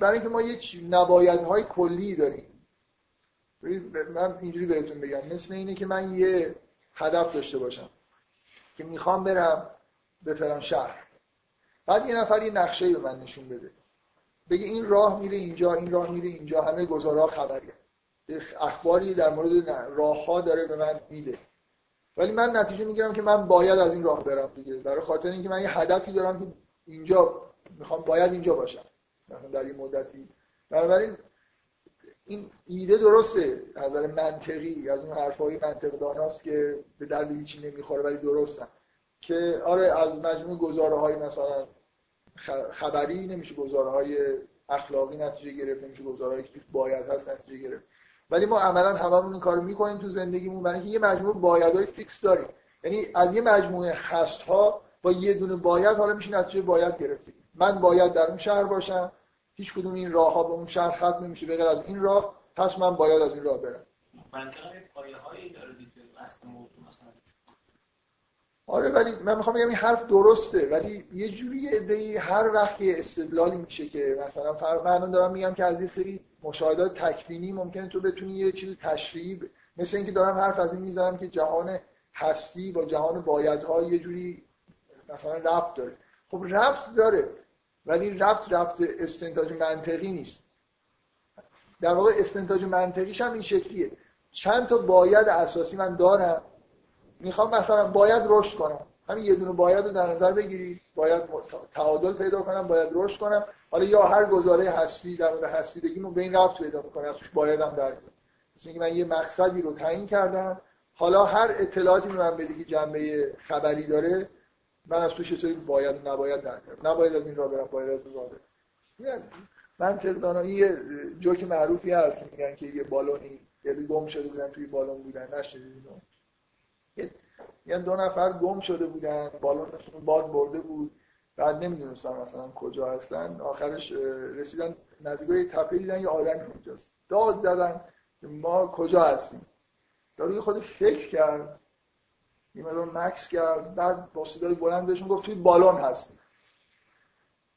برای اینکه ما یه نبایدهای کلی داریم. من اینجوری بهتون بگم. مثل اینه که من یه هدف داشته باشم که می‌خوام برم به فلان شهر. بعد یه نفر یه نقشه به من نشون بده. بگه این راه میره اینجا این راه میره اینجا. همه گزارا خبریه. اخباری در مورد راه ها داره به من میده. ولی من نتیجه می‌گیرم که من باید از این راه برم دیگه. برای خاطر اینکه من یه هدفی دارم که اینجا می‌خوام باید اینجا باشم. مثلا در یه مدتی. بنابراین این ایده درسته. از نظر منطقی از اون حرفای منطق داناست که به درد هیچی نمی‌خوره ولی درستن که آره از مجموع گزاره های مثلا خبری نمیشه گزاره های اخلاقی نتیجه گرفت نمیشه گزاره که باید هست نتیجه گرفت. ولی ما عملا هممون این کارو می‌کنیم تو زندگیمون برای اینکه یه مجموعه بایدهای فیکس داریم. یعنی از یه مجموعه هست ها با یه دونه باید حالا میشه نتیجه باید گرفتیم. من باید در اون شهر باشم هیچ کدوم این راه ها به اون شهر ختم نمیشه به از این راه پس من باید از این راه برم. آره ولی من می‌خوام بگم این حرف درسته ولی یه جوری ایده هر وقت استدلالی میشه که مثلا فرق من دارم میگم که از یه سری مشاهدات تکوینی ممکنه تو بتونی یه چیز تشریعی مثل اینکه دارم حرف از این می‌زنم که جهان هستی با جهان بایدها یه جوری مثلا ربط داره. خب ربط داره. ولی ربط ربط استنتاج منطقی نیست. در واقع استنتاج منطقیش هم این شکلیه. چند تا باید اساسی من دارم. می‌خوام مثلا باید رشد کنم. همین یه دونه باید رو در نظر بگیرید باید تعادل پیدا کنم باید رشد کنم. حالا یا هر گزاره هستی در مورد هستیدگیمو به این ربط پیدا می‌کنه توش بایدم در مثل اینکه من یه مقصدی رو تعیین کردم. حالا هر اطلاعاتی من بده که جنبه خبری داره من از توش سری باید نباید در نباید از این راه برم باید از اون راه برم. من یه جوک معروفی هست میگن که یه بالونی یه گم شده بودن توی بالون بودن نشدید یه دو نفر گم شده بودن بالونشون باد برده بود بعد نمی‌دونستن مثلا کجا هستن. آخرش رسیدن نزدیک تپه دیدن یه آدمی اونجاست. داد زدن ما کجا هستیم. داره خود فکر کرد. یه مدار مکس کرد بعد با صدای بلند بهشون گفت توی بالون هست.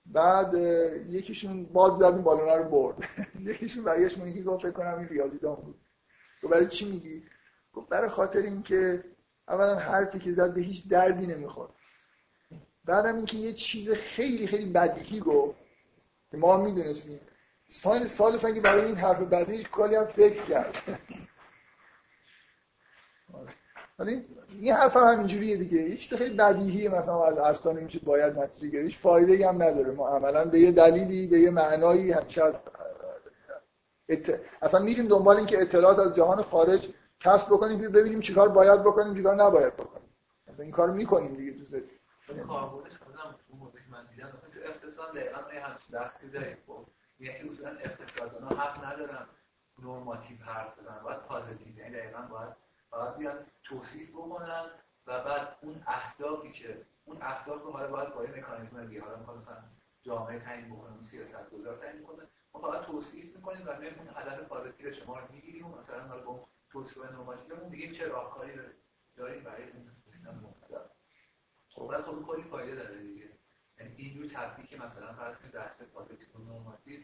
بعد یکیشون باد زد این بالون رو برد. یکیشون برگشت میگه گفت فکر کنم این ریاضی دان بود. تو برای چی میگی؟ گفت برای خاطر اینکه اولا حرفی که زد به هیچ دردی نمی‌خورد. بعدم اینکه یه چیز خیلی خیلی بدیهی گفت که ما می‌دونستیم. سال سال که برای این حرف بدیهی کلی هم فکر کرد. ولی این حرف هم همینجوریه دیگه. هیچ چیز خیلی بدیهیه مثلا از اصلا نمیشه باید نتیجه گیریش فایده هم نداره. ما عملا به یه دلیلی به یه معنایی همیشه از اصلا میریم دنبال اینکه اطلاعات از جهان خارج کسب بکنیم ببینیم چیکار باید بکنیم چیکار نباید بکنیم. مثلا این کارو می‌کنیم دیگه تو زندگی کاربردش خودم تو که من دیدم تو اقتصاد دقیقاً یه همچین بحثی داریم. خب یکی اصولا اقتصاددانا حق ندارن نورماتیو حرف بزنن. باید پازیتیو یعنی دقیقاً باید باید بیان. توصیف بکنن و بعد اون اهدافی که اون اهداف رو باید با مکانیزم دیگه. حالا مثلا جامعه تعیین بکنه اون سیاست گذار تعیین کنه ما فقط توصیف می‌کنیم و اون هدف پازیتیو شما رو می‌گیریم مثلا حالا با توصیف نورماتیو میگیم چه راهکاری داریم؟ برای اون سیستم مختلف. خب خب کلی فایده داره دیگه. یعنی اینجور تفکیک مثلا فرض کنید بحث positive normative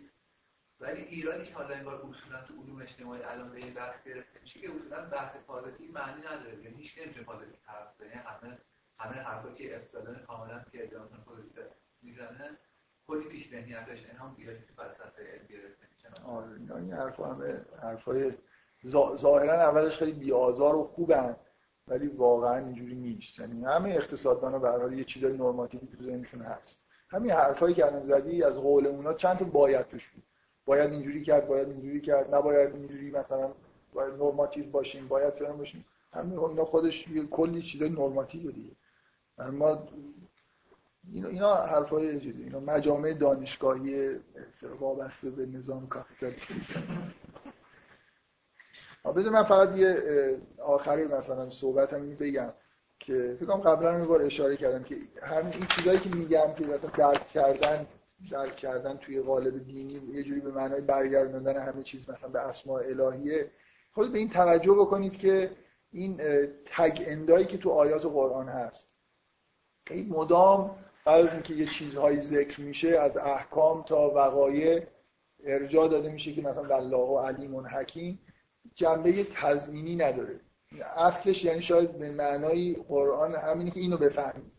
ولی ایرادی که حالا انگار اصولا تو علوم اجتماعی الان به این بحث گرفته میشه که اصولا بحث positive معنی نداره. یعنی هیچ نمی‌تونه positive حرف بزنه. یعنی همه همه حرفا که اپسیلون کاملا که آدم positive می‌زنه کلی پیش ذهنیتش این هم ایرادی تو فلسفه علم گرفته میشه. آره این حرفا همه حرفای ظاهرا اولش خیلی بی‌آزار و خوبن ولی واقعا اینجوری نیست. یعنی همه اقتصاددانا به هر یه چیزای نرماتیوی تو ذهنشون هست. همین حرفایی که الان زدی از قول اونا چند تا باید توش بود. باید اینجوری کرد باید اینجوری کرد. نباید اینجوری مثلا باید نرماتیو باشیم باید فلان باشیم. همین اینا خودش یه کلی چیزای نرماتیو دیگه. ما اینا اینا حرفای چیزی. اینا مجامع دانشگاهی وابسته به نظام کاپیتالیستی بذار من فقط یه آخری مثلا صحبت هم بگم که فکر کنم قبلا یه بار اشاره کردم که همین این چیزایی که میگم که مثلا درک کردن درک کردن توی قالب دینی یه جوری به معنای برگردوندن همه چیز مثلا به اسماء الهیه. خود به این توجه بکنید که این تگ اندایی که تو آیات قرآن هست این مدام بعد از اینکه یه چیزهایی ذکر میشه از احکام تا وقایع ارجاع داده میشه که مثلا الله و علیم حکیم جنبه تضمینی نداره. اصلش یعنی شاید به معنای قرآن همینی که اینو بفهمید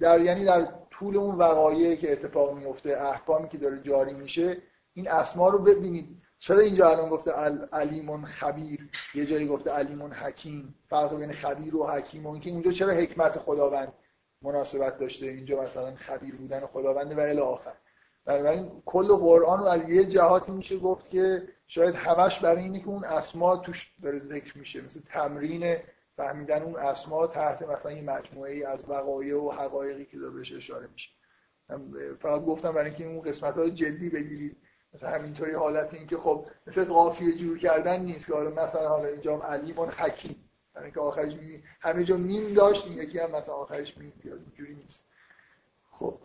در یعنی در طول اون وقایعی که اتفاق میفته احکامی که داره جاری میشه این اسما رو ببینید. چرا اینجا الان گفته علیمون خبیر یه جایی گفته علیمون حکیم. فرق بین خبیر و حکیم و اینکه اونجا چرا حکمت خداوند مناسبت داشته؟ اینجا مثلا خبیر بودن خداونده و الی آخر. بنابراین کل قرآن رو از یه جهاتی میشه گفت که شاید همش برای اینه که اون اسما توش داره ذکر میشه مثل تمرین فهمیدن اون اسما تحت مثلا یه مجموعه ای از وقایع و حقایقی که داره بهش اشاره میشه. فقط گفتم برای اینکه اون قسمت ها رو جدی بگیرید. مثلا همینطوری حالت این که خب مثل قافیه جور کردن نیست که مثلا حالا اینجا علیم حکیم. برای اینکه آخرش می... همه جا میم داشت یکی هم مثلا آخرش میم بیاد. اینجوری نیست. خب.